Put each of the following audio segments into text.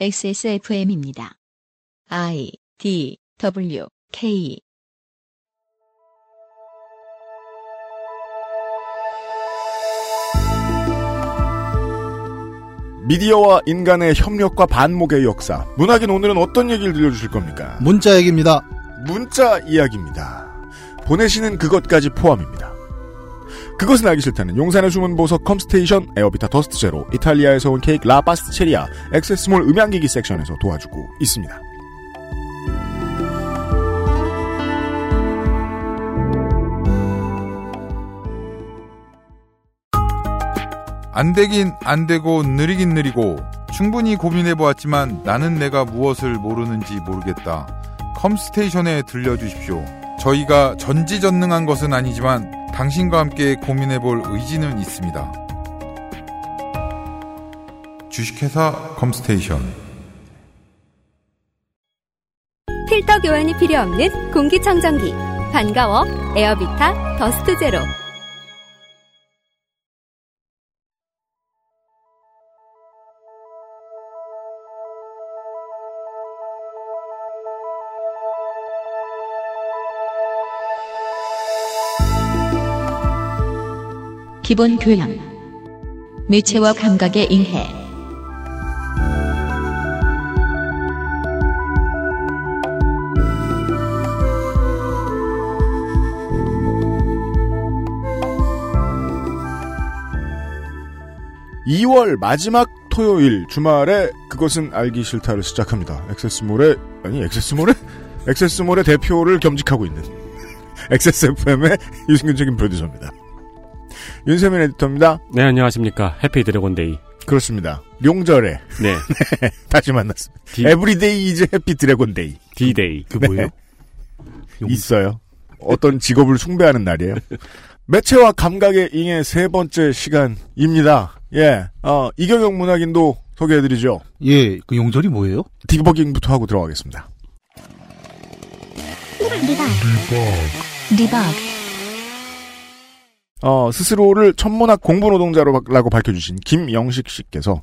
XSFM입니다. I D W K 미디어와 인간의 협력과 반목의 역사. 문학인 오늘은 어떤 얘기를 들려주실 겁니까? 문자 얘기입니다. 문자 이야기입니다. 보내시는 그것까지 포함입니다. 그것은 알기 싫다는 용산의 숨은 보석 컴스테이션 에어비타 더스트 제로 이탈리아에서 온 케이크 라파스체리아 액세스몰 음향기기 섹션에서 도와주고 있습니다. 안 되긴 안 되고 느리긴 느리고 충분히 고민해 보았지만 나는 내가 무엇을 모르는지 모르겠다. 컴스테이션에 들려주십시오. 저희가 전지전능한 것은 아니지만 당신과 함께 고민해 볼 의지는 있습니다. 주식회사 컴스테이션. 필터 교환이 필요 없는 공기청정기. 반가워 에어비타 더스트 제로 기본 교양 매체와 감각의 인해 이월 마지막 토요일 주말에 그것은 알기 싫다를 시작합니다. 액세스몰의 아니 액세스몰의 액세스몰의 대표를 겸직하고 있는 XSFM의 유승균 책임 프로듀서입니다. 윤세민 에디터입니다. 네, 안녕하십니까. happy dragon day. 그렇습니다. 명절에 네. 다시 만났습니다. D, every day is happy dragon day D-Day. 그 뭐예요? 있어요. 어떤 직업을 숭배하는 날이에요. 매체와 감각의 잉의 세 번째 시간입니다. 예, 어, 이경혁 문학인도 소개해드리죠. 예, 그 용절이 뭐예요? 디버깅부터 하고 들어가겠습니다. 리박 어, 스스로를 천문학 공부 노동자라고 밝혀주신 김영식 씨께서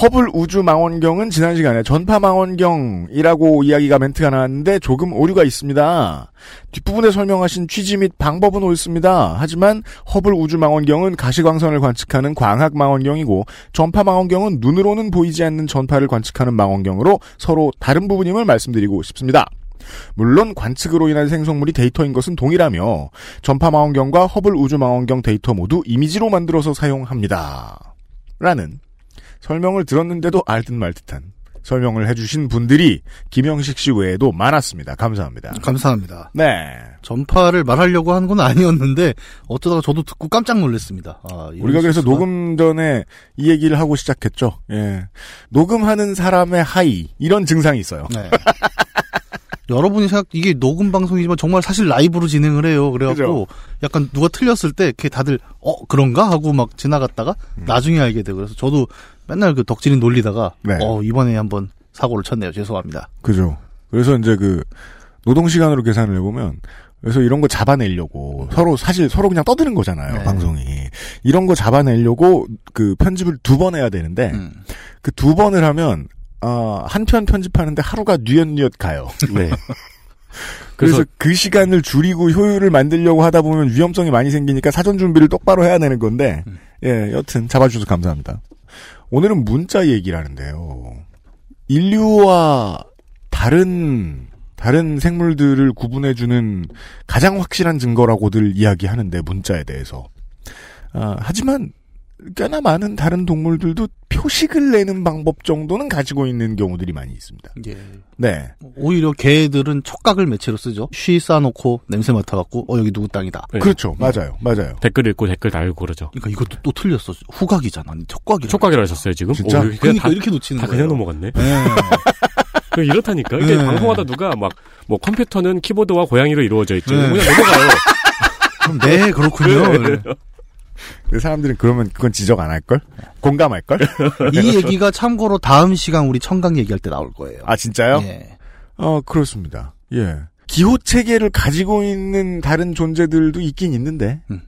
허블 우주 망원경은 지난 시간에 전파 망원경이라고 이야기가 멘트가 나왔는데 조금 오류가 있습니다. 뒷부분에 설명하신 취지 및 방법은 옳습니다. 하지만 허블 우주 망원경은 가시광선을 관측하는 광학 망원경이고 전파 망원경은 눈으로는 보이지 않는 전파를 관측하는 망원경으로 서로 다른 부분임을 말씀드리고 싶습니다. 물론 관측으로 인한 생성물이 데이터인 것은 동일하며 전파 망원경과 허블 우주 망원경 데이터 모두 이미지로 만들어서 사용합니다. 라는 설명을 들었는데도 알듯 말듯한 설명을 해주신 분들이 김영식 씨 외에도 많았습니다. 감사합니다. 감사합니다. 네. 전파를 말하려고 한 건 아니었는데 어쩌다가 저도 듣고 깜짝 놀랐습니다. 아, 우리가 그래서 녹음 전에 이 얘기를 하고 시작했죠. 예. 녹음하는 사람의 하이 이런 증상이 있어요. 네. 여러분이 생각 이게 녹음 방송이지만 정말 사실 라이브로 진행을 해요. 그래갖고 약간 누가 틀렸을 때 이렇게 다들 어 그런가 하고 막 지나갔다가 음. 나중에 알게 되고 그래서 저도 맨날 그 덕질인 놀리다가 네. 어 이번에 한번 사고를 쳤네요. 죄송합니다. 그죠. 그래서 이제 그 노동 시간으로 계산을 해보면 그래서 이런 거 잡아내려고 서로 사실 서로 그냥 떠드는 거잖아요 네. 방송이 이런 거 잡아내려고 그 편집을 두 번 해야 되는데 음. 그두 번을 하면 어, 한 편 편집하는데 하루가 뉘엿뉘엿 가요. 네. 그래서, 그래서, 그 시간을 줄이고 효율을 만들려고 하다 보면 위험성이 많이 생기니까 사전 준비를 똑바로 해야 되는 건데 음. 예 여튼 잡아주셔서 감사합니다. 오늘은 문자 얘기를 하는데요. 인류와 다른 다른 생물들을 구분해주는 가장 확실한 증거라고들 이야기하는데 문자에 대해서. 아, 하지만 꽤나 많은 다른 동물들도 표식을 내는 방법 정도는 가지고 있는 경우들이 많이 있습니다. 예. 네. 오히려 개들은 촉각을 매체로 쓰죠. 쉬 쌓아놓고 냄새 맡아갖고 어 여기 누구 땅이다. 네. 그렇죠. 맞아요. 맞아요. 댓글 읽고 댓글 달고 그러죠. 그러니까 이것도 또 틀렸어. 후각이잖아. 촉각이. 촉각이라 하셨어요, 지금? 진짜? 오, 그냥 그러니까 다, 이렇게 놓치는 다 거예요. 그냥 넘어갔네. 예. 그 이렇다니까. 이게 네. 방송하다 누가 막, 뭐 컴퓨터는 키보드와 고양이로 이루어져 있죠. 네. 그냥 넘어가요. 그럼 네 그렇군요. 근데 사람들은 그러면 그건 지적 안 할걸? 공감할걸? 이 얘기가 참고로 다음 시간 우리 청강 얘기할 때 나올 거예요. 아, 진짜요? 예. 어, 그렇습니다. 예. 기호 체계를 가지고 있는 다른 존재들도 있긴 있는데, 음.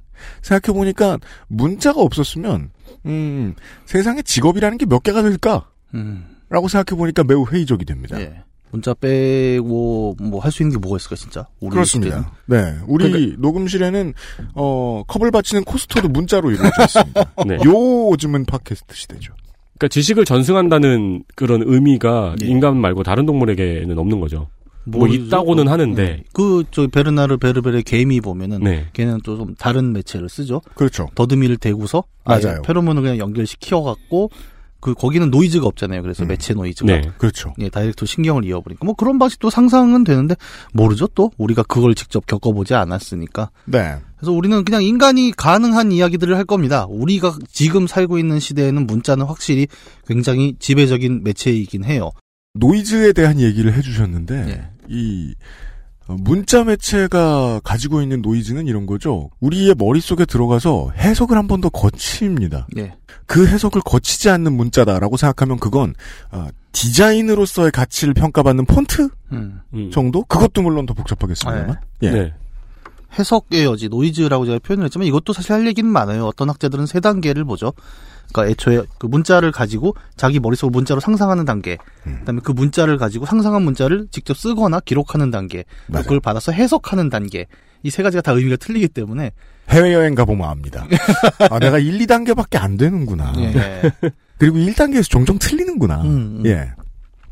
생각해보니까 문자가 없었으면, 음, 세상에 직업이라는 게 몇 개가 될까? 음. 라고 생각해보니까 매우 회의적이 됩니다. 예. 문자 빼고 뭐 할 수 있는 게 뭐가 있을까 진짜? 우리 그렇습니다. 네. 우리 그러니까 녹음실에는, 어, 컵을 받치는 코스터도 문자로 이루어져 있습니다. 네. 요즘은 팟캐스트 시대죠. 그러니까 지식을 전승한다는 그런 의미가 예. 인간 말고 다른 동물에게는 없는 거죠. 뭐. 있다고는 하는데. 예. 그, 저, 베르나르 베르베르 개미 보면은, 네. 걔는 또 좀 다른 매체를 쓰죠. 그렇죠. 더듬이를 대고서, 맞아요. 페로몬을 그냥 연결시켜 갖고, 그, 거기는 노이즈가 없잖아요. 그래서 음. 매체 노이즈가. 네. 그렇죠. 예, direct 신경을 이어버리니까. 뭐 그런 방식도 상상은 되는데, 모르죠 또? 우리가 그걸 직접 겪어보지 않았으니까. 네. 그래서 우리는 그냥 인간이 가능한 이야기들을 할 겁니다. 우리가 지금 살고 있는 시대에는 문자는 확실히 굉장히 지배적인 매체이긴 해요. 노이즈에 대한 얘기를 해주셨는데, 예. 이, 어, 문자 매체가 가지고 있는 노이즈는 이런 거죠. 우리의 머릿속에 들어가서 해석을 한 번 더 거칩니다. 예. 그 해석을 거치지 않는 문자다라고 생각하면 그건 어, 디자인으로서의 가치를 평가받는 폰트 음. 음. 정도? 그것도 물론 더 복잡하겠습니다만. 예. 네. 해석의 여지, 노이즈라고 제가 표현을 했지만 이것도 사실 할 얘기는 많아요. 어떤 학자들은 세 단계를 보죠. 그러니까 애초에 그 문자를 가지고 자기 머릿속을 문자로 상상하는 단계, 음. 그다음에 그 문자를 가지고 상상한 문자를 직접 쓰거나 기록하는 단계, 맞아요. 그걸 받아서 해석하는 단계. 이 세 가지가 다 의미가 틀리기 때문에 해외여행 가보면 압니다. 아, 내가 1, 2단계밖에 안 되는구나. 예. 그리고 1단계에서 종종 틀리는구나. 음, 음. 예.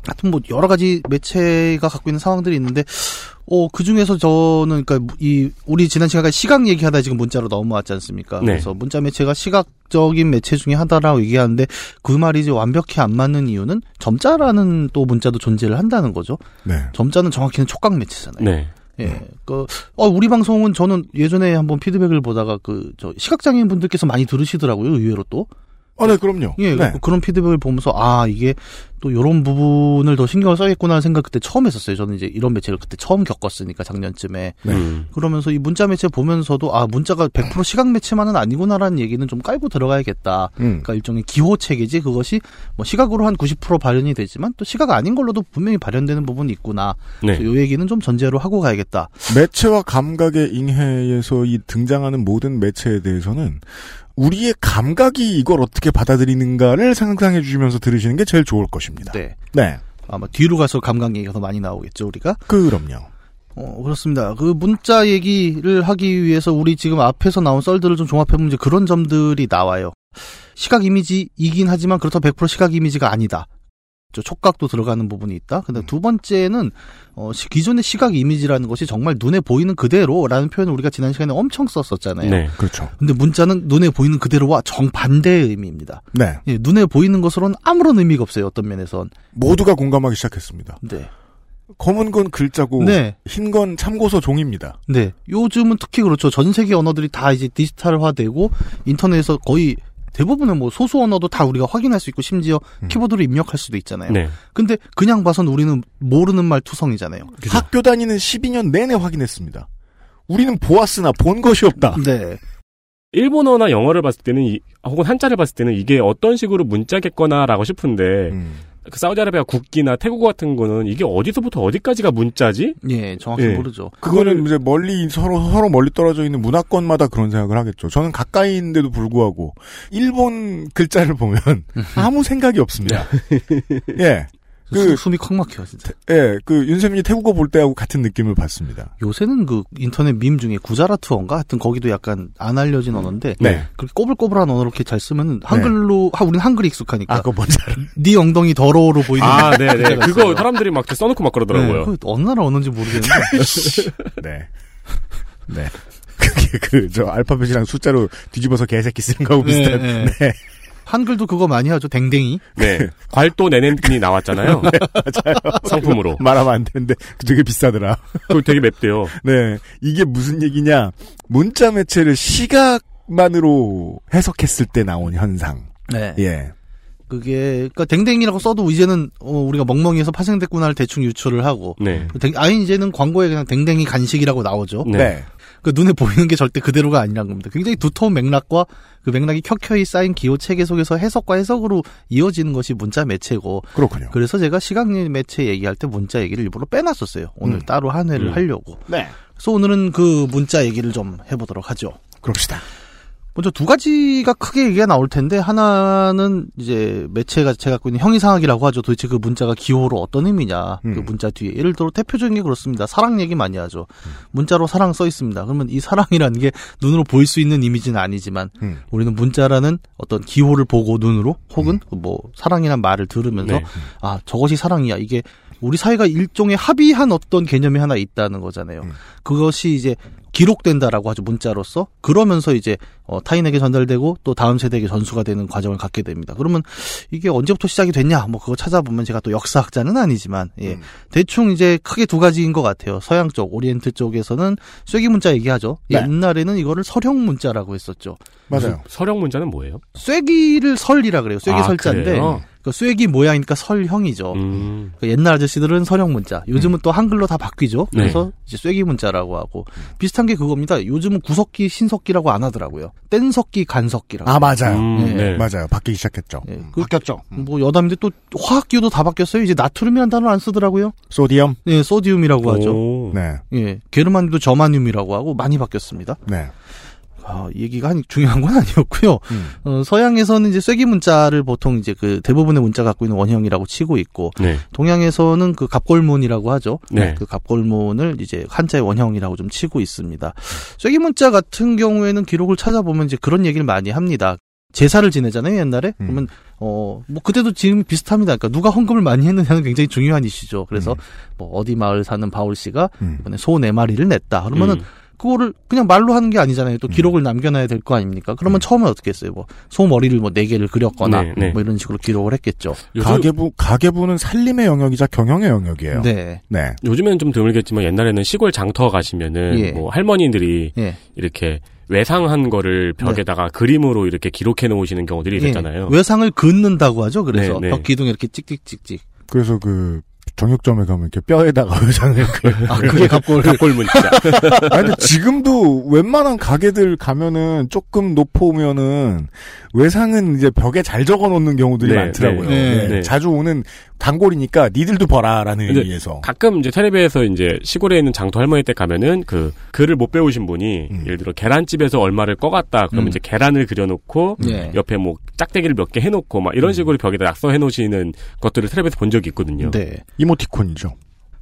하여튼 뭐 여러 가지 매체가 갖고 있는 상황들이 있는데 어 그 중에서 저는 그러니까 이 우리 지난 시간까지 시각 얘기하다 지금 문자로 넘어왔지 않습니까? 네. 그래서 문자 매체가 시각적인 매체 중에 하나라고 얘기하는데 그 말이 이제 완벽히 안 맞는 이유는 점자라는 또 문자도 존재를 한다는 거죠. 네. 점자는 정확히는 촉각 매체잖아요. 네. 예. 그, 어, 우리 방송은 저는 예전에 한번 피드백을 보다가 그, 저, 시각장애인 분들께서 많이 들으시더라고요, 의외로 또. 아, 네, 그럼요. 예, 네. 그런 피드백을 보면서 아 이게 또 이런 부분을 더 신경을 써야겠구나 하는 생각 그때 처음 했었어요. 저는 이제 이런 매체를 그때 처음 겪었으니까 작년쯤에 네. 음. 그러면서 이 문자 매체 보면서도 아 문자가 100% 시각 매체만은 아니구나라는 얘기는 좀 깔고 들어가야겠다. 음. 그러니까 일종의 기호 체계지 그것이 뭐 시각으로 한 90% 발현이 되지만 또 시각 아닌 걸로도 분명히 발현되는 부분이 있구나. 네. 요 얘기는 좀 전제로 하고 가야겠다. 매체와 감각의 잉해에서 이 등장하는 모든 매체에 대해서는 우리의 감각이 이걸 어떻게 받아들이는가를 상상해 주시면서 들으시는 게 제일 좋을 것입니다. 네. 네. 아마 뒤로 가서 감각 얘기가 더 많이 나오겠죠 우리가. 그럼요. 어, 그렇습니다. 그 문자 얘기를 하기 위해서 우리 지금 앞에서 나온 썰들을 좀 종합해보면 이제 그런 점들이 나와요. 시각 이미지이긴 하지만 그렇다고 100% 시각 이미지가 아니다. 저 촉각도 들어가는 부분이 있다. 근데 두 번째는 어, 시- 기존의 시각 이미지라는 것이 정말 눈에 보이는 그대로라는 표현을 우리가 지난 시간에 엄청 썼었잖아요. 네. 그렇죠. 근데 문자는 눈에 보이는 그대로와 정반대의 의미입니다. 네. 예, 눈에 보이는 것으로는 아무런 의미가 없어요. 어떤 면에선. 모두가 공감하기 시작했습니다. 네. 검은 건 글자고 네. 흰 건 참고서 종입니다. 네. 요즘은 특히 그렇죠. 전 세계 언어들이 다 이제 디지털화되고 인터넷에서 거의 대부분의 뭐 소수 언어도 다 우리가 확인할 수 있고 심지어 음. 키보드로 입력할 수도 있잖아요. 네. 근데 그냥 봐선 우리는 모르는 말 투성이잖아요. 그죠. 학교 다니는 12년 내내 확인했습니다. 우리는 보았으나 본 것이 없다. 네. 일본어나 영어를 봤을 때는 이- 혹은 한자를 봤을 때는 이게 어떤 식으로 문자겠거나라고 싶은데 음. 그 사우디아라비아 국기나 태국 같은 거는 이게 어디서부터 어디까지가 문자지? 예, 정확히 예. 모르죠. 그거는 이제 멀리 서로 서로 멀리 떨어져 있는 문화권마다 그런 생각을 하겠죠. 저는 가까이 있는데도 불구하고 일본 글자를 보면 아무 생각이 없습니다. 예. 그- 수- 숨이 콱 막혀 진짜. 예, 그 윤세민이 태국어 볼 때하고 같은 느낌을 받습니다. 요새는 그 인터넷 밈 중에 구자라트어인가 하여튼 거기도 약간 안 알려진 언어인데 네. 그렇게 꼬불꼬불한 언어로 이렇게 잘 쓰면 한글로 하 우리는 한글이 익숙하니까 아, 그거 뭔지 알아. 네 엉덩이 더러워로 보이는 아, 네, 네. 그거 있어요. 사람들이 막 써놓고 막 네, 그러더라고요. 그 어느 나라 언어인지 모르겠는데 네. 네. 그게 그, 저, 알파벳이랑 숫자로 뒤집어서 개새끼 쓰는 거하고 비슷한. 네, 네. 네. 한글도 그거 많이 하죠. 댕댕이. 네. 괄도 내낸이 나왔잖아요. 상품으로. 말하면 안 되는데, 되게 비싸더라. 그거 되게 맵대요. 네. 이게 무슨 얘기냐. 문자 매체를 시각만으로 해석했을 때 나온 현상. 네. 예. 그게 그러니까 댕댕이라고 써도 이제는 어, 우리가 멍멍이에서 파생됐구나를 대충 유추를 하고 네. 그 댕- 아예 이제는 광고에 그냥 댕댕이 간식이라고 나오죠. 네. 네. 그 눈에 보이는 게 절대 그대로가 아니라는 겁니다. 굉장히 두터운 맥락과 그 맥락이 켜켜이 쌓인 기호 체계 속에서 해석과 해석으로 이어지는 것이 문자 매체고 그렇군요. 그래서 제가 시각 매체 얘기할 때 문자 얘기를 일부러 빼놨었어요. 오늘 음. 따로 한 회를 음. 하려고. 네. 그래서 오늘은 그 문자 얘기를 좀 해보도록 하죠. 그럽시다. 먼저 두 가지가 크게 얘기가 나올 텐데 하나는 이제 매체가 제가 갖고 있는 형이상학이라고 하죠. 도대체 그 문자가 기호로 어떤 의미냐. 음. 그 문자 뒤에 예를 들어 대표적인 게 그렇습니다. 사랑 얘기 많이 하죠. 음. 문자로 사랑 써 있습니다. 그러면 이 사랑이라는 게 눈으로 보일 수 있는 이미지는 아니지만 음. 우리는 문자라는 어떤 기호를 보고 눈으로 혹은 뭐 사랑이란 말을 들으면서 네. 아 저것이 사랑이야 이게 우리 사회가 일종의 합의한 어떤 개념이 하나 있다는 거잖아요. 음. 그것이 이제 기록된다라고 하죠 문자로서 그러면서 이제 어, 타인에게 전달되고 또 다음 세대에게 전수가 되는 과정을 갖게 됩니다. 그러면 이게 언제부터 시작이 됐냐? 뭐 그거 찾아보면 제가 또 역사학자는 아니지만 예 음. 대충 이제 크게 두 가지인 것 같아요. 서양 쪽 오리엔트 쪽에서는 쇠기 문자 얘기하죠. 네. 옛날에는 이거를 설형 문자라고 했었죠. 맞아요. 서령 문자는 뭐예요? 쇠기를 설이라 그래요. 쇠기 아, 설자인데 그래요? 그 쇠기 모양이니까 설형이죠. 음. 그 옛날 아저씨들은 설형 문자, 요즘은 또 한글로 다 바뀌죠. 네. 그래서 이제 쇠기 문자라고 하고 비슷한 게 그겁니다. 요즘은 구석기, 신석기라고 안 하더라고요. 뗀석기, 간석기라고. 아 맞아요. 음, 네. 네. 맞아요. 바뀌기 시작했죠. 예, 음, 그- 바뀌었죠. 음. 뭐 여담인데 또 화학기호도 다 바뀌었어요. 이제 나트륨이라는 단어 안 쓰더라고요. 소디엄. 네, 소디움이라고 하죠. 오. 네. 예, 게르만도 저마늄이라고 하고 많이 바뀌었습니다. 네. 아, 이 얘기가 한- 중요한 건 아니었고요. 음. 어, 서양에서는 이제 쇠기 문자를 보통 이제 그 대부분의 문자 갖고 있는 원형이라고 치고 있고 네. 동양에서는 그 갑골문이라고 하죠. 네. 그 갑골문을 이제 한자의 원형이라고 좀 치고 있습니다. 쇠기 문자 같은 경우에는 기록을 찾아보면 이제 그런 얘기를 많이 합니다. 제사를 지내잖아요, 옛날에. 음. 그러면 어, 뭐 그때도 지금 비슷합니다. 그러니까 누가 헌금을 많이 했느냐는 굉장히 중요한 이슈죠. 그래서 음. 뭐 어디 마을 사는 바울 씨가 음. 이번에 소 네 마리를 냈다. 그러면은 음. 그거를 그냥 말로 하는 게 아니잖아요. 또 기록을 남겨놔야 될 거 아닙니까? 그러면 음. 처음에 어떻게 했어요? 뭐 소 머리를 뭐 네 개를 그렸거나 네, 네. 뭐 이런 식으로 기록을 했겠죠. 가계부 가계부는 살림의 영역이자 경영의 영역이에요. 네. 네. 요즘에는 좀 드물겠지만 옛날에는 시골 장터 가시면은 예. 뭐 할머니들이 예. 이렇게 외상한 거를 벽에다가 그림으로 이렇게 기록해 놓으시는 경우들이 있었잖아요. 예. 외상을 긋는다고 하죠. 그래서 네, 네. 벽 기둥 이렇게 찍찍찍찍. 그래서 그 정육점에 가면 이렇게 뼈에다가 의상을 그 아, 그게 갑골. 갑골 문자. 아니, 근데 지금도 웬만한 가게들 가면은 조금 높으면은 외상은 이제 벽에 잘 적어 놓는 경우들이 네, 많더라고요. 네, 네, 네. 자주 오는 단골이니까 니들도 봐라라는 의미에서. 가끔 이제 텔레비에서 이제 시골에 있는 장터 할머니 댁 가면은 그 글을 못 배우신 분이 음. 예를 들어 계란집에서 얼마를 꺼갔다 그러면 음. 이제 계란을 그려놓고 예. 옆에 뭐 짝대기를 몇 개 해놓고 막 이런 식으로 벽에다 낙서해 놓으시는 것들을 텔레비에서 본 적이 있거든요. 네. 이모티콘이죠.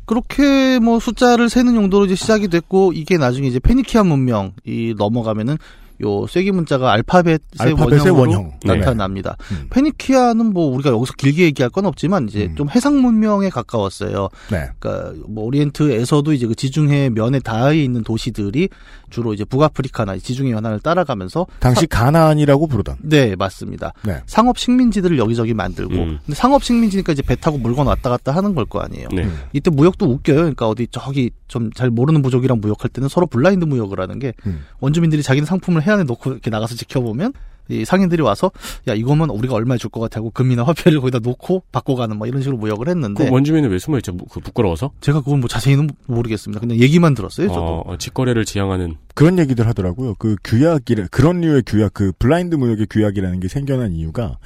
그렇게 뭐 숫자를 세는 용도로 이제 시작이 됐고 이게 나중에 이제 페니키아 문명이 넘어가면은 요 쐐기 문자가 알파벳의, 알파벳의 원형으로 원형. 네. 나타납니다. 음. 페니키아는 뭐 우리가 여기서 길게 얘기할 건 없지만 이제 음. 좀 해상 문명에 가까웠어요. 네. 그러니까 뭐 오리엔트에서도 이제 그 지중해 면에 닿아 있는 도시들이 주로 이제 북아프리카나 지중해 연안을 따라가면서 당시 가나안이라고 부르던. 네 맞습니다. 네. 상업 식민지들을 여기저기 만들고 음. 근데 상업 식민지니까 이제 배 타고 물건 왔다 갔다 하는 걸 거 아니에요. 네. 음. 이때 무역도 웃겨요. 그러니까 어디 저기 좀 잘 모르는 부족이랑 무역할 때는 서로 블라인드 무역을 하는 게 음. 원주민들이 자기네 상품을 해안에 놓고 이렇게 나가서 지켜보면 이 상인들이 와서 야 이거면 우리가 얼마에 줄 것 같아 하고 금이나 화폐를 거기다 놓고 바꿔가는 뭐 이런 식으로 무역을 했는데 그 원주민은 왜 숨어있죠? 뭐, 그 부끄러워서? 제가 그건 뭐 자세히는 모르겠습니다. 그냥 얘기만 들었어요. 저도. 어, 어, 직거래를 지향하는. 그런 얘기들 하더라고요. 그 규약이라 그런 류의 규약, 그 블라인드 무역의 규약이라는 게 생겨난 이유가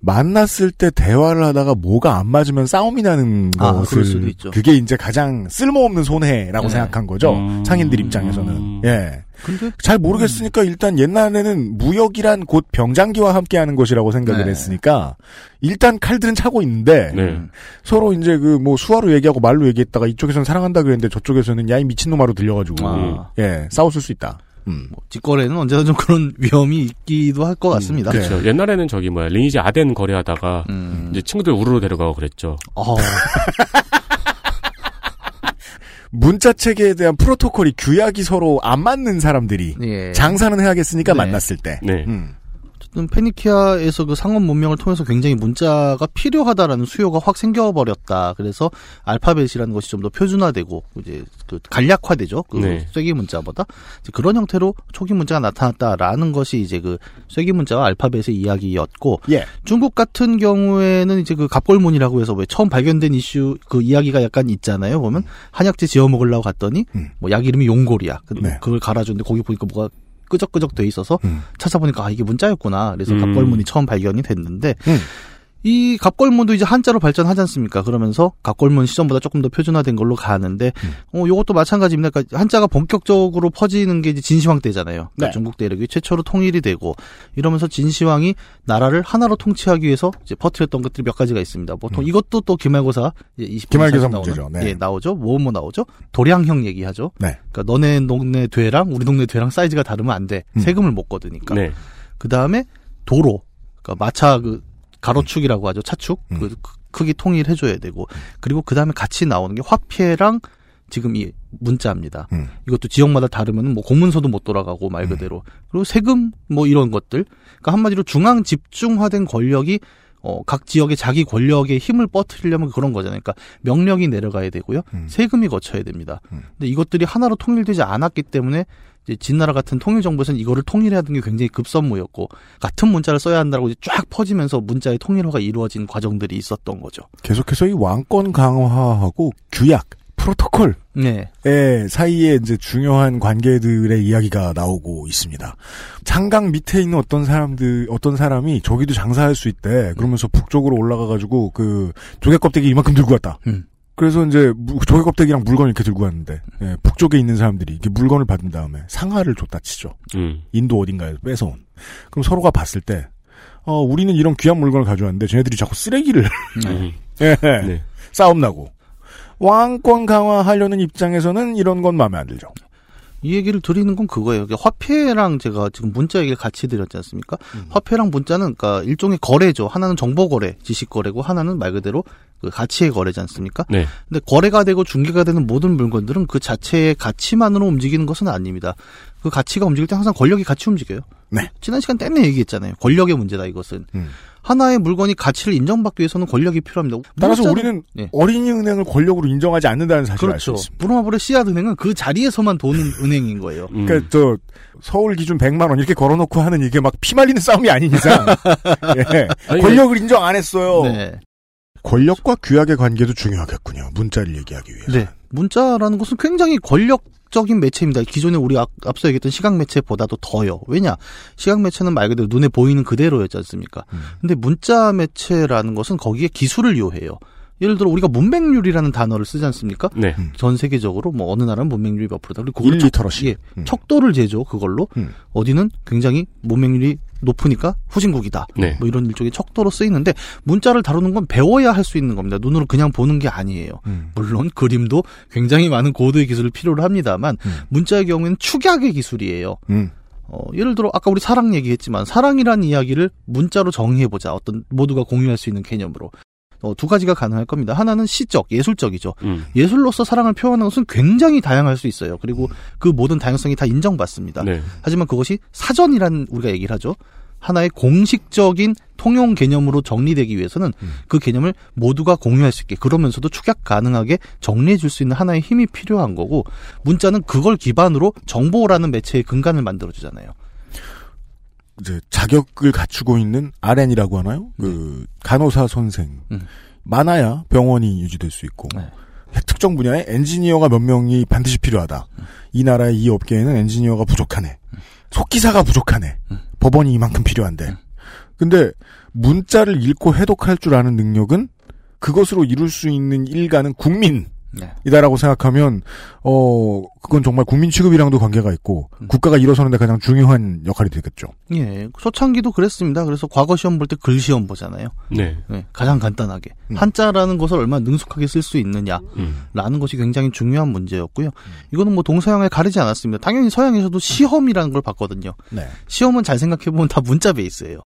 만났을 때 대화를 하다가 뭐가 안 맞으면 싸움이 나는 아, 것을 그럴 수도 있죠. 그게 이제 가장 쓸모없는 손해라고 네. 생각한 거죠. 음. 상인들 입장에서는. 예. 근데 잘 모르겠으니까 일단 옛날에는 무역이란 곧 병장기와 함께하는 것이라고 생각을 네. 했으니까 일단 칼들은 차고 있는데 네. 서로 이제 그 뭐 수화로 얘기하고 말로 얘기했다가 이쪽에서는 사랑한다 그랬는데 저쪽에서는 야이 미친놈아로 들려가지고 아. 예 싸웠을 수 있다. 음. 뭐 직거래는 언제나 좀 그런 위험이 있기도 할 것 같습니다. 네. 그렇죠. 옛날에는 저기 뭐야 리니지 아덴 거래하다가 음. 이제 친구들 우르르 데려가고 그랬죠. 어, 문자 체계에 대한 프로토콜이 규약이 서로 안 맞는 사람들이 예. 장사는 해야겠으니까 네. 만났을 때. 네. 음. 어쨌든 페니키아에서 그 상업 문명을 통해서 굉장히 문자가 필요하다라는 수요가 확 생겨버렸다. 그래서 알파벳이라는 것이 좀 더 표준화되고 이제 그 간략화되죠. 그 네. 쇠기 문자보다 이제 그런 형태로 초기 문자가 나타났다라는 것이 이제 그 쇠기 문자와 알파벳의 이야기였고 예. 중국 같은 경우에는 이제 그 갑골문이라고 해서 왜 처음 발견된 이슈 그 이야기가 약간 있잖아요. 보면 한약재 지어 먹으려고 갔더니 음. 뭐약 이름이 용골이야. 그, 네. 그걸 갈아줬는데 거기 보니까 뭐가 끄적끄적 돼 있어서 음. 찾아보니까 아 이게 문자였구나. 그래서 음. 갑골문이 처음 발견이 됐는데 음. 이 갑골문도 이제 한자로 발전하지 않습니까? 그러면서 갑골문 시전보다 조금 더 표준화된 걸로 가는데, 음. 어, 요것도 마찬가지입니다. 그러니까 한자가 본격적으로 퍼지는 게 이제 진시황 때잖아요. 그러니까 네. 중국 대륙이 최초로 통일이 되고, 이러면서 진시황이 나라를 하나로 통치하기 위해서 이제 퍼뜨렸던 것들이 몇 가지가 있습니다. 보통 음. 이것도 또 기말고사 이제 20분 기말고사 문제죠. 네. 예, 나오죠. 뭐뭐 나오죠. 도량형 얘기하죠. 네. 그러니까 너네 동네 되랑 우리 동네 되랑 사이즈가 다르면 안 돼. 음. 세금을 못 거두니까. 네. 그 다음에 도로, 그러니까 마차 그 가로축이라고 하죠. 차축 음. 그 크- 크기 통일해 줘야 되고 그리고 그 다음에 같이 나오는 게 화폐랑 지금 이 문자입니다. 음. 이것도 지역마다 다르면 뭐 공문서도 못 돌아가고 말 그대로 그리고 세금 뭐 이런 것들 그러니까 한마디로 중앙 집중화된 권력이 어, 각 지역의 자기 권력의 힘을 뻗트리려면 그런 거잖아요. 그러니까 명령이 내려가야 되고요. 음. 세금이 거쳐야 됩니다. 음. 근데 이것들이 하나로 통일되지 않았기 때문에 이제 진나라 같은 통일 정부에서는 이거를 통일해야 하는 게 굉장히 급선무였고 같은 문자를 써야 한다고 이제 쫙 퍼지면서 문자의 통일화가 이루어진 과정들이 있었던 거죠. 계속해서 이 왕권 강화하고 규약, 프로토콜, 네. 의 사이에 이제 중요한 관계들의 이야기가 나오고 있습니다. 창강 밑에 있는 어떤 사람들, 어떤 사람이 저기도 장사할 수 있대. 그러면서 북쪽으로 올라가 가지고 그 조개 껍데기 이만큼 들고 왔다. 음. 그래서 이제 무- 조개 껍데기랑 물건 이렇게 들고 왔는데 예, 북쪽에 있는 사람들이 이렇게 물건을 받은 다음에 상하를 줬다 치죠. 음. 인도 어딘가에서 뺏어온. 그럼 서로가 봤을 때 어, 우리는 이런 귀한 물건을 가져왔는데 쟤네들이 자꾸 쓰레기를 음. 예, 네. 싸움 나고 왕권 강화하려는 입장에서는 이런 건 마음에 안 들죠. 이 얘기를 드리는 건 그거예요. 그러니까 화폐랑 제가 지금 문자 얘기를 같이 드렸지 않습니까? 화폐랑 문자는 그러니까 일종의 거래죠. 하나는 정보 거래, 지식 거래고 하나는 말 그대로 그 가치의 거래지 않습니까? 네. 근데 거래가 되고 중개가 되는 모든 물건들은 그 자체의 가치만으로 움직이는 것은 아닙니다. 그 가치가 움직일 때 항상 권력이 같이 움직여요. 네. 지난 시간 때문에 얘기했잖아요. 권력의 문제다 이것은. 음. 하나의 물건이 가치를 인정받기 위해서는 권력이 필요합니다. 따라서 우리는 예. 어린이 은행을 권력으로 인정하지 않는다는 사실을 그렇죠. 있습니다. 부르마블의 씨앗 은행은 그 자리에서만 도는 은행인 거예요. 음. 그러니까 저 서울 기준 100만 원 이렇게 걸어놓고 하는 이게 막 피말리는 싸움이 아닌 이상 예. 아니, 권력을 인정 안 했어요. 네. 권력과 규약의 관계도 중요하겠군요. 문자를 얘기하기 위해서. 네. 문자라는 것은 굉장히 권력적인 매체입니다. 기존에 우리 앞, 앞서 얘기했던 시각 매체보다도 더요. 왜냐? 시각 매체는 말 그대로 눈에 보이는 그대로였지 않습니까? 음. 근데 문자 매체라는 것은 거기에 기술을 요해요. 예를 들어 우리가 문맹률이라는 단어를 쓰지 않습니까? 네. 전 세계적으로 뭐 어느 나라는 문맹률이 몇 프로다. 그리고 그걸 1 척- literacy. 예, 음. 척도를 재죠. 그걸로 음. 어디는 굉장히 문맹률이 높으니까 후진국이다. 네. 뭐 이런 일종의 척도로 쓰이는데 문자를 다루는 건 배워야 할 수 있는 겁니다. 눈으로 그냥 보는 게 아니에요. 음. 물론 그림도 굉장히 많은 고도의 기술을 필요로 합니다만 음. 문자의 경우에는 축약의 기술이에요. 음. 어, 예를 들어 아까 우리 사랑 얘기했지만 사랑이라는 이야기를 문자로 정의해보자. 어떤 모두가 공유할 수 있는 개념으로. 어, 두 가지가 가능할 겁니다. 하나는 시적, 예술적이죠. 음. 예술로서 사랑을 표현하는 것은 굉장히 다양할 수 있어요. 그리고 그 모든 다양성이 다 인정받습니다. 네. 하지만 그것이 사전이라는 우리가 얘기를 하죠. 하나의 공식적인 통용 개념으로 정리되기 위해서는 음. 그 개념을 모두가 공유할 수 있게 그러면서도 축약 가능하게 정리해 줄 수 있는 하나의 힘이 필요한 거고 문자는 그걸 기반으로 정보라는 매체의 근간을 만들어 주잖아요. 이제 자격을 갖추고 있는 RN이라고 하나요? 그 간호사 선생. 음. 많아야 병원이 유지될 수 있고 네. 특정 분야에 엔지니어가 몇 명이 반드시 필요하다. 이 나라의 이 업계에는 엔지니어가 부족하네. 속기사가 부족하네. 음. 법원이 이만큼 필요한데. 근데 문자를 읽고 해독할 줄 아는 능력은 그것으로 이룰 수 있는 일가는 국민. 네. 이다라고 생각하면 어 그건 정말 국민 취급이랑도 관계가 있고 음. 국가가 일어서는데 가장 중요한 역할이 되겠죠. 예, 초창기도 그랬습니다. 그래서 과거 시험 볼 때 글 시험 보잖아요. 네. 예, 가장 간단하게 음. 한자라는 것을 얼마나 능숙하게 쓸 수 있느냐. 음. 라는 것이 굉장히 중요한 문제였고요. 이거는 뭐 동서양을 가리지 않았습니다. 당연히 서양에서도 시험이라는 걸 봤거든요. 네. 시험은 잘 생각해 보면 다 문자 베이스예요.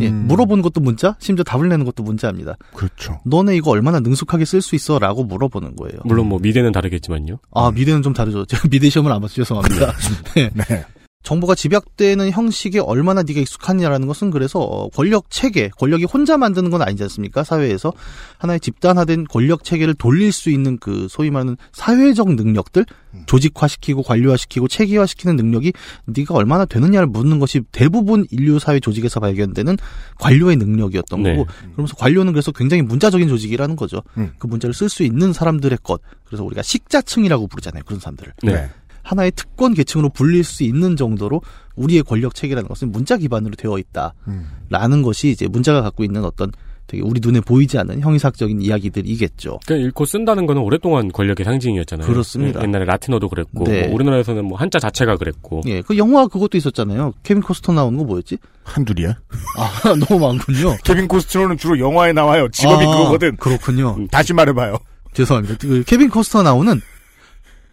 예, 음, 물어보는 것도 문자, 심지어 답을 내는 것도 문자입니다. 그렇죠. 너네 이거 얼마나 능숙하게 쓸 수 있어? 라고 물어보는 거예요. 물론 뭐 미대는 다르겠지만요. 아, 미대는 좀 다르죠. 제가 미대 시험을 안 봐서 죄송합니다. 네. 네. 정보가 집약되는 형식에 얼마나 네가 익숙하냐라는 것은 그래서 어, 권력 체계, 권력이 혼자 만드는 건 아니지 않습니까? 사회에서 하나의 집단화된 권력 체계를 돌릴 수 있는 그 소위 말하는 사회적 능력들, 음. 조직화시키고 관료화시키고 체계화시키는 능력이 네가 얼마나 되느냐를 묻는 것이 대부분 인류 사회 조직에서 발견되는 관료의 능력이었던 네. 거고, 그러면서 관료는 그래서 굉장히 문자적인 조직이라는 거죠. 음. 그 문자를 쓸 수 있는 사람들의 것. 그래서 우리가 식자층이라고 부르잖아요. 그런 사람들을. 네. 하나의 특권 계층으로 불릴 수 있는 정도로 우리의 권력 체계라는 것은 문자 기반으로 되어 있다라는 음. 것이 이제 문자가 갖고 있는 어떤 되게 우리 눈에 보이지 않는 형이상학적인 이야기들이겠죠. 그러니까 읽고 쓴다는 거는 오랫동안 권력의 상징이었잖아요. 그렇습니다. 예, 옛날에 라틴어도 그랬고 네. 뭐 우리나라에서는 뭐 한자 자체가 그랬고 예, 그 영화 그것도 있었잖아요. 케빈 코스트너 나오는 거 뭐였지? 한둘이야? 아, 너무 많군요. 케빈 코스트너는 주로 영화에 나와요. 직업이 아, 그거거든. 그렇군요. 다시 말해봐요. 죄송합니다. 그 케빈 코스트너 나오는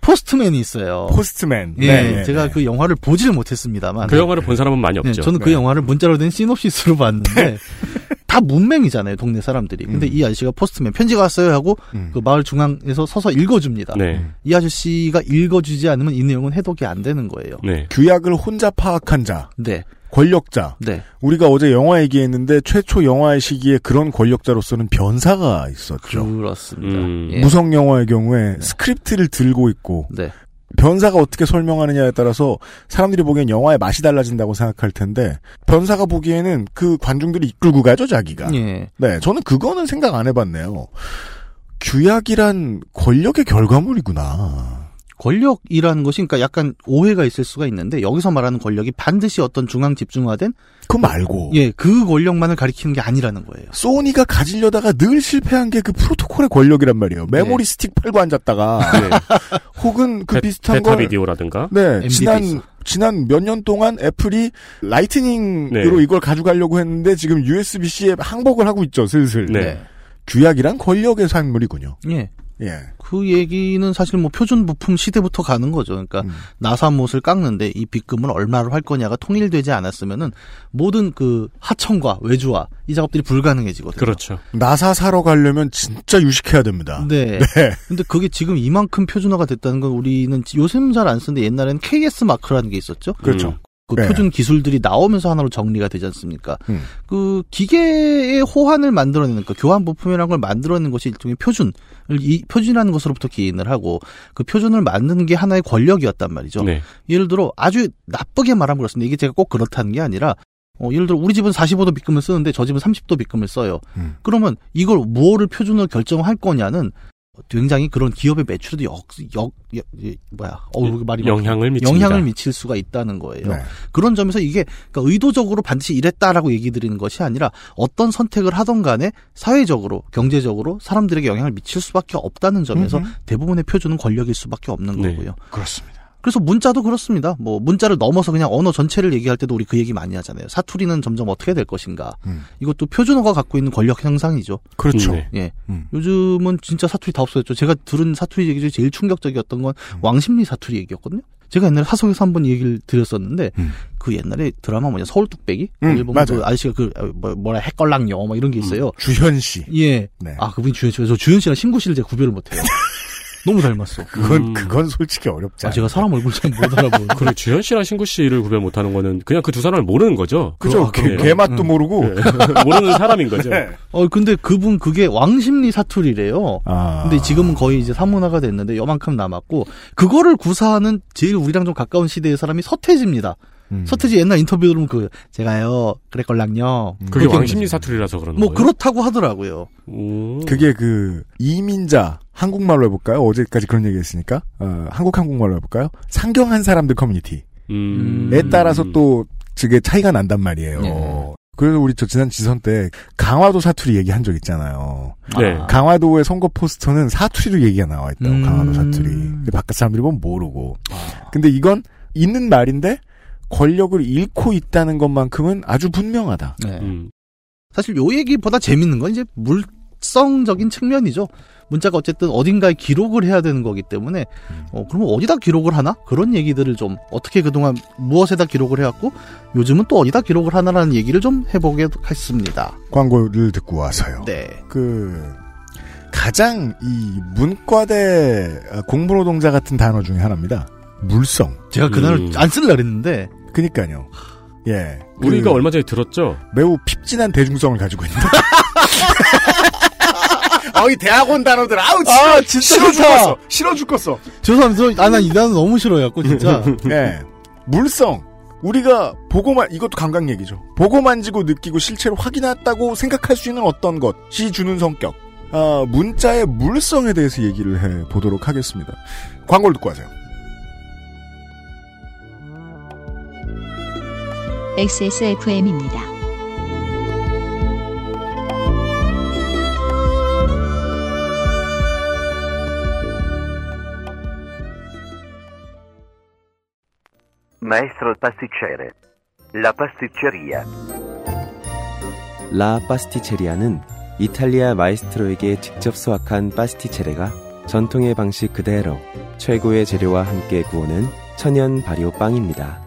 포스트맨이 있어요. 포스트맨. 예, 네, 네, 제가 네. 그 영화를 보질 못했습니다만. 그 영화를 본 사람은 많이 네, 없죠. 저는 그 네. 영화를 문자로 된 시놉시스로 봤는데 다 문맹이잖아요, 동네 사람들이. 근데 음. 이 아저씨가 postman 편지가 왔어요 하고 음. 그 마을 중앙에서 서서 읽어줍니다. 네. 이 아저씨가 읽어주지 않으면 이 내용은 해독이 안 되는 거예요. 네. 규약을 혼자 파악한 자, 네, 권력자. 네, 우리가 어제 영화 얘기했는데 최초 영화의 시기에 그런 권력자로서는 변사가 있었죠. 그렇습니다. 음. 예. 무성 영화의 경우에 스크립트를 들고 있고 네, 변사가 어떻게 설명하느냐에 따라서 사람들이 보기엔 영화의 맛이 달라진다고 생각할 텐데 변사가 보기에는 그 관중들이 이끌고 가죠 자기가. 예, 네, 저는 그거는 생각 안 해봤네요. 규약이란 권력의 결과물이구나. 권력이라는 것이 그러니까 약간 오해가 있을 수가 있는데 여기서 말하는 권력이 반드시 어떤 중앙 집중화된 그거 말고 예, 그 권력만을 가리키는 게 아니라는 거예요. 소니가 가지려다가 늘 실패한 게 그 프로토콜의 권력이란 말이에요. 메모리 스틱 팔고 앉았다가 네. 혹은 그 베- 비슷한 베타 걸 비디오라든가 네, MD도 지난 있어. 지난 몇 년 동안 애플이 라이트닝으로 네. 이걸 가져가려고 했는데 지금 USB-C에 항복을 하고 있죠, 슬슬. 네. 규약이란 권력의 산물이군요. 예. 예. 그 얘기는 사실 뭐 표준 부품 시대부터 가는 거죠. 그러니까 음. 나사 못을 깎는데 이 빗금을 얼마로 할 거냐가 통일되지 않았으면은 모든 그 하청과 외주화 이 작업들이 불가능해지거든요. 그렇죠. 나사 사러 가려면 진짜 유식해야 됩니다. 네. 근데 그게 지금 이만큼 표준화가 됐다는 건 우리는 요즘 잘 안 쓰는데 옛날에는 KS 마크라는 게 있었죠. 그렇죠. 음. 그 네. 표준 기술들이 나오면서 하나로 정리가 되지 않습니까? 음. 그 기계의 호환을 만들어내는 그 교환 부품이라는 걸 만들어내는 것이 일종의 표준을 이 표준이라는 것으로부터 기인을 하고 그 표준을 만드는 게 하나의 권력이었단 말이죠. 네. 예를 들어 아주 나쁘게 말하면 그렇습니다. 이게 제가 꼭 그렇다는 게 아니라 어, 예를 들어 우리 집은 45도 빗금을 쓰는데 저 집은 30도 빗금을 써요. 음. 그러면 이걸 무엇을 표준으로 결정할 거냐는 굉장히 그런 기업의 매출에도 역, 역, 역 이, 뭐야, 어, 우 말이 영향을 미칩니다. 영향을 미칠 수가 있다는 거예요. 네. 그런 점에서 이게 그러니까 의도적으로 반드시 이랬다라고 얘기 드리는 것이 아니라 어떤 선택을 하던 간에 사회적으로 경제적으로 사람들에게 영향을 미칠 수밖에 없다는 점에서 음흠. 대부분의 표준은 권력일 수밖에 없는 네. 거고요. 그렇습니다. 그래서 문자도 그렇습니다. 뭐 문자를 넘어서 그냥 언어 전체를 얘기할 때도 우리 그 얘기 많이 하잖아요. 사투리는 점점 어떻게 될 것인가. 음. 이것도 표준어가 갖고 있는 권력 형상이죠. 그렇죠. 네. 예. 음. 요즘은 진짜 사투리 다 없어졌죠. 제가 들은 사투리 얘기 중에 제일 충격적이었던 건 음. 왕십리 사투리 얘기였거든요. 제가 옛날에 사석에서 한 번 얘기를 드렸었는데 음. 그 옛날에 드라마 뭐냐 서울 뚝배기 음, 일본 맞아요. 그 아저씨가 그 어, 뭐, 뭐라 핵걸랑요 막 이런 게 있어요. 주현 씨. 예. 네. 아 그분이 주현 씨. 저 주현 씨랑 신구 씨를 제가 구별을 못해요. 너무 닮았어. 그건 음. 그건 솔직히 어렵지 아. 제가 사람 얼굴 잘 못 알아보는. 그리고 주현 씨랑 신구 씨를 구별 못하는 거는 그냥 그 두 사람을 모르는 거죠. 그죠? 그- 개, 네. 개맛도 음. 모르고. 네. 모르는 사람인 거죠. 네. 어 근데 그분 그게 왕십리 사투리래요. 아. 근데 지금은 거의 이제 사문화가 됐는데 요만큼 남았고 그거를 구사하는 제일 우리랑 좀 가까운 시대의 사람이 서태지입니다. 음. 서태지 옛날 인터뷰 들으면 그 제가요 그랬걸랑요. 그게 그렇게 왕십리 사투리라서 그런 뭐 거예요. 그렇다고 하더라고요. 음. 그게 그 이민자 한국말로 해볼까요? 어제까지 그런 얘기했으니까 어, 한국 한국말로 해볼까요? 상경한 사람들 커뮤니티에 음. 따라서 또 그게 차이가 난단 말이에요. 네. 그래서 우리 저 지난 지선 때 강화도 사투리 얘기한 적 있잖아요. 네. 아. 강화도의 선거 포스터는 사투리로 얘기가 나와 있다고 음. 강화도 사투리. 근데 바깥 사람들이 보면 모르고. 아. 근데 이건 있는 말인데 권력을 잃고 있다는 것만큼은 아주 분명하다. 네. 음. 사실 요 얘기보다 재밌는 건 이제 물성적인 측면이죠. 문자가 어쨌든 어딘가에 기록을 해야 되는 거기 때문에 어 그러면 어디다 기록을 하나 그런 얘기들을 좀 어떻게 그동안 무엇에다 기록을 해왔고 요즘은 또 어디다 기록을 하나라는 얘기를 좀 해보겠습니다. 광고를 듣고 와서요. 네. 그 가장 이 문과대 아, 공부노동자 같은 단어 중에 하나입니다. 물성. 제가 그날을 음. 안 쓸라 그랬는데 그니까요. 예. 그 우리가 얼마 전에 들었죠. 매우 핍진한 대중성을 가지고 있는. 어이 대학원 단어들 아우 아, 진짜 싫어. 죽겠어 싫어 죽겠어 죄송합니다. 아, 난이 단어 너무 싫어해갖고, 진짜. 예 물성 우리가 보고만 이것도 감각 얘기죠 보고 만지고 느끼고 실체로 확인했다고 생각할 수 있는 어떤 것이 주는 성격 아, 문자의 물성에 대해서 얘기를 해 보도록 하겠습니다 광고를 듣고 하세요 XSFM입니다. Maestro pasticcere. 라 파스티체리아는 이탈리아 마이스트로에게 직접 수확한 파스티체레가 전통의 방식 그대로 최고의 재료와 함께 구우는 천연 발효 빵입니다.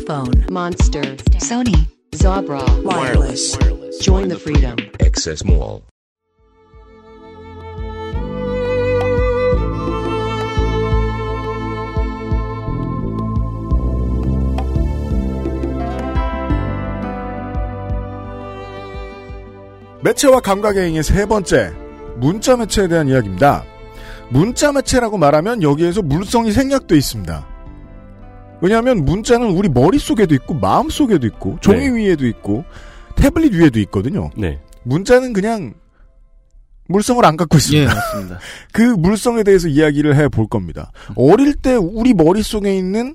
headphone, Monster, Sony, Zabra, wireless. Join the freedom. Access Mall. 매체와 감각의 행의 세 번째, 문자 매체에 대한 이야기입니다. 문자 매체라고 말하면 여기에서 물성이 생략돼 있습니다. 왜냐하면 문자는 우리 머릿속에도 있고 마음속에도 있고 종이 네. 위에도 있고 태블릿 위에도 있거든요. 네. 문자는 그냥 물성을 안 갖고 예, 있습니다. 맞습니다. 그 물성에 대해서 이야기를 해 볼 겁니다. 어릴 때 우리 머릿속에 있는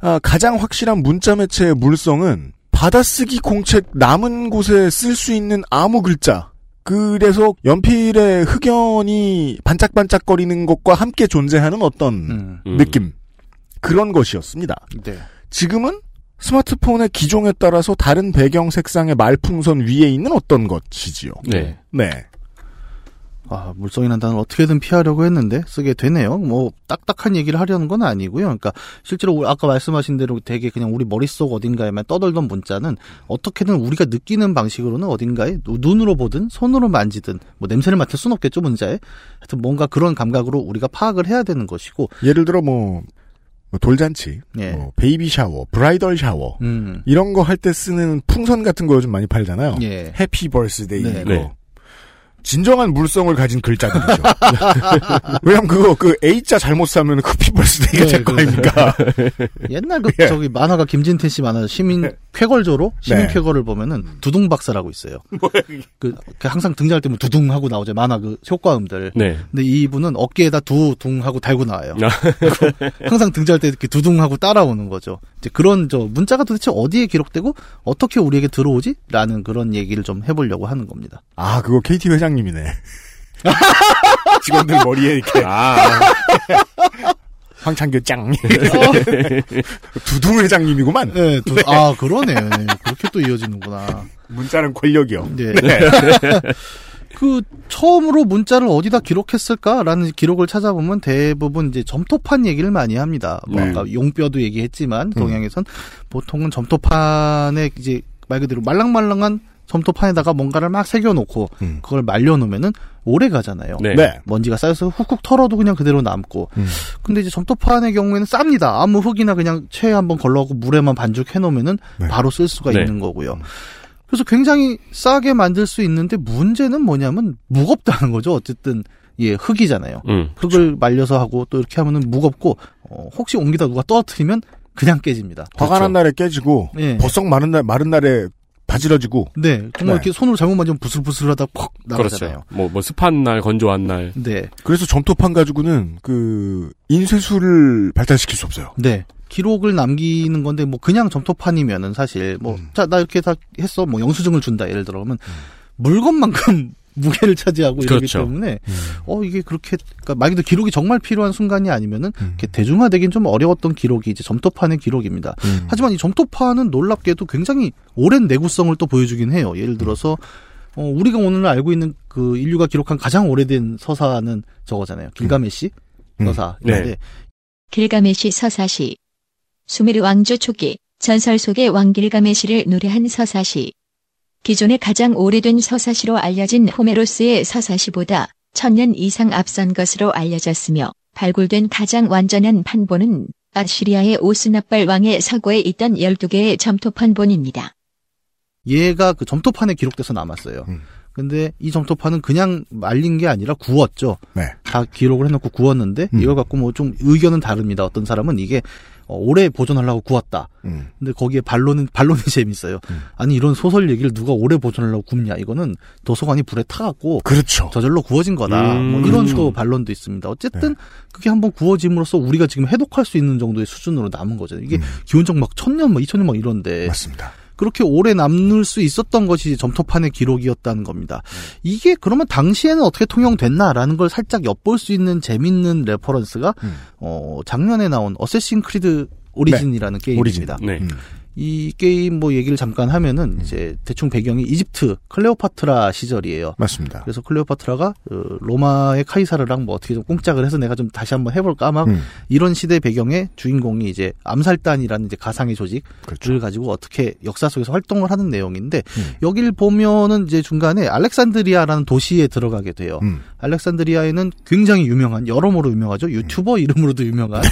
아, 가장 확실한 문자 매체의 물성은 받아쓰기 공책 남은 곳에 쓸 수 있는 아무 글자. 그래서 연필의 흑연이 반짝반짝거리는 것과 함께 존재하는 어떤 음. 음. 느낌. 그런 것이었습니다. 네. 지금은 스마트폰의 기종에 따라서 다른 배경 색상의 말풍선 위에 있는 어떤 것이지요. 네. 네. 아, 물성이라는 단어를 어떻게든 피하려고 했는데 쓰게 되네요. 뭐 딱딱한 얘기를 하려는 건 아니고요. 그러니까 실제로 아까 말씀하신 대로 되게 그냥 우리 머릿속 어딘가에만 떠돌던 문자는 어떻게든 우리가 느끼는 방식으로는 어딘가에 누- 눈으로 보든 손으로 만지든 뭐 냄새를 맡을 수는 없겠죠 문자에. 하여튼 뭔가 그런 감각으로 우리가 파악을 해야 되는 것이고. 예를 들어 뭐, 뭐 돌잔치, 예. 뭐 baby shower, bridal shower 음. 이런 거 할 때 쓰는 풍선 같은 거 요즘 많이 팔잖아요. 예. happy birthday 네. 이거. 네. 진정한 물성을 가진 글자들이죠. 왜냐면 그거 그 A자 잘못 사면 happy birthday가 네, 될거 그- 아닙니까? 옛날 그 예. 저기 만화가 김진태 씨 만화 시민 쾌걸조로 시민 네. 쾌걸을 보면은 두둥 박사라고 있어요. 그, 그 항상 등장할 때면 두둥 하고 나오죠 만화 그 효과음들. 네. 근데 이분은 어깨에다 두둥 하고 달고 나와요. 항상 등장할 때 이렇게 두둥 하고 따라오는 거죠. 이제 그런 저 문자가 도대체 어디에 기록되고 어떻게 우리에게 들어오지?라는 그런 얘기를 좀 해보려고 하는 겁니다. 아 그거 KT 회장님이네. 직원들 머리에 이렇게 아, 황창규 짱 두둥 회장님이구만. 네, 두- 아 그러네. 그렇게 또 이어지는구나. 문자는 권력이요. 네. 그 처음으로 문자를 어디다 기록했을까라는 기록을 찾아보면 대부분 이제 점토판 얘기를 많이 합니다. 뭐 네. 아까 용뼈도 얘기했지만 동양에선 보통은 점토판에 이제 말 그대로 말랑말랑한 점토판에다가 뭔가를 막 새겨놓고 음. 그걸 말려놓으면은 오래 가잖아요. 네. 네. 먼지가 쌓여서 훅훅 털어도 그냥 그대로 남고. 음. 근데 이제 점토판의 경우에는 쌉니다. 아무 흙이나 그냥 체에 한번 걸러갖고 물에만 반죽해 놓으면은 네. 바로 쓸 수가 네. 있는 거고요. 그래서 굉장히 싸게 만들 수 있는데 문제는 뭐냐면 무겁다는 거죠. 어쨌든 예 흙이잖아요. 음. 흙을 말려서 하고 또 이렇게 하면은 무겁고 어, 혹시 옮기다 누가 떨어뜨리면 그냥 깨집니다. 화가 난 날에 깨지고 예. 버석 마른 날 마른 날에 바지러지고 네, 정말 네. 이렇게 손으로 잘못 만지면 부슬부슬하다 퍽 나가잖아요. 그렇죠. 뭐, 뭐, 습한 날, 건조한 날. 네, 그래서 점토판 가지고는 그 인쇄술을 발달시킬 수 없어요. 네. 기록을 남기는 건데 뭐 그냥 점토판이면은 사실 뭐 음. 자나 이렇게 다 했어 뭐 영수증을 준다 예를 들어 그러면 물건만큼 무게를 차지하고 이러기 그렇죠. 때문에 어 이게 그렇게 그러니까 말 그대로 기록이 정말 필요한 순간이 아니면은 음. 이렇게 대중화되긴 좀 어려웠던 기록이 이제 점토판의 기록입니다. 음. 하지만 이 점토판은 놀랍게도 굉장히 오랜 내구성을 또 보여주긴 해요. 예를 들어서 어, 우리가 오늘 알고 있는 그 인류가 기록한 가장 오래된 서사는 저거잖아요. 길가메시 음. 서사인데 네. 길가메시 서사시. 수메르 왕조 초기 전설 속의 왕 길가메시를 노래한 서사시. 기존의 가장 오래된 서사시로 알려진 호메로스의 서사시보다 천년 이상 앞선 것으로 알려졌으며 발굴된 가장 완전한 판본은 아시리아의 오스나빨 왕의 서고에 있던 12개의 점토판본입니다. 얘가 그 점토판에 기록돼서 남았어요. 음. 근데 이 점토판은 그냥 말린 게 아니라 구웠죠. 네. 다 기록을 해놓고 구웠는데 음. 이걸 갖고 뭐 좀 의견은 다릅니다. 어떤 사람은 이게 어, 오래 보존하려고 구웠다. 음. 근데 거기에 반론은 반론이 재밌어요. 음. 아니 이런 소설 얘기를 누가 오래 보존하려고 굽냐? 이거는 도서관이 불에 타갖고 그렇죠. 저절로 구워진 거다. 음, 뭐 이런 그렇죠. 또 반론도 있습니다. 어쨌든 네. 그게 한번 구워짐으로써 우리가 지금 해독할 수 있는 정도의 수준으로 남은 거잖아요. 이게 음. 기원적 막 천년, 막 이천 년 막 이런데 맞습니다. 그렇게 오래 남을 수 있었던 것이 점토판의 기록이었다는 겁니다. 이게 그러면 당시에는 어떻게 통용됐나라는 걸 살짝 엿볼 수 있는 재밌는 reference가 음. 어 작년에 나온 Assassin's Creed Origin이라는 게임입니다. 네. 음. 이 게임 뭐 얘기를 잠깐 하면은 이제 대충 배경이 이집트 클레오파트라 시절이에요. 맞습니다. 그래서 클레오파트라가 어, 로마의 카이사르랑 뭐 어떻게 좀 쿵짝을 해서 내가 좀 다시 한번 해볼까 막 음. 이런 시대 배경의 주인공이 이제 암살단이라는 이제 가상의 조직을 그렇죠. 가지고 어떻게 역사 속에서 활동을 하는 내용인데 음. 여길 보면은 이제 중간에 알렉산드리아라는 도시에 들어가게 돼요. 음. 알렉산드리아에는 굉장히 유명한 여러모로 유명하죠. 유튜버 이름으로도 유명한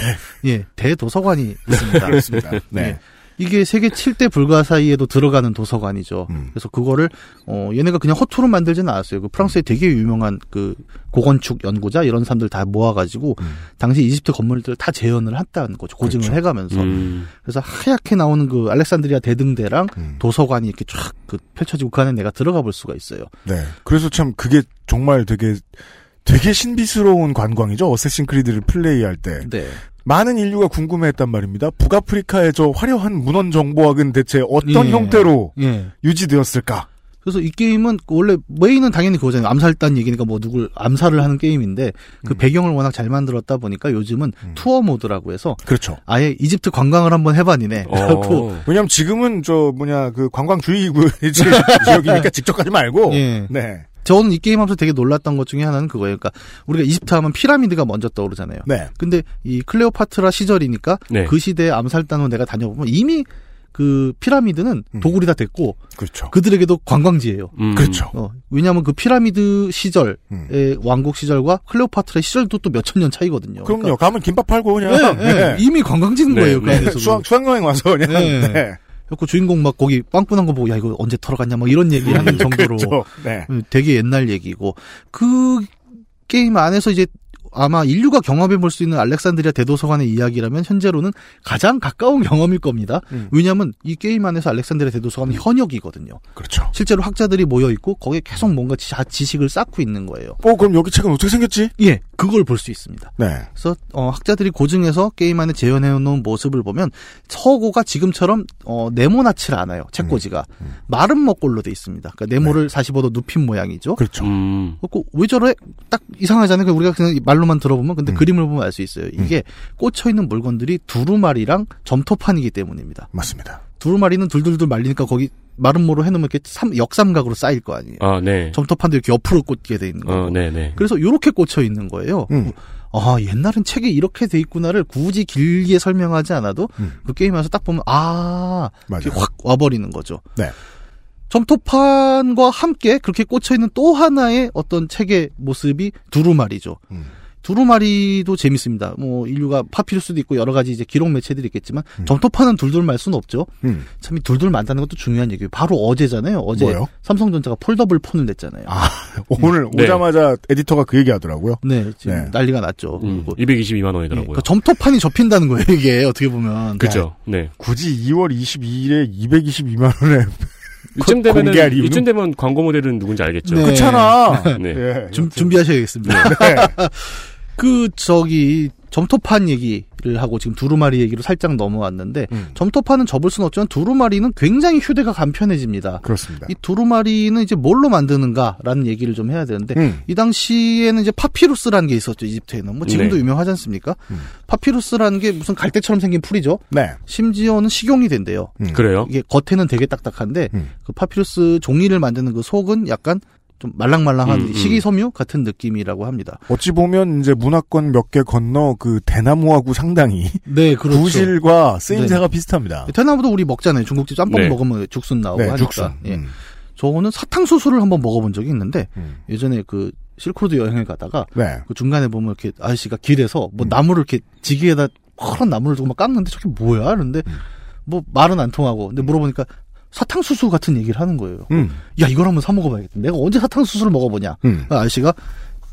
예 대도서관이 있습니다. 그렇습니다. 네. 예. 이게 세계 7대 불가 사이에도 들어가는 도서관이죠. 음. 그래서 그거를 어 얘네가 그냥 허투루 만들지는 않았어요. 그 프랑스에 되게 유명한 그 고건축 연구자 이런 사람들 다 모아가지고 음. 당시 이집트 건물들 다 재현을 했다는 거죠. 고증을 그렇죠. 해가면서 음. 그래서 하얗게 나오는 그 알렉산드리아 대등대랑 음. 도서관이 이렇게 쫙 그 펼쳐지고 그 안에 내가 들어가 볼 수가 있어요. 네. 그래서 참 그게 정말 되게 되게 신비스러운 관광이죠. Assassin's Creed를 플레이할 때. 네. 많은 인류가 궁금해했단 말입니다. 북아프리카의 저 화려한 문헌 정보학은 대체 어떤 예. 형태로 예. 유지되었을까? 그래서 이 게임은 원래 main은 당연히 그거잖아요. 암살단 얘기니까 뭐 누굴 암살을 하는 게임인데 그 음. 배경을 워낙 잘 만들었다 보니까 요즘은 음. tour mode라고 해서 그렇죠. 아예 이집트 관광을 한번. 그래갖고 어. 왜냐면 지금은 저 뭐냐 그 관광 주의구 지역이니까 직접 가지 말고. 예. 네. 저는 이 게임 하면서 되게 놀랐던 것 중에 하나는 그거예요. 그러니까 우리가 이집트 하면 피라미드가 먼저 떠오르잖아요. 네. 근데 이 클레오파트라 시절이니까 네. 그 시대의 암살단으로 내가 다녀보면 이미 그 피라미드는 음. 도굴이 다 됐고 그렇죠. 그들에게도 관광지예요. 음. 그렇죠. 어, 왜냐하면 그 피라미드 시절의 음. 왕국 시절과 클레오파트라 시절도 또 몇천 년 차이거든요. 그럼요. 가면 김밥 팔고 그냥. 그러니까, 예, 예. 네. 이미 관광지인 네, 거예요. 그 네. 수학 수학여행 와서 그냥. 그래서 주인공 막 거기 빵꾸난 거 보고 야 이거 언제 털어갔냐 막 이런 얘기하는 정도로 그렇죠. 네. 음, 되게 옛날 얘기고 그 게임 안에서 이제 아마 인류가 경험해 볼 수 있는 알렉산드리아 대도서관의 이야기라면 현재로는 가장 가까운 경험일 겁니다. 음. 왜냐하면 이 게임 안에서 알렉산드리아 대도서관은 현역이거든요. 그렇죠. 실제로 학자들이 모여 있고 거기에 계속 뭔가 지- 지식을 쌓고 있는 거예요. 어 그럼 여기 책은 어떻게 생겼지? 예, 그걸 볼 수 있습니다. 네. 그래서 어, 학자들이 고증해서 게임 안에 재현해 놓은 모습을 보면 서고가 지금처럼 어, 네모나질 않아요. 책꽂이가 음. 마름모꼴로 돼 있습니다. 그러니까 네모를 45도 눕힌 모양이죠. 그렇죠. 음. 그왜 저래? 딱 이상하잖아요. 그냥 우리가 그냥 말로만 들어보면 근데 음. 그림을 보면 알 수 있어요. 이게 꽂혀 있는 물건들이 두루마리랑 점토판이기 때문입니다. 맞습니다. 두루마리는 둘둘둘 말리니까 거기 마른 모로 해놓으면 이렇게 삼, 역삼각으로 쌓일 거 아니에요. 아, 네. 점토판도 이렇게 옆으로 꽂게 돼 있는 거고. 어, 네, 네. 그래서 이렇게 꽂혀 있는 거예요. 음. 아 옛날엔 책이 이렇게 돼 있구나를 굳이 길게 설명하지 않아도 음. 그 게임에서 딱 보면 아 맞아요. 이렇게 확 와버리는 거죠. 네. 점토판과 함께 그렇게 꽂혀 있는 또 하나의 어떤 책의 모습이 두루마리죠. 음. 두루마리도 재밌습니다. 뭐 인류가 파피루스도 있고 여러 가지 이제 기록 매체들이 있겠지만 음. 점토판은 둘둘 말 수는 없죠. 음. 참 이 둘둘 만다는 것도 중요한 얘기예요. 바로 어제잖아요. 어제 뭐요? 삼성전자가 폴더블 폰을 냈잖아요. 아 오늘 네. 오자마자 에디터가 그 얘기 하더라고요. 네, 지금 네. 난리가 났죠. 음, 그리고 222만 예, 원이더라고요. 그러니까 점토판이 접힌다는 거예요. 이게 어떻게 보면 그죠. 네. 굳이 2월 22일에 222만 원에 이쯤 이유는? 이쯤 되면 광고 모델은 누군지 알겠죠. 네. 그렇잖아. 네. 예, 준, 여튼. 준비하셔야겠습니다. 네. 그 저기 점토판 얘기를 하고 지금 두루마리 얘기로 살짝 넘어왔는데 음, 점토판은 접을 수는 없지만 두루마리는 굉장히 휴대가 간편해집니다. 그렇습니다. 이 두루마리는 이제 뭘로 만드는가라는 얘기를 좀 해야 되는데 음, 이 당시에는 이제 파피루스라는 게 있었죠 이집트에는 뭐 지금도 네. 유명하지 않습니까? 음. 파피루스라는 게 무슨 갈대처럼 생긴 풀이죠. 네. 심지어는 식용이 된대요. 음. 그래요? 이게 겉에는 되게 딱딱한데 음. 그 파피루스 종이를 만드는 그 속은 약간 좀 말랑말랑한 음, 음. 식이섬유 같은 느낌이라고 합니다. 어찌 보면 이제 문화권 몇 개 건너 그 대나무하고 상당히 네, 그렇죠. 구실과 쓰임새가 네. 비슷합니다. 대나무도 우리 먹잖아요. 중국집 짬뽕 네. 먹으면 죽순 나오고 네, 하니까. 죽순. 예. 음, 저거는 사탕수수를 한번 먹어본 적이 있는데 음. 예전에 그 실크로드 여행을 가다가 네. 그 중간에 보면 이렇게 아저씨가 길에서 뭐 음. 나무를 이렇게 지기에다 파란 나무를 두고 막 깎는데 저게 뭐야? 그런데 음. 뭐 말은 안 통하고 근데 물어보니까 사탕수수 같은 얘기를 하는 거예요. 음. 야, 이걸 한번 사 먹어봐야겠다. 내가 언제 사탕수수를 먹어보냐. 음. 그 아저씨가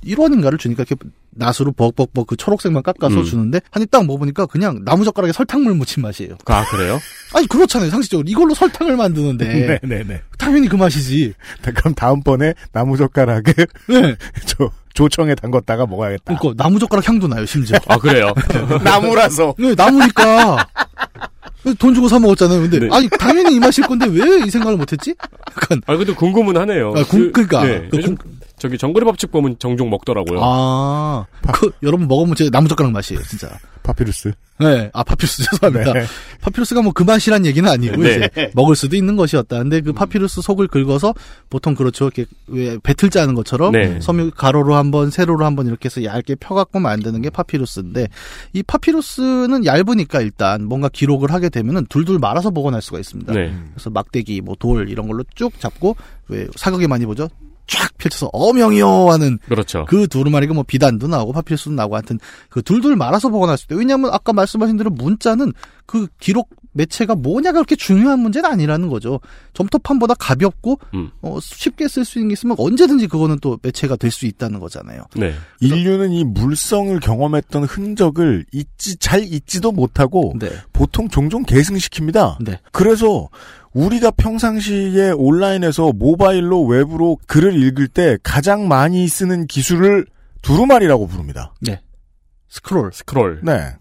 1원인가를 주니까 이렇게 낫으로 벅벅벅 그 초록색만 깎아서 음. 주는데 한 입 딱 먹어보니까 그냥 나무젓가락에 설탕물 묻힌 맛이에요. 아 그래요? 아니 그렇잖아요 상식적으로 이걸로 설탕을 만드는데 네네네. 당연히 그 맛이지. 그럼 다음번에 나무젓가락을 네. 저 조청에 담궜다가 먹어야겠다. 그러니까 나무젓가락 향도 나요 심지어. 아 그래요? 나무라서. 네, 나무니까 돈 주고 사 먹었잖아요. 근데 네. 아니 당연히 이 맛일 건데 왜 이 생각을 못했지? 약간 아 근데 궁금은 하네요. 아, 궁- 그 러니까. 네, 그 요즘 저기 정글의 법칙 보면 종종 먹더라고요. 아, 그 여러분 먹으면 제 나무젓가락 맛이에요, 진짜. 파피루스. 네, 아 파피루스 죄송합니다. 네. 파피루스가 뭐 그 맛이란 얘기는 아니고 네. 이제 먹을 수도 있는 것이었다. 근데 그 파피루스 속을 긁어서 보통 그렇죠, 이렇게 왜 베틀 짜는 것처럼 네. 섬유 가로로 한번 세로로 한번 이렇게 해서 얇게 펴갖고 만드는 게 파피루스인데 이 파피루스는 얇으니까 일단 뭔가 기록을 하게 되면은 둘둘 말아서 보관할 수가 있습니다. 네. 그래서 막대기, 뭐 돌 이런 걸로 쭉 잡고 왜 사극에 많이 보죠. 쫙 펼쳐서 어명이요 하는 그렇죠. 그 두루마리가 뭐 비단도 나오고 파피루스도 나오고 하여튼 그 둘둘 말아서 보관할 수 있대. 왜냐하면 아까 말씀하신 대로 문자는 그 기록 매체가 뭐냐가 그렇게 중요한 문제는 아니라는 거죠. 점토판보다 가볍고 음. 어, 쉽게 쓸 수 있는 게 있으면 언제든지 그거는 또 매체가 될 수 있다는 거잖아요. 네. 인류는 이 물성을 경험했던 흔적을 잊지 잘 잊지도 못하고 네. 보통 종종 계승시킵니다. 네. 그래서 우리가 평상시에 온라인에서 모바일로 웹으로 글을 읽을 때 가장 많이 쓰는 기술을 두루마리라고 부릅니다. 네. 스크롤. 스크롤. 네.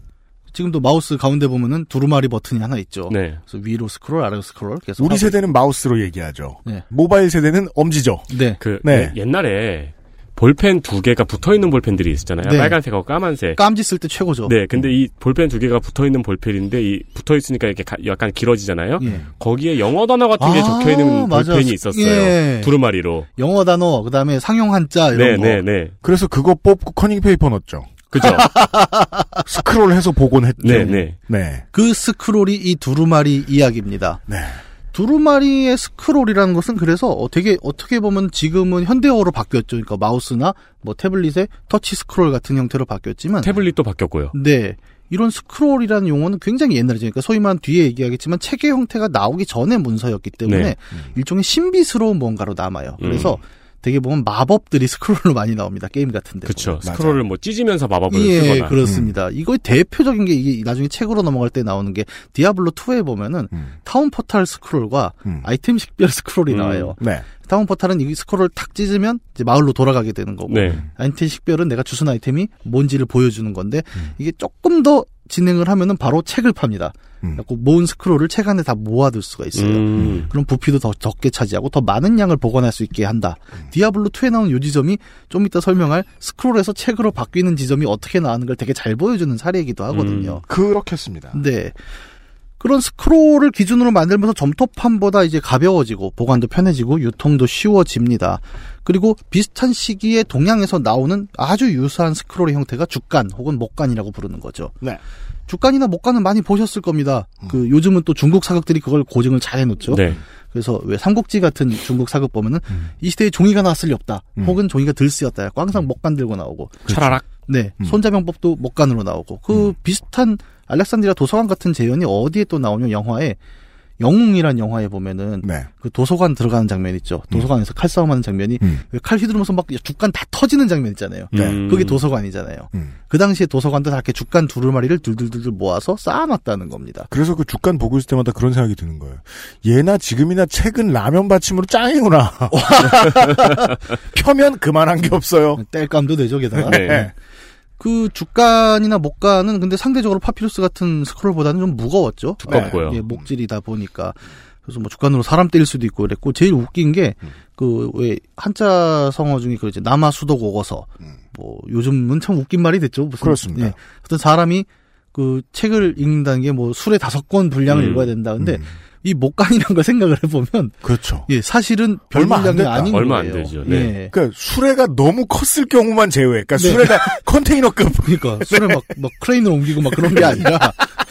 지금도 마우스 가운데 보면은 두루마리 버튼이 하나 있죠. 네. 그래서 위로 스크롤, 아래로 스크롤 계속 우리 세대는 마우스로 얘기하죠. 네. 모바일 세대는 엄지죠. 네. 그 네. 예- 옛날에 볼펜 두 개가 붙어 있는 볼펜들이 있었잖아요. 네. 빨간색하고 까만색. 깜지 쓸 때 최고죠. 네, 근데 이 볼펜 두 개가 붙어 있는 볼펜인데 이 붙어 있으니까 이렇게 가- 약간 길어지잖아요. 예. 거기에 영어 단어 같은 게 아, 적혀 있는. 볼펜이 있었어요. 예. 두루마리로. 영어 단어, 그 다음에 상용 한자 이런 네, 거. 네, 네. 그래서 그거 뽑고 커닝 페이퍼 넣었죠. 그죠? 스크롤해서 보곤 했죠. 네, 네. 네. 그 스크롤이 이 두루마리 이야기입니다. 네. 두루마리의 스크롤이라는 것은 그래서 어, 되게 어떻게 보면 지금은 현대어로 바뀌었죠. 그러니까 마우스나 뭐 태블릿의 터치 스크롤 같은 형태로 바뀌었지만 태블릿도 바뀌었고요. 네. 이런 스크롤이라는 용어는 굉장히 옛날이죠. 그러니까 소위 말하는 뒤에 얘기하겠지만 책의 형태가 나오기 전에 문서였기 때문에 네. 일종의 신비스러운 뭔가로 남아요. 그래서 음. 되게 보면 마법들이 스크롤로 많이 나옵니다. 게임 같은 데. 그쵸. 맞아요. 스크롤을 뭐 찢으면서 마법을 예, 쓰거나. 그렇습니다. 이거의 대표적인 게 이게 나중에 책으로 넘어갈 때 나오는 게 디아블로 2에 보면은 음. town portal 스크롤과 음. 아이템 식별 스크롤이 음. 나와요. 네. Town portal은 이 스크롤을 탁 찢으면 이제 마을로 돌아가게 되는 거고 네. 아이템 식별은 내가 주운 아이템이 뭔지를 보여주는 건데 음. 이게 조금 더 진행을 하면은 바로 책을 팝니다. 음. 모은 스크롤을 책 안에 다 모아둘 수가 있어요. 음. 그럼 부피도 더 적게 차지하고 더 많은 양을 보관할 수 있게 한다. 디아블로 2에 나온 요 지점이 좀 이따 설명할 스크롤에서 책으로 바뀌는 지점이 어떻게 나오는 걸 되게 잘 보여주는 사례이기도 하거든요. 그렇겠습니다. 네. 그런 스크롤을 기준으로 만들면서 점토판보다 이제 가벼워지고 보관도 편해지고 유통도 쉬워집니다. 그리고 비슷한 시기에 동양에서 나오는 아주 유사한 스크롤의 형태가 죽간 혹은 목간이라고 부르는 거죠. 네. 죽간이나 목간은 많이 보셨을 겁니다. 그 요즘은 또 중국 사극들이 그걸 고증을 잘 해놓죠. 네. 그래서 왜 삼국지 같은 중국 사극 보면은 음. 이 시대에 종이가 나왔을 리 없다. 음. 혹은 종이가 들 쓰였다. 항상 목간 들고 나오고. 차라락. 네. 음. 손자병법도 목간으로 나오고. 그 음. 비슷한 알렉산드리아 도서관 같은 재현이 어디에 또 나오냐 영화에 영웅이란 영화에 보면은 네. 그 도서관 들어가는 장면 있죠. 도서관에서 칼싸움하는 장면이 음. 왜칼 휘두르면서 막 죽간 다 터지는 장면 있잖아요. 네. 음. 그게 도서관이잖아요. 음. 그 당시에 도서관도 다 이렇게 죽간 두루마리를 둘둘둘둘 모아서 쌓아놨다는 겁니다. 그래서 그 주간 보고 있을 때마다 그런 생각이 드는 거예요. 예나 지금이나 책은 라면 받침으로 짱이구나. 펴면 그만한 게 없어요. 뗄감도 되죠, 게다가. 네. 그 주간이나 목간은 근데 상대적으로 파피루스 같은 스크롤보다는 좀 무거웠죠. 두껍고요. 예, 목질이다 보니까. 그래서 뭐 주간으로 사람 때릴 수도 있고 그랬고 제일 웃긴 게 그 왜 한자 성어 중에 그 이제 남아 수도 고거서 뭐 요즘은 참 웃긴 말이 됐죠. 무슨 그렇습니다. 예. 어떤 사람이 그 책을 읽는다는 게 뭐 술에 다섯 권 분량을 음. 읽어야 된다. 근데 음. 이 목간이라는 걸 생각을 해보면 그렇죠. 예 사실은 별안 됐다. 아닌 얼마 안 거예요. 되죠. 네. 예. 그러니까 수레가 너무 컸을 경우만 제외. 그러니까 네. 수레가 컨테이너급. 그러니까 술에 막, 막 크레인을 옮기고 막 그런 게 아니라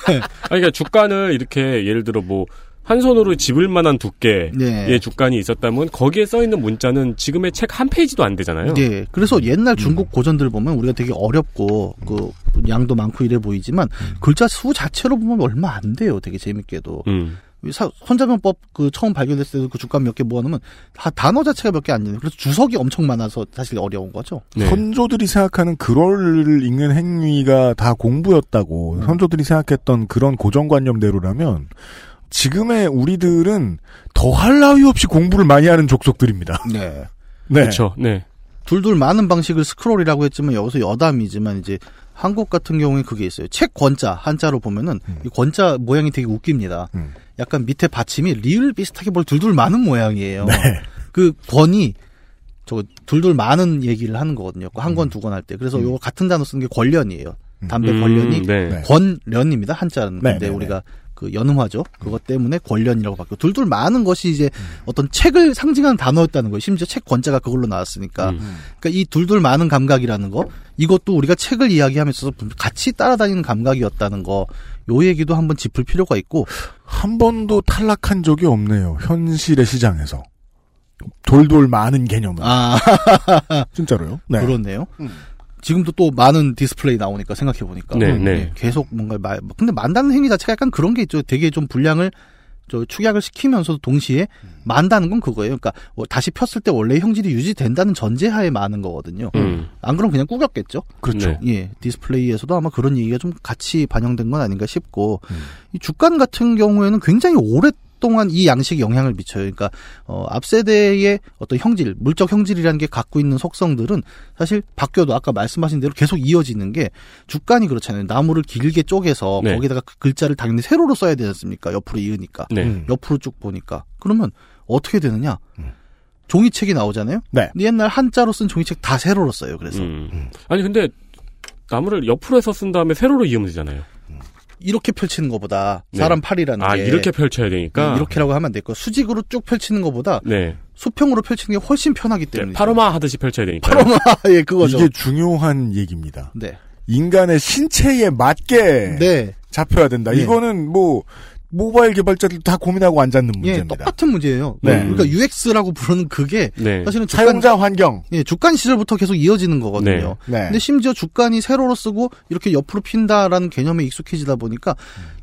아니, 그러니까 죽간을 이렇게 예를 들어 뭐 한 손으로 집을 만한 두께의 네. 죽간이 있었다면 거기에 써 있는 문자는 지금의 책 한 페이지도 안 되잖아요. 예. 그래서 음. 옛날 중국 고전들 보면 우리가 되게 어렵고 그 양도 많고 이래 보이지만 음. 글자 수 자체로 보면 얼마 안 돼요. 되게 재밌게도. 음. 사- 손자병법 그 처음 발견됐을 때도 그 주간 몇 개 모아놓으면 다 단어 자체가 몇 개 안 되는. 그래서 주석이 엄청 많아서 사실 어려운 거죠. 네. 선조들이 생각하는 글을 읽는 행위가 다 공부였다고 선조들이 생각했던 그런 고정관념대로라면 지금의 우리들은 더할 나위 없이 공부를 많이 하는 족속들입니다. 네. 네. 그렇죠. 네. 둘둘 많은 방식을 스크롤이라고 했지만 여기서 여담이지만 이제 한국 같은 경우에 그게 있어요. 책 권자 한자로 보면은 이 권자 모양이 되게 웃깁니다. 음. 약간 밑에 받침이 리을 비슷하게 뭘 둘둘 많은 모양이에요. 네. 그 권이 저 둘둘 많은 얘기를 하는 거거든요. 그한권 두 권 할 때. 그래서 요거 같은 단어 쓰는 게 권련이에요. 담배 음, 권련이 네. 네. 권련입니다. 한자는. 네, 근데 네, 우리가 그 연음하죠. 그것 때문에 권련이라고 바뀌고 둘둘 많은 것이 이제 어떤 책을 상징하는 단어였다는 거예요. 심지어 책 권자가 그걸로 나왔으니까. 음. 그러니까 이 둘둘 많은 감각이라는 거 이것도 우리가 책을 이야기하면서 같이 따라다니는 감각이었다는 거. 요 얘기도 한번 짚을 필요가 있고 한 번도 탈락한 적이 없네요. 현실의 시장에서. 돌돌 마는 개념은. 아 진짜로요? 네. 그렇네요. 음. 지금도 또 많은 디스플레이 나오니까 생각해 보니까 네, 네. 계속 뭔가 말 근데 만다는 행위 자체가 약간 그런 게 있죠. 되게 좀 분량을 저 축약을 시키면서도 동시에 만다는 건 그거예요. 그러니까 뭐 다시 폈을 때 원래 형질이 유지된다는 전제하에 만 거거든요. 음. 안 그럼 그냥 꾸겼겠죠. 그렇죠. 네. 예, 디스플레이에서도 아마 그런 얘기가 좀 같이 반영된 건 아닌가 싶고 음. 이 주간 같은 경우에는 굉장히 오랫 동안 이 양식이 영향을 미쳐요. 그러니까 어, 앞 세대의 어떤 형질, 물적 형질이라는 게 갖고 있는 속성들은 사실 바뀌어도 아까 말씀하신 대로 계속 이어지는 게 주간이 그렇잖아요. 나무를 길게 쪼개서 네. 거기다가 그 글자를 당연히 세로로 써야 되지 않습니까? 옆으로 이으니까. 네. 음. 옆으로 쭉 보니까. 그러면 어떻게 되느냐? 종이책이 나오잖아요. 네. 근데 옛날 한자로 쓴 종이책 다 세로로 써요. 그래서 음. 아니 근데 나무를 옆으로 해서 쓴 다음에 세로로 이으면 되잖아요. 이렇게 펼치는 것보다 네. 사람 팔이라는 아 게 이렇게 펼쳐야 되니까. 네, 이렇게라고 하면 안 되고 수직으로 쭉 펼치는 것보다 네. 수평으로 펼치는 게 훨씬 편하기 네, 때문에 파로마 하듯이 펼쳐야 되니까. 파로마 예 그거죠. 이게 중요한 얘기입니다. 네. 인간의 신체에 맞게 네. 잡혀야 된다. 예. 이거는 뭐 모바일 개발자들 다 고민하고 앉았는 예, 문제입니다. 똑같은 문제예요. 네. 그러니까 UX라고 부르는 그게 네. 사실은 주간 사용자 환경. 예, 주간 시절부터 계속 이어지는 거거든요. 네. 근데 심지어 주간이 세로로 쓰고 이렇게 옆으로 핀다라는 개념에 익숙해지다 보니까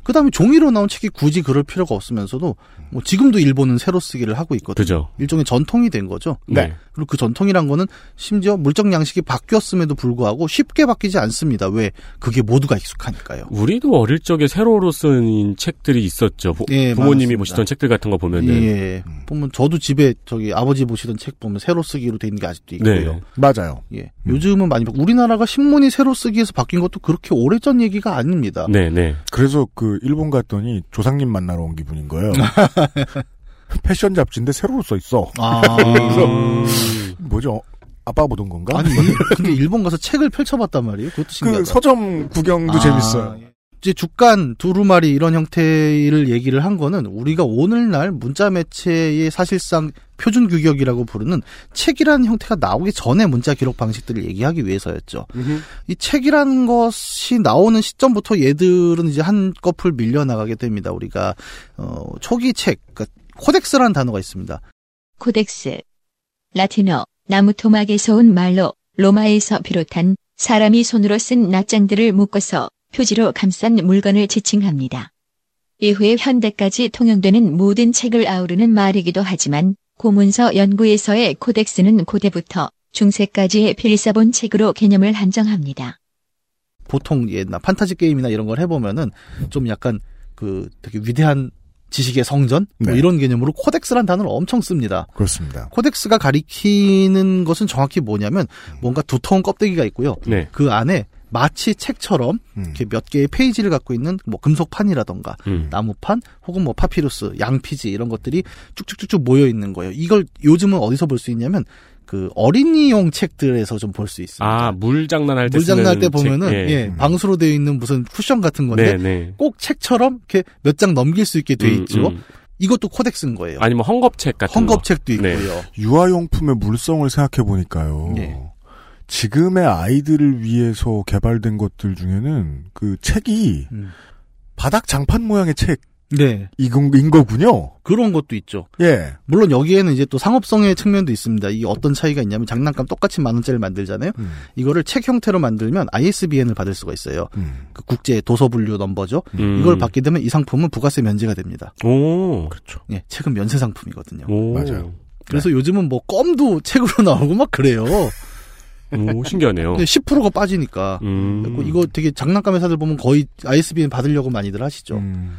그 다음에 종이로 나온 책이 굳이 그럴 필요가 없으면서도 뭐 지금도 일본은 세로 쓰기를 하고 있거든요. 그죠. 일종의 전통이 된 거죠. 네. 그리고 그 전통이란 거는 심지어 물적 양식이 바뀌었음에도 불구하고 쉽게 바뀌지 않습니다. 왜? 그게 모두가 익숙하니까요. 우리도 어릴 적에 세로로 쓴 책들이 있었죠. 부, 예, 모님이. 보시던 책들 같은 거 보면은. 예. 보면 저도 집에 저기 아버지 보시던 책 보면 세로 쓰기로 돼 있는 게 아직도 있고요. 네. 맞아요. 예. 요즘은 많이 바- 우리나라가 신문이 세로 쓰기에서 바뀐 것도 그렇게 오래전 얘기가 아닙니다. 네, 네. 그래서 그 일본 갔더니 조상님 만나러 온 기분인 거예요. 패션 잡지인데 세로로 써 있어. 아. 음, 뭐죠? 아빠 보던 건가? 아니, 근데 일본 가서 책을 펼쳐봤단 말이에요. 그것도 신기하다. 그 서점 구경도 아, 재밌어요. 이제 주간 두루마리 이런 형태를 얘기를 한 거는 우리가 오늘날 문자 매체의 사실상 표준 규격이라고 부르는 책이라는 형태가 나오기 전에 문자 기록 방식들을 얘기하기 위해서였죠. 이 책이라는 것이 나오는 시점부터 얘들은 이제 한꺼풀 밀려나가게 됩니다. 우리가 어, 초기 책, 그러니까 코덱스라는 단어가 있습니다. 코덱스. 라틴어, 나무 토막에서 온 말로 로마에서 비롯한 사람이 손으로 쓴 낱장들을 묶어서 표지로 감싼 물건을 지칭합니다. 이후에 현대까지 통용되는 모든 책을 아우르는 말이기도 하지만 고문서 연구에서의 코덱스는 고대부터 중세까지의 필사본 책으로 개념을 한정합니다. 보통 옛날 판타지 게임이나 이런 걸 해보면은 좀 약간 그 되게 위대한 지식의 성전 뭐 네. 이런 개념으로 코덱스란 단어를 엄청 씁니다. 그렇습니다. 코덱스가 가리키는 것은 정확히 뭐냐면 뭔가 두터운 껍데기가 있고요. 네. 그 안에 마치 책처럼 음. 이렇게 몇 개의 페이지를 갖고 있는 뭐 금속판이라던가 음. 나무판 혹은 뭐 파피루스, 양피지 이런 것들이 쭉쭉쭉쭉 모여 있는 거예요. 이걸 요즘은 어디서 볼 수 있냐면 그 어린이용 책들에서 좀 볼 수 있습니다. 아, 물 장난할 때 물 장난할 때 쓰는 보면은 책. 예, 음. 방수로 되어 있는 무슨 쿠션 같은 건데 네, 네. 꼭 책처럼 이렇게 몇 장 넘길 수 있게 돼 음, 있죠. 음. 이것도 코덱스인 거예요. 아니면 헝겊책 같은 거. 헝겊책도 네. 있고요. 유아용품의 물성을 생각해 보니까요. 예. 지금의 아이들을 위해서 개발된 것들 중에는 그 책이 음. 바닥 장판 모양의 책 네. 이건 인 거군요. 그런 것도 있죠. 예. 물론 여기에는 이제 또 상업성의 측면도 있습니다. 이 어떤 차이가 있냐면 장난감 똑같이 만 원짜리를 만들잖아요. 음. 이거를 책 형태로 만들면 ISBN을 받을 수가 있어요. 음. 그 국제 도서 분류 넘버죠. 음. 이걸 받게 되면 이 상품은 부가세 면제가 됩니다. 오. 그렇죠. 예, 책은 면세 상품이거든요. 오. 맞아요. 그래서 요즘은 뭐 껌도 책으로 나오고 막 그래요. 오, 신기하네요. 근데 10%가 빠지니까. 음. 이거 되게 장난감 회사들 보면 거의 ISBN 받으려고 많이들 하시죠. 음.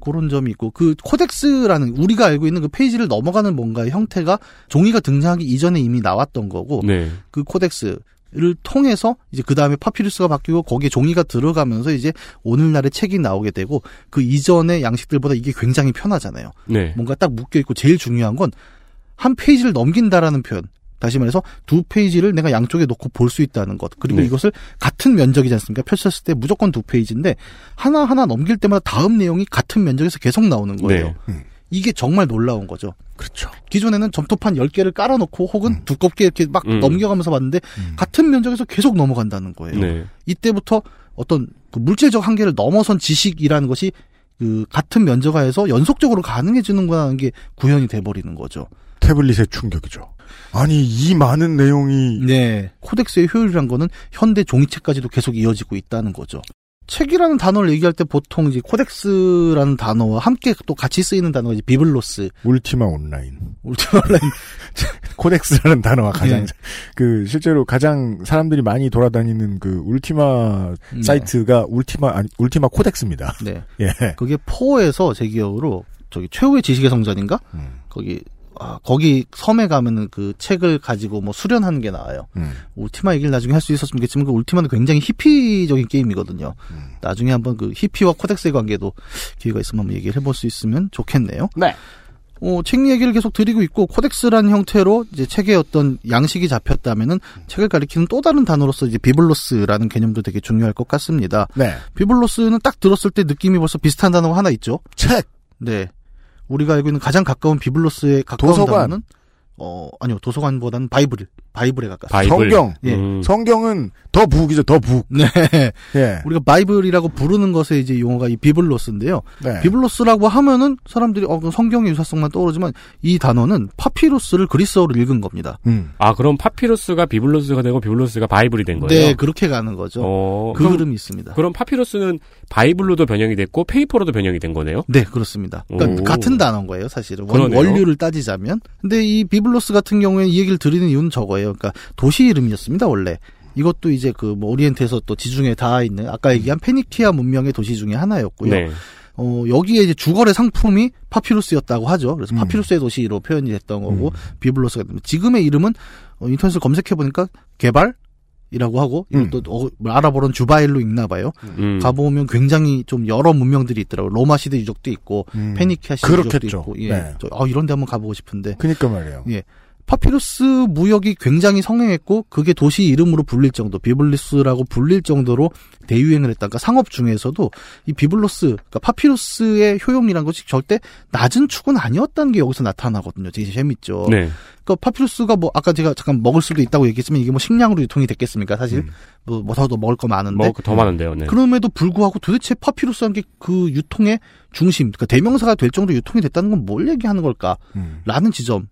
그런 점이 있고 그 코덱스라는 우리가 알고 있는 그 페이지를 넘어가는 뭔가의 형태가 종이가 등장하기 이전에 이미 나왔던 거고 네. 그 코덱스를 통해서 이제 그 다음에 파피루스가 바뀌고 거기에 종이가 들어가면서 이제 오늘날의 책이 나오게 되고 그 이전의 양식들보다 이게 굉장히 편하잖아요. 네. 뭔가 딱 묶여 있고 제일 중요한 건 한 페이지를 넘긴다라는 표현. 다시 말해서 두 페이지를 내가 양쪽에 놓고 볼 수 있다는 것. 그리고 네. 이것을 같은 면적이지 않습니까? 펼쳤을 때 무조건 두 페이지인데 하나하나 넘길 때마다 다음 내용이 같은 면적에서 계속 나오는 거예요. 네. 이게 정말 놀라운 거죠. 그렇죠. 기존에는 점토판 10개를 깔아놓고 혹은 두껍게 이렇게 막 음. 넘겨가면서 봤는데 음. 같은 면적에서 계속 넘어간다는 거예요. 네. 이때부터 어떤 그 물질적 한계를 넘어선 지식이라는 것이 그 같은 면적 하에서 연속적으로 가능해지는구나 하는 게 구현이 돼버리는 거죠. 태블릿의 충격이죠. 아니 이 많은 내용이 네. 코덱스의 효율이란 거는 현대 종이책까지도 계속 이어지고 있다는 거죠. 책이라는 단어를 얘기할 때 보통 이제 코덱스라는 단어와 함께 또 같이 쓰이는 단어가 이제 비블로스, 울티마 온라인, 울티마 온라인. 코덱스라는 단어가 가장 네. 그 실제로 가장 사람들이 많이 돌아다니는 그 울티마 네. 사이트가 울티마 아니 울티마 코덱스입니다. 네. 예. 그게 포에서 제 기억으로 저기 최후의 지식의 성전인가? 음. 거기 아, 거기 섬에 가면은 그 책을 가지고 뭐 수련하는 게 나와요. 음. 울티마 얘기를 나중에 할 수 있었으면 좋겠지만 그 울티마는 굉장히 히피적인 게임이거든요. 음. 나중에 한번 그 히피와 코덱스의 관계도 기회가 있으면 한번 얘기를 해볼 수 있으면 좋겠네요. 네. 어, 책 얘기를 계속 드리고 있고 코덱스라는 형태로 이제 책의 어떤 양식이 잡혔다면은 책을 가리키는 또 다른 단어로서 이제 비블로스라는 개념도 되게 중요할 것 같습니다. 네. 비블로스는 딱 들었을 때 느낌이 벌써 비슷한 단어가 하나 있죠. 책. 네. 우리가 알고 있는 가장 가까운 비블로스에 가까운 도서관. 단어는 어 아니요 도서관보다는 바이블 바이블에 가깝습니다. 바이블. 성경. 예. 음. 성경은 the book이죠. The book. 네. 예. 우리가 바이블이라고 부르는 것의 이제 용어가 이 비블로스인데요. 네. 비블로스라고 하면은 사람들이 어 성경의 유사성만 떠오르지만 이 단어는 파피루스를 그리스어로 읽은 겁니다. 음. 아, 그럼 파피루스가 비블로스가 되고 비블로스가 바이블이 된 거예요? 네, 그렇게 가는 거죠. 어, 그 그럼, 흐름이 있습니다. 그럼 파피루스는 바이블로도 변형이 됐고 페이퍼로도 변형이 된 거네요? 네, 그렇습니다. 그러니까 오. 같은 단어인 거예요, 사실은. 원, 그러네요. 원류를 따지자면. 근데 이 비블로스 같은 경우에 이 얘기를 드리는 이유는 저거예요. 그러니까 도시 이름이었습니다, 원래. 이것도 이제 그 뭐 오리엔트에서 또 지중해 닿아 있는 아까 얘기한 페니키아 문명의 도시 중에 하나였고요. 네. 어, 여기에 이제 주거래 상품이 파피루스였다고 하죠. 그래서 음. 파피루스의 도시로 표현이 됐던 거고 비블로스가 됩니다. 지금의 이름은 어, 인터넷을 검색해 보니까 게발이라고 하고 음. 이것도 어, 아랍어로는 주바일로 읽나 봐요. 음. 가보면 굉장히 좀 여러 문명들이 있더라고요. 로마 시대 유적도 있고 음. 페니키아 시대 유적도 그렇겠죠. 있고 예. 네. 저, 어, 이런 데 한번 가보고 싶은데 그니까 말이에요. 예. 파피루스 무역이 굉장히 성행했고 그게 도시 이름으로 불릴 정도 비블로스라고 불릴 정도로 대유행을 했다. 그러니까 상업 중에서도 이 비블로스, 그러니까 파피루스의 효용이란 것이 절대 낮은 축은 아니었다는 게 여기서 나타나거든요. 되게 재밌죠. 네. 그러니까 파피루스가 뭐 아까 제가 잠깐 먹을 수도 있다고 얘기했지만 이게 뭐 식량으로 유통이 됐겠습니까? 사실 뭐 뭐더도 먹을 거 많은데 뭐더 많은데요. 네. 그럼에도 불구하고 도대체 파피루스한 게그 유통의 중심, 그러니까 대명사가 될 정도 유통이 됐다는 건 뭘 얘기하는 걸까? 음. 라는 지점을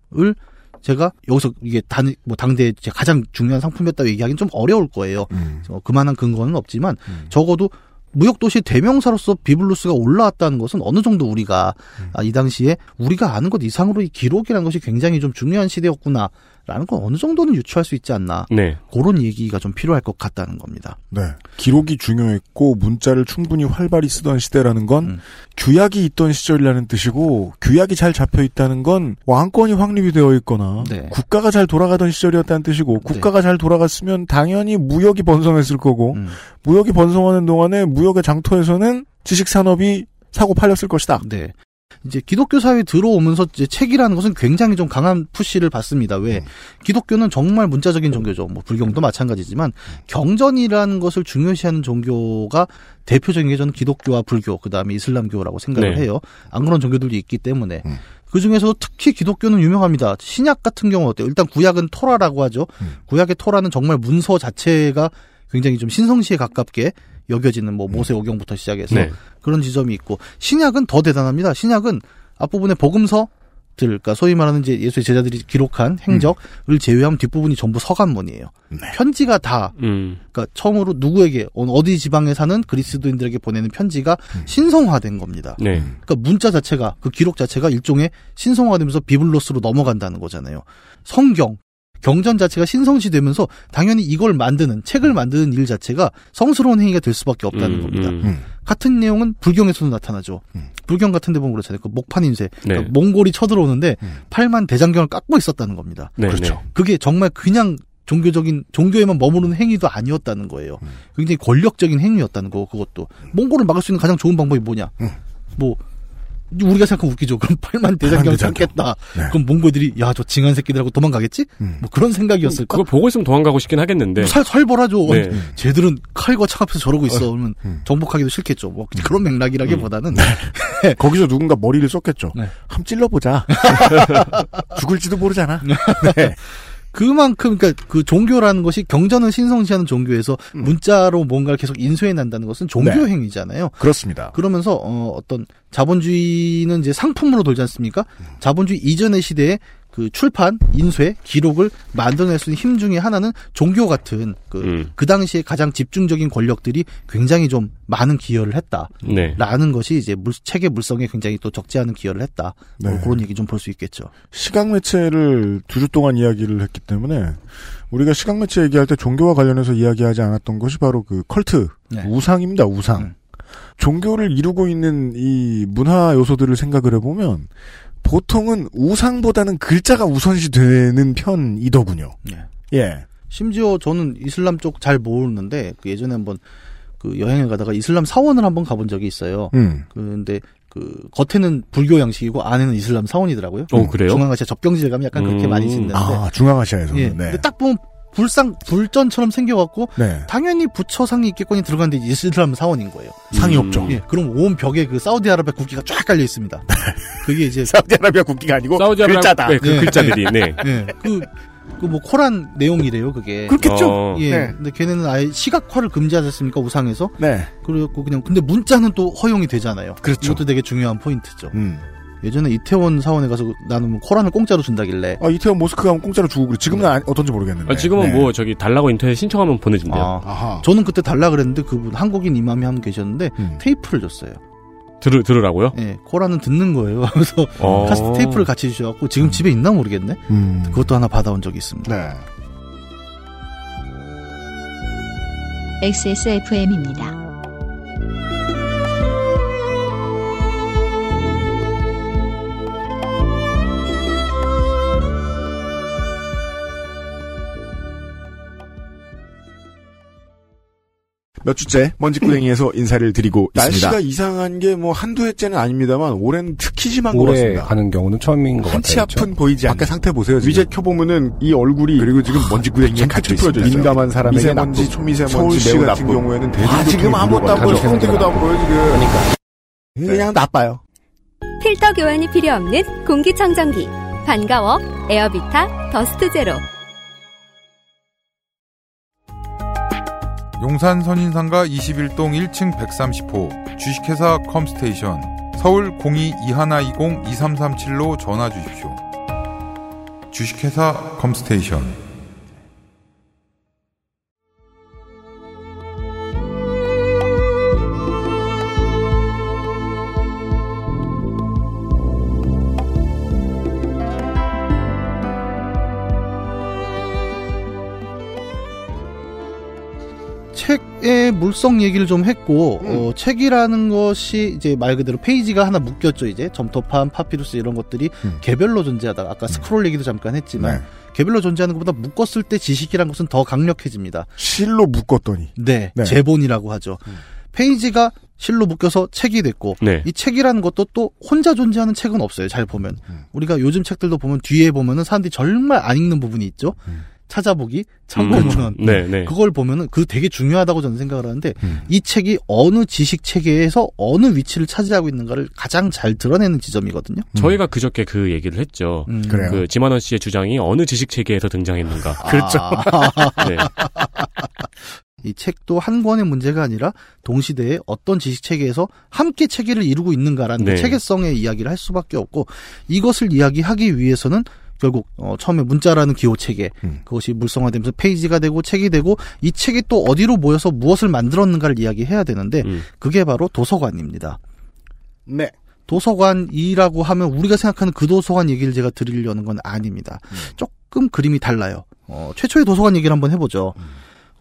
제가 여기서 이게 단, 뭐 당대 제 가장 중요한 상품이었다고 얘기하기는 좀 어려울 거예요. 음. 어, 그만한 근거는 없지만 음. 적어도 무역도시 대명사로서 비블루스가 올라왔다는 것은 어느 정도 우리가 음. 아, 이 당시에 우리가 아는 것 이상으로 이 기록이라는 것이 굉장히 좀 중요한 시대였구나. 라는 건 어느 정도는 유추할 수 있지 않나. 네. 그런 얘기가 좀 필요할 것 같다는 겁니다. 네. 기록이 중요했고 문자를 충분히 활발히 쓰던 시대라는 건 음. 규약이 있던 시절이라는 뜻이고 규약이 잘 잡혀 있다는 건 왕권이 확립이 되어 있거나 네. 국가가 잘 돌아가던 시절이었다는 뜻이고 국가가 잘 돌아갔으면 당연히 무역이 번성했을 거고 음. 무역이 번성하는 동안에 무역의 장터에서는 지식 산업이 사고 팔렸을 것이다. 네. 이제 기독교 사회에 들어오면서 이제 책이라는 것은 굉장히 좀 강한 푸시를 받습니다. 왜? 음. 기독교는 정말 문자적인 종교죠. 뭐 불경도 마찬가지지만 경전이라는 것을 중요시하는 종교가 대표적인 게 저는 기독교와 불교, 그 다음에 이슬람교라고 생각을 네. 해요. 안 그런 종교들도 있기 때문에. 음. 그 중에서도 특히 기독교는 유명합니다. 신약 같은 경우 어때요? 일단 구약은 토라라고 하죠. 음. 구약의 토라는 정말 문서 자체가 굉장히 좀 신성시에 가깝게 여겨지는 뭐 모세 오경부터 시작해서 네. 그런 지점이 있고 신약은 더 대단합니다. 신약은 앞부분에 복음서 들, 그러니까 소위 말하는 이제 예수의 제자들이 기록한 행적을 제외하면 뒷부분이 전부 서간문이에요. 네. 편지가 다 음. 그러니까 처음으로 누구에게 어느 어디 지방에 사는 그리스도인들에게 보내는 편지가 신성화된 겁니다. 네. 그러니까 문자 자체가 그 기록 자체가 일종의 신성화되면서 비블로스로 넘어간다는 거잖아요. 성경 경전 자체가 신성시 되면서 당연히 이걸 만드는 책을 만드는 일 자체가 성스러운 행위가 될 수밖에 없다는 음, 겁니다. 음. 음. 같은 내용은 불경에서도 나타나죠. 음. 불경 같은 데 보면 그렇잖아요. 그 목판 인쇄. 그러니까 네. 몽골이 쳐들어오는데 음. 팔만 대장경을 깎고 있었다는 겁니다. 네. 그렇죠. 네. 그게 정말 그냥 종교적인 종교에만 머무르는 행위도 아니었다는 거예요. 음. 굉장히 권력적인 행위였다는 거 그것도 몽골을 막을 수 있는 가장 좋은 방법이 뭐냐? 음. 뭐 우리가 생각하면 웃기죠. 그럼 팔만 대장경을 대장경. 깎겠다. 네. 그럼 몽골들이 야 저 징한 새끼들하고 도망가겠지? 음. 뭐 그런 생각이었을까? 그거 보고 있으면 도망가고 싶긴 하겠는데. 뭐 살, 살벌하죠. 네. 쟤들은 칼과 창 앞에서 저러고 있어. 그러면 음. 정복하기도 싫겠죠. 뭐 그런 맥락이라기보다는 거기서 누군가 머리를 썼겠죠. 네. 한번 찔러보자. 죽을지도 모르잖아. 네. 그만큼 그러니까 그 종교라는 것이 경전을 신성시하는 종교에서 음. 문자로 뭔가를 계속 인쇄해 난다는 것은 종교 네. 행위잖아요. 그렇습니다. 그러면서 어, 어떤 자본주의는 이제 상품으로 돌지 않습니까? 자본주의 이전의 시대에 그 출판, 인쇄, 기록을 만들어낼 수 있는 힘 중에 하나는 종교 같은 그, 음. 그 당시에 가장 집중적인 권력들이 굉장히 좀 많은 기여를 했다라는 네. 것이 이제 물, 책의 물성에 굉장히 또 적지 않은 기여를 했다. 뭐 네. 그런 얘기 좀 볼 수 있겠죠. 시각 매체를 두 주 동안 이야기를 했기 때문에 우리가 시각 매체 얘기할 때 종교와 관련해서 이야기하지 않았던 것이 바로 그 컬트 네. 우상입니다. 우상. 음. 종교를 이루고 있는 이 문화 요소들을 생각을 해보면 보통은 우상보다는 글자가 우선시 되는 편이더군요. 예. 예. 심지어 저는 이슬람 쪽 잘 모르는데 그 예전에 한번 그 여행을 가다가 이슬람 사원을 한번 가본 적이 있어요. 음. 근데 그 겉에는 불교 양식이고 안에는 이슬람 사원이더라고요. 어, 그래요? 중앙아시아 접경지대 가면 약간 그렇게 음. 많이 짓는데. 아 중앙아시아에서는 예. 네. 근데 딱 보면 불상 불전처럼 생겨갖고 네. 당연히 부처 상이 있겠거니 들어갔는데 이슬람 사원인 거예요. 상이 음. 없죠. 예. 그럼 온 벽에 그 사우디아라비아 국기가 쫙 깔려 있습니다. 그게 이제 사우디아라비아 국기가 아니고 사우디아라비아 글자다. 네, 그 네. 글자들이 네. 예. 그그 뭐 코란 내용이래요, 그게. 그렇겠죠. 어. 예. 네. 근데 걔네는 아예 시각화를 금지했잖습니까 우상에서? 네. 그래갖고 그냥 근데 문자는 또 허용이 되잖아요. 그렇죠. 이것도 되게 중요한 포인트죠. 음. 예전에 이태원 사원에 가서 나는 뭐 코란을 공짜로 준다길래 아, 이태원 모스크 가면 공짜로 주고 그래. 지금은 아- 어떤지 모르겠는데. 아, 지금은 네. 뭐 저기 달라고 인터넷 신청하면 보내준대요. 아, 아하. 저는 그때 달라 그랬는데 그분 한국인 이맘이 한 분 계셨는데 음. 테이프를 줬어요. 들 들으라고요? 예, 코란은 듣는 거예요. 그래서 어. 카세트 테이프를 같이 주셔갖고 지금 집에 있나 모르겠네. 음. 그것도 하나 받아온 적이 있습니다. 네. XSFM입니다. 몇 주째 먼지구덩이에서 인사를 드리고 있습니다. 날씨가 이상한 게 뭐 한두 해째는 아닙니다만 올해는 특히 심한 것 같습니다. 가는 경우는 처음인 것 한치 같아요. 앞은 보이지 않는. 밖에 상태 보세요. 지금. 위제 켜보면은 이 얼굴이 그리고 지금 먼지구덩이에 갇혀 있습니다. 민감한 사람에게 미세먼지, 초미세먼지 서울시 매우 같은 나쁘고. 경우에는 아, 지금 아무것도 안 보여. 서울대교도 안 보여 지금. 그러니까 그냥 나빠요. 필터 교환이 필요 없는 공기청정기. 반가워. 에어비타 더스트 제로. 용산 선인상가 21동 1층 130호 주식회사 컴스테이션 서울 02-2120-2337로 전화 주십시오. 주식회사 컴스테이션 물성 얘기를 좀 했고 음. 어, 책이라는 것이 이제 말 그대로 페이지가 하나 묶였죠 이제 점토판, 파피루스 이런 것들이 음. 개별로 존재하다가 아까 스크롤 얘기도 잠깐 했지만 네. 개별로 존재하는 것보다 묶었을 때 지식이란 것은 더 강력해집니다. 실로 묶었더니. 네, 네. 제본이라고 하죠. 페이지가 실로 묶여서 책이 됐고 네. 이 책이라는 것도 또 혼자 존재하는 책은 없어요. 잘 보면 음. 우리가 요즘 책들도 보면 뒤에 보면은 사람들이 정말 안 읽는 부분이 있죠. 음. 찾아보기, 음, 참고문. 네, 네. 그걸 보면은 그 되게 중요하다고 저는 생각을 하는데 음. 이 책이 어느 지식 체계에서 어느 위치를 차지하고 있는가를 가장 잘 드러내는 지점이거든요. 저희가 그저께 그 얘기를 했죠. 음. 그래요. 그 지만원 씨의 주장이 어느 지식 체계에서 등장했는가. 그렇죠. 아, 네. 이 책도 한 권의 문제가 아니라 동시대에 어떤 지식 체계에서 함께 체계를 이루고 있는가라는 그 네. 체계성의 이야기를 할 수밖에 없고 이것을 이야기하기 위해서는 결국 어, 처음에 문자라는 기호 체계 음. 그것이 물성화되면서 페이지가 되고 책이 되고 이 책이 또 어디로 모여서 무엇을 만들었는가를 이야기해야 되는데 음. 그게 바로 도서관입니다. 네. 도서관이라고 하면 우리가 생각하는 그 도서관 얘기를 제가 드리려는 건 아닙니다. 조금 그림이 달라요. 어, 최초의 도서관 얘기를 한번 해보죠.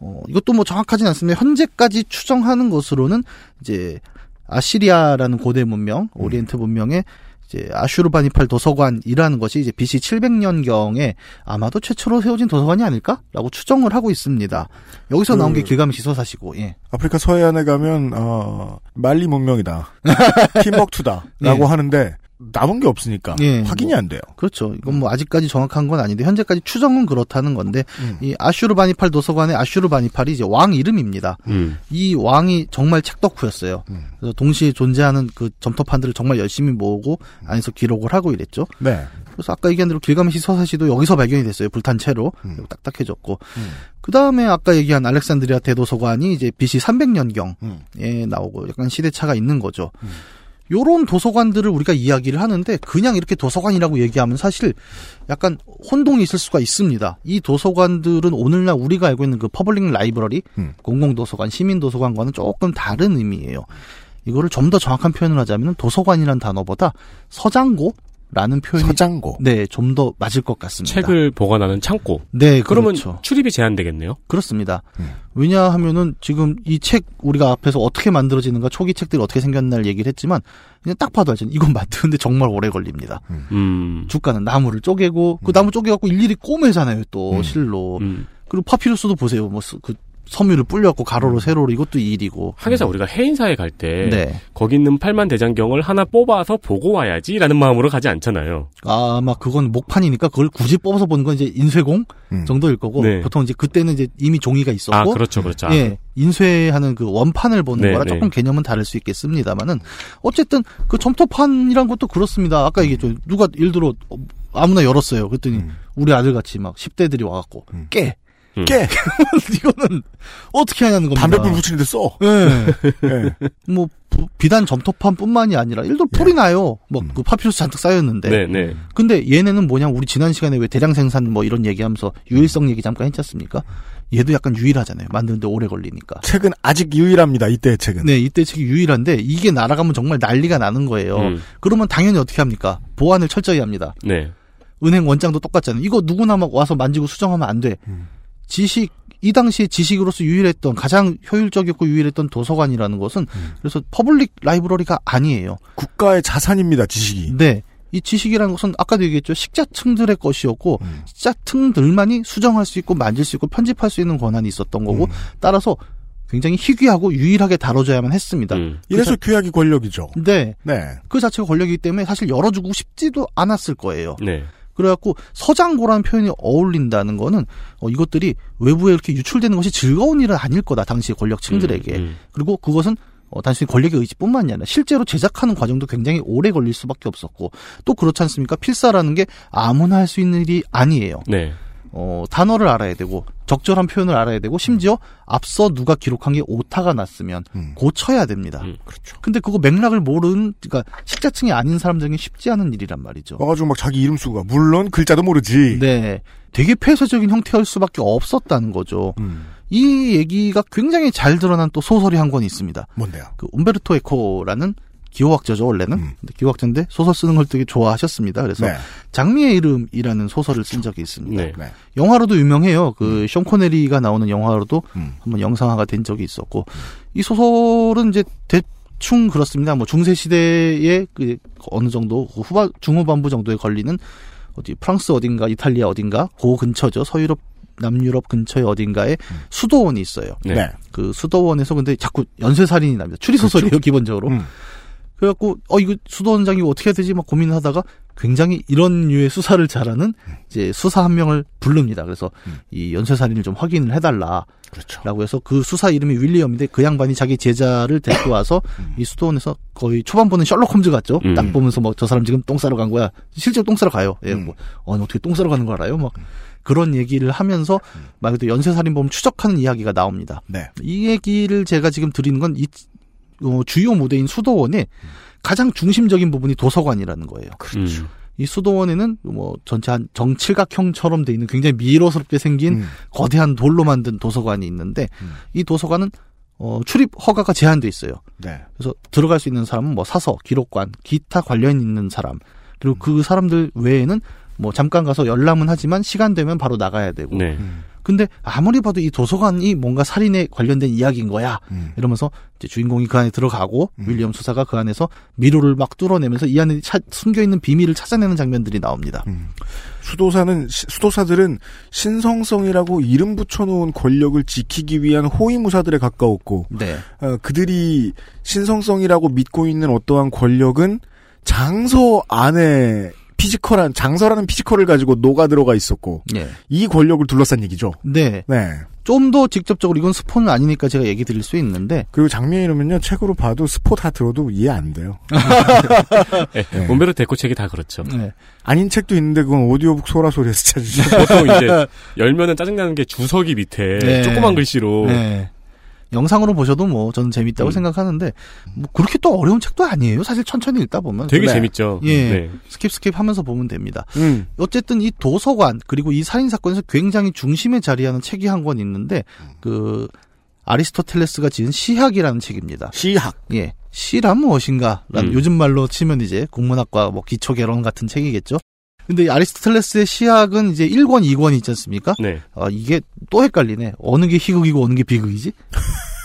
어, 이것도 뭐 정확하진 않습니다. 현재까지 추정하는 것으로는 이제 아시리아라는 고대 문명, 오리엔트 문명의 이제 아슈르바니팔 도서관이라는 것이 이제 BC 700년경에 아마도 최초로 세워진 도서관이 아닐까라고 추정을 하고 있습니다. 여기서 나온 게 그- 길가메시 서사시고, 예. 아프리카 서해안에 가면 어, 말리 문명이다. 팀벅투다 라고 예. 하는데 남은 게 없으니까 예, 확인이 뭐. 안 돼요. 그렇죠. 이건 뭐 아직까지 정확한 건 아닌데 현재까지 추정은 그렇다는 건데 음. 이 아슈르바니팔 도서관의 아슈르바니팔이 이제 왕 이름입니다. 음. 이 왕이 정말 책덕후였어요. 음. 그래서 동시에 존재하는 그 점토판들을 정말 열심히 모으고 안에서 기록을 하고 이랬죠. 네. 그래서 아까 얘기한 대로 길가메시 서사시도 여기서 발견이 됐어요. 불탄 채로 음. 딱딱해졌고 음. 그 다음에 아까 얘기한 알렉산드리아 대도서관이 이제 BC 300년경에 음. 나오고 약간 시대차가 있는 거죠. 요런 도서관들을 우리가 이야기를 하는데 그냥 이렇게 도서관이라고 얘기하면 사실 약간 혼동이 있을 수가 있습니다. 이 도서관들은 오늘날 우리가 알고 있는 그 public library, 음. 공공도서관, 시민도서관과는 조금 다른 의미예요. 이거를 좀 더 정확한 표현을 하자면 도서관이라는 단어보다 서장고 라는 표현이 서장고. 네, 좀 더 맞을 것 같습니다. 책을 보관하는 창고. 네, 그러면 그렇죠. 출입이 제한되겠네요. 그렇습니다. 음. 왜냐하면은 지금 이 책 우리가 앞에서 어떻게 만들어지는가 초기 책들이 어떻게 생겼나를 얘기를 했지만 그냥 딱 봐도 알죠. 이건 만드는데 정말 오래 걸립니다. 음. 주가는 나무를 쪼개고 그 나무 쪼개갖고 일일이 꼬매잖아요. 또 음. 실로 음. 그리고 파피루스도 보세요. 뭐 그 섬유를 불려갖고 가로로 세로로 이것도 일이고. 하기사 우리가 해인사에 갈때 네. 거기 있는 팔만 대장경을 하나 뽑아서 보고 와야지라는 마음으로 가지 않잖아요. 아 마 그건 목판이니까 그걸 굳이 뽑아서 보는 건 이제 인쇄공 음. 정도일 거고 네. 보통 이제 그때는 이제 이미 종이가 있었고 아 그렇죠, 그렇죠. 예, 인쇄하는 그 원판을 보는 네, 거라 네. 조금 개념은 다를 수 있겠습니다만은 어쨌든 그 점토판이란 것도 그렇습니다. 아까 얘기했죠. 누가 예를 들어 어, 아무나 열었어요. 그랬더니 음. 우리 아들 같이 막 10대들이 와갖고 음. 깨. 음. 깨. 이거는 어떻게 하냐는 겁니다. 담배불 붙이는데 써. 예. 예. 뭐 부- 비단 점토판뿐만이 아니라 예를 들어 풀이 나요. 뭐 음. 그 파피루스 잔뜩 쌓였는데. 네, 네. 근데 얘네는 뭐냐 우리 지난 시간에 왜 대량 생산 뭐 이런 얘기하면서 유일성 얘기 잠깐 했지 않습니까? 얘도 약간 유일하잖아요. 만드는데 오래 걸리니까. 책은 아직 유일합니다. 이때의 책은. 네, 이때 책이 유일한데 이게 날아가면 정말 난리가 나는 거예요. 음. 그러면 당연히 어떻게 합니까? 보안을 철저히 합니다. 네. 은행 원장도 똑같잖아요. 이거 누구나 막 와서 만지고 수정하면 안 돼. 음. 지식 이 당시에 지식으로서 유일했던 가장 효율적이었고 유일했던 도서관이라는 것은 음. 그래서 public library가 아니에요. 국가의 자산입니다. 지식이. 네. 이 지식이라는 것은 아까도 얘기했죠. 식자층들의 것이었고 음. 식자층들만이 수정할 수 있고 만질 수 있고 편집할 수 있는 권한이 있었던 거고 음. 따라서 굉장히 희귀하고 유일하게 다뤄져야만 했습니다. 음. 이래서 귀하기 권력이죠. 네. 네. 그 자체가 권력이기 때문에 사실 열어주고 싶지도 않았을 거예요. 네. 그래갖고 서장고라는 표현이 어울린다는 거는 어, 이것들이 외부에 이렇게 유출되는 것이 즐거운 일은 아닐 거다 당시 권력층들에게 음, 음. 그리고 그것은 어, 단순히 권력의 의지뿐만이 아니라 실제로 제작하는 과정도 굉장히 오래 걸릴 수밖에 없었고 또 그렇지 않습니까 필사라는 게 아무나 할 수 있는 일이 아니에요 네. 어, 단어를 알아야 되고 적절한 표현을 알아야 되고 심지어 앞서 누가 기록한 게 오타가 났으면 음. 고쳐야 됩니다 음. 그렇죠. 근데 그거 맥락을 모르는 그러니까 식자층이 아닌 사람들에게 쉽지 않은 일이란 말이죠 와가지고 막 자기 이름 쓰고 가. 물론 글자도 모르지. 네. 되게 폐쇄적인 형태일 수밖에 없었다는 거죠. 음. 이 얘기가 굉장히 잘 드러난 또 소설이 한 권 있습니다. 뭔데요? 그 움베르토 에코라는 기호학자죠, 원래는. 음. 근데 기호학자인데 소설 쓰는 걸 되게 좋아하셨습니다. 그래서 네. 장미의 이름이라는 소설을 쓴 적이 있습니다. 네. 네. 영화로도 유명해요. 그, 숀 코네리가 나오는 영화로도 음. 한번 영상화가 된 적이 있었고, 이 소설은 이제 대충 그렇습니다. 뭐 중세 시대에 그 어느 정도 그 후반, 중후반부 정도에 걸리는 어디 프랑스 어딘가 이탈리아 어딘가 그 근처죠. 서유럽 남유럽 근처에 어딘가에 수도원이 있어요. 네. 네. 그 수도원에서 근데 자꾸 연쇄살인이 납니다. 추리소설이에요, 기본적으로. 음. 그래갖고, 어, 이거 수도원장이 어떻게 해야 되지? 막 고민하다가 굉장히 이런 류의 수사를 잘하는 이제 수사 한 명을 부릅니다. 그래서 음. 이 연쇄살인을 좀 확인을 해달라. 그렇죠. 라고 해서 그 수사 이름이 윌리엄인데 그 양반이 자기 제자를 데리고 와서 음. 이 수도원에서 거의 초반부는 셜록 홈즈 같죠. 음. 딱 보면서 뭐저 사람 지금 똥 싸러 간 거야. 실제로 똥 싸러 가요. 예, 음. 뭐 어, 어떻게 똥 싸러 가는 거 알아요? 막 그런 얘기를 하면서 말 그대로 연쇄살인범을 추적하는 이야기가 나옵니다. 네. 이 얘기를 제가 지금 드리는 건이 어, 주요 무대인 수도원의 가장 중심적인 부분이 도서관이라는 거예요. 그렇죠. 음. 이 수도원에는 뭐 전체 한 정칠각형처럼 돼 있는 굉장히 미로스럽게 생긴 음. 거대한 돌로 만든 도서관이 있는데 음. 이 도서관은 어, 출입 허가가 제한돼 있어요. 네. 그래서 들어갈 수 있는 사람은 뭐 사서, 기록관, 기타 관련 있는 사람 그리고 음. 그 사람들 외에는 뭐 잠깐 가서 열람은 하지만 시간 되면 바로 나가야 되고. 네. 음. 근데 아무리 봐도 이 도서관이 뭔가 살인에 관련된 이야기인 거야. 음. 이러면서 이제 주인공이 그 안에 들어가고 음. 윌리엄 수사가 그 안에서 미로를 막 뚫어내면서 이 안에 차- 숨겨 있는 비밀을 찾아내는 장면들이 나옵니다. 음. 수도사는 시- 수도사들은 신성성이라고 이름 붙여놓은 권력을 지키기 위한 호위무사들에 가까웠고 네. 어, 그들이 신성성이라고 믿고 있는 어떠한 권력은 장서 안에 physical한 장서라는 physical을 가지고 녹아 들어가 있었고 예. 이 권력을 둘러싼 얘기죠. 네. 네. 좀 더 직접적으로 이건 스포는 아니니까 제가 얘기 드릴 수 있는데 그리고 장미의 이름은요 책으로 봐도 스포 다 들어도 이해 안 돼요. 네. 네. 움베르토 에코 책이 다 그렇죠. 네. 아닌 책도 있는데 그건 오디오북 소라 소리에서 찾으시죠. 보통 이제 열면은 짜증나는 게 주석이 밑에 네. 조그만 글씨로 네. 영상으로 보셔도 뭐 저는 재밌다고 음. 생각하는데 뭐 그렇게 또 어려운 책도 아니에요. 사실 천천히 읽다 보면 되게 네. 재밌죠. 예. 네. skip skip 하면서 보면 됩니다. 음. 어쨌든 이 도서관 그리고 이 살인 사건에서 굉장히 중심에 자리하는 책이 한 권 있는데 그 아리스토텔레스가 지은 시학이라는 책입니다. 시학. 예. 시란 무엇인가라는 음. 요즘 말로 치면 이제 국문학과 뭐 기초 개론 같은 책이겠죠. 근데 이 아리스토텔레스의 시학은 이제 1권, 2권이 있지 않습니까? 네. 아, 이게 또 헷갈리네. 어느 게 희극이고 어느 게 비극이지?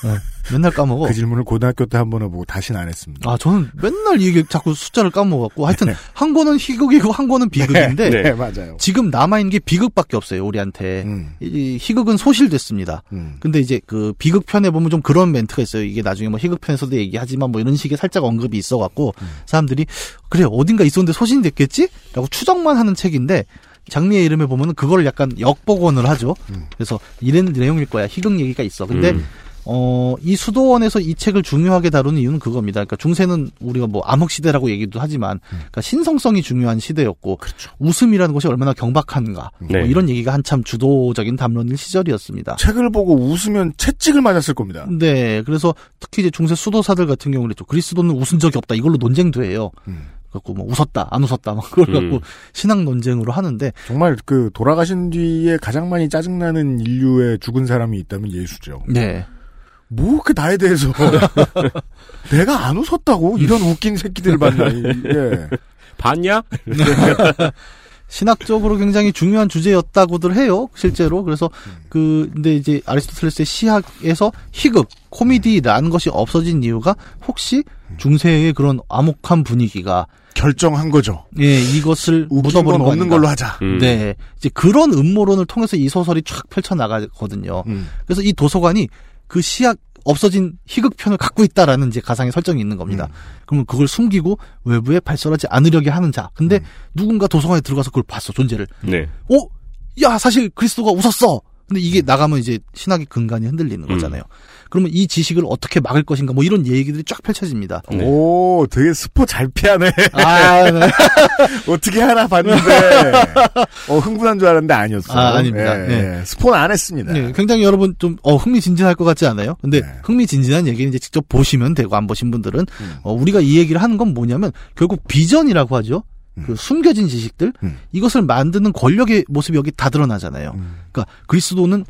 네, 맨날 까먹어. 그 질문을 고등학교 때 한 번 해보고 다시는 안 했습니다. 아, 저는 맨날 이게 자꾸 숫자를 까먹었고. 하여튼, 네. 한 권은 희극이고 한 권은 비극인데, 네. 네, 맞아요. 지금 남아있는 게 비극밖에 없어요, 우리한테. 음, 이 희극은 소실됐습니다. 음. 근데 이제 그 비극편에 보면 좀 그런 멘트가 있어요. 이게 나중에 뭐 희극편에서도 얘기하지만 뭐 이런 식의 살짝 언급이 있어갖고 음. 사람들이 그래 어딘가 있었는데 소신이 됐겠지? 라고 추정만 하는 책인데 장미의 이름에 보면 은 그걸 약간 역복원을 하죠. 음. 그래서 이런 내용일 거야. 희극 얘기가 있어. 근데 음. 어, 이 수도원에서 이 책을 중요하게 다루는 이유는 그겁니다. 그러니까 중세는 우리가 뭐 암흑 시대라고 얘기도 하지만, 그러니까 신성성이 중요한 시대였고, 웃음이라는 것이 얼마나 경박한가, 네. 뭐 이런 얘기가 한참 주도적인 담론일 시절이었습니다. 책을 보고 웃으면 채찍을 맞았을 겁니다. 네, 그래서 특히 이제 중세 수도사들 같은 경우는. 그리스도는 웃은 적이 없다. 이걸로 논쟁도 해요. 음. 갖고 뭐 웃었다, 안 웃었다, 막 그걸 갖고 음. 신앙 논쟁으로 하는데, 정말 그 돌아가신 뒤에 가장 많이 짜증나는 인류의 죽은 사람이 있다면 예수죠. 네, 뭐 그 나에 대해서 내가 안 웃었다고 이런 웃긴 새끼들 봤나? 예. 봤냐? 신학적으로 굉장히 중요한 주제였다고들 해요, 실제로. 그래서 그 근데 이제 아리스토텔레스의 시학에서 희극, 코미디라는 것이 없어진 이유가 혹시 중세의 그런 암묵한 분위기가 결정한 거죠. 예 이것을 묻어버린 건거 없는. 걸로 하자. 음. 네, 이제 그런 음모론을 통해서 이 소설이 쫙 펼쳐 나가거든요. 음. 그래서 이 도서관이 그 시약 없어진 희극편을 갖고 있다라는 이제 가상의 설정이 있는 겁니다. 그러면 그걸 숨기고 외부에 발설하지 않으려게 하는 자. 근데 누군가 도서관에 들어가서 그걸 봤어 존재를. 네. 어, 야 사실 그리스도가 웃었어. 근데 이게 나가면 이제 신학의 근간이 흔들리는 거잖아요. 그러면 이 지식을 어떻게 막을 것인가 뭐 이런 얘기들이 쫙 펼쳐집니다. 네. 오, 되게 스포 잘 피하네. 아, 네. 어떻게 하나 봤는데, 어, 흥분한 줄 알았는데 아니었어요. 아, 아닙니다. 예, 네. 예. 스포는 안 했습니다. 네, 굉장히 여러분 좀 어, 흥미진진할 것 같지 않아요? 근데 네. 흥미진진한 얘기는 이제 직접 보시면 되고 안 보신 분들은 음. 어, 우리가 이 얘기를 하는 건 뭐냐면 결국 비전이라고 하죠. 음. 그 숨겨진 지식들 음. 이것을 만드는 권력의 모습이 여기 다 드러나잖아요. 음. 그러니까 그리스도는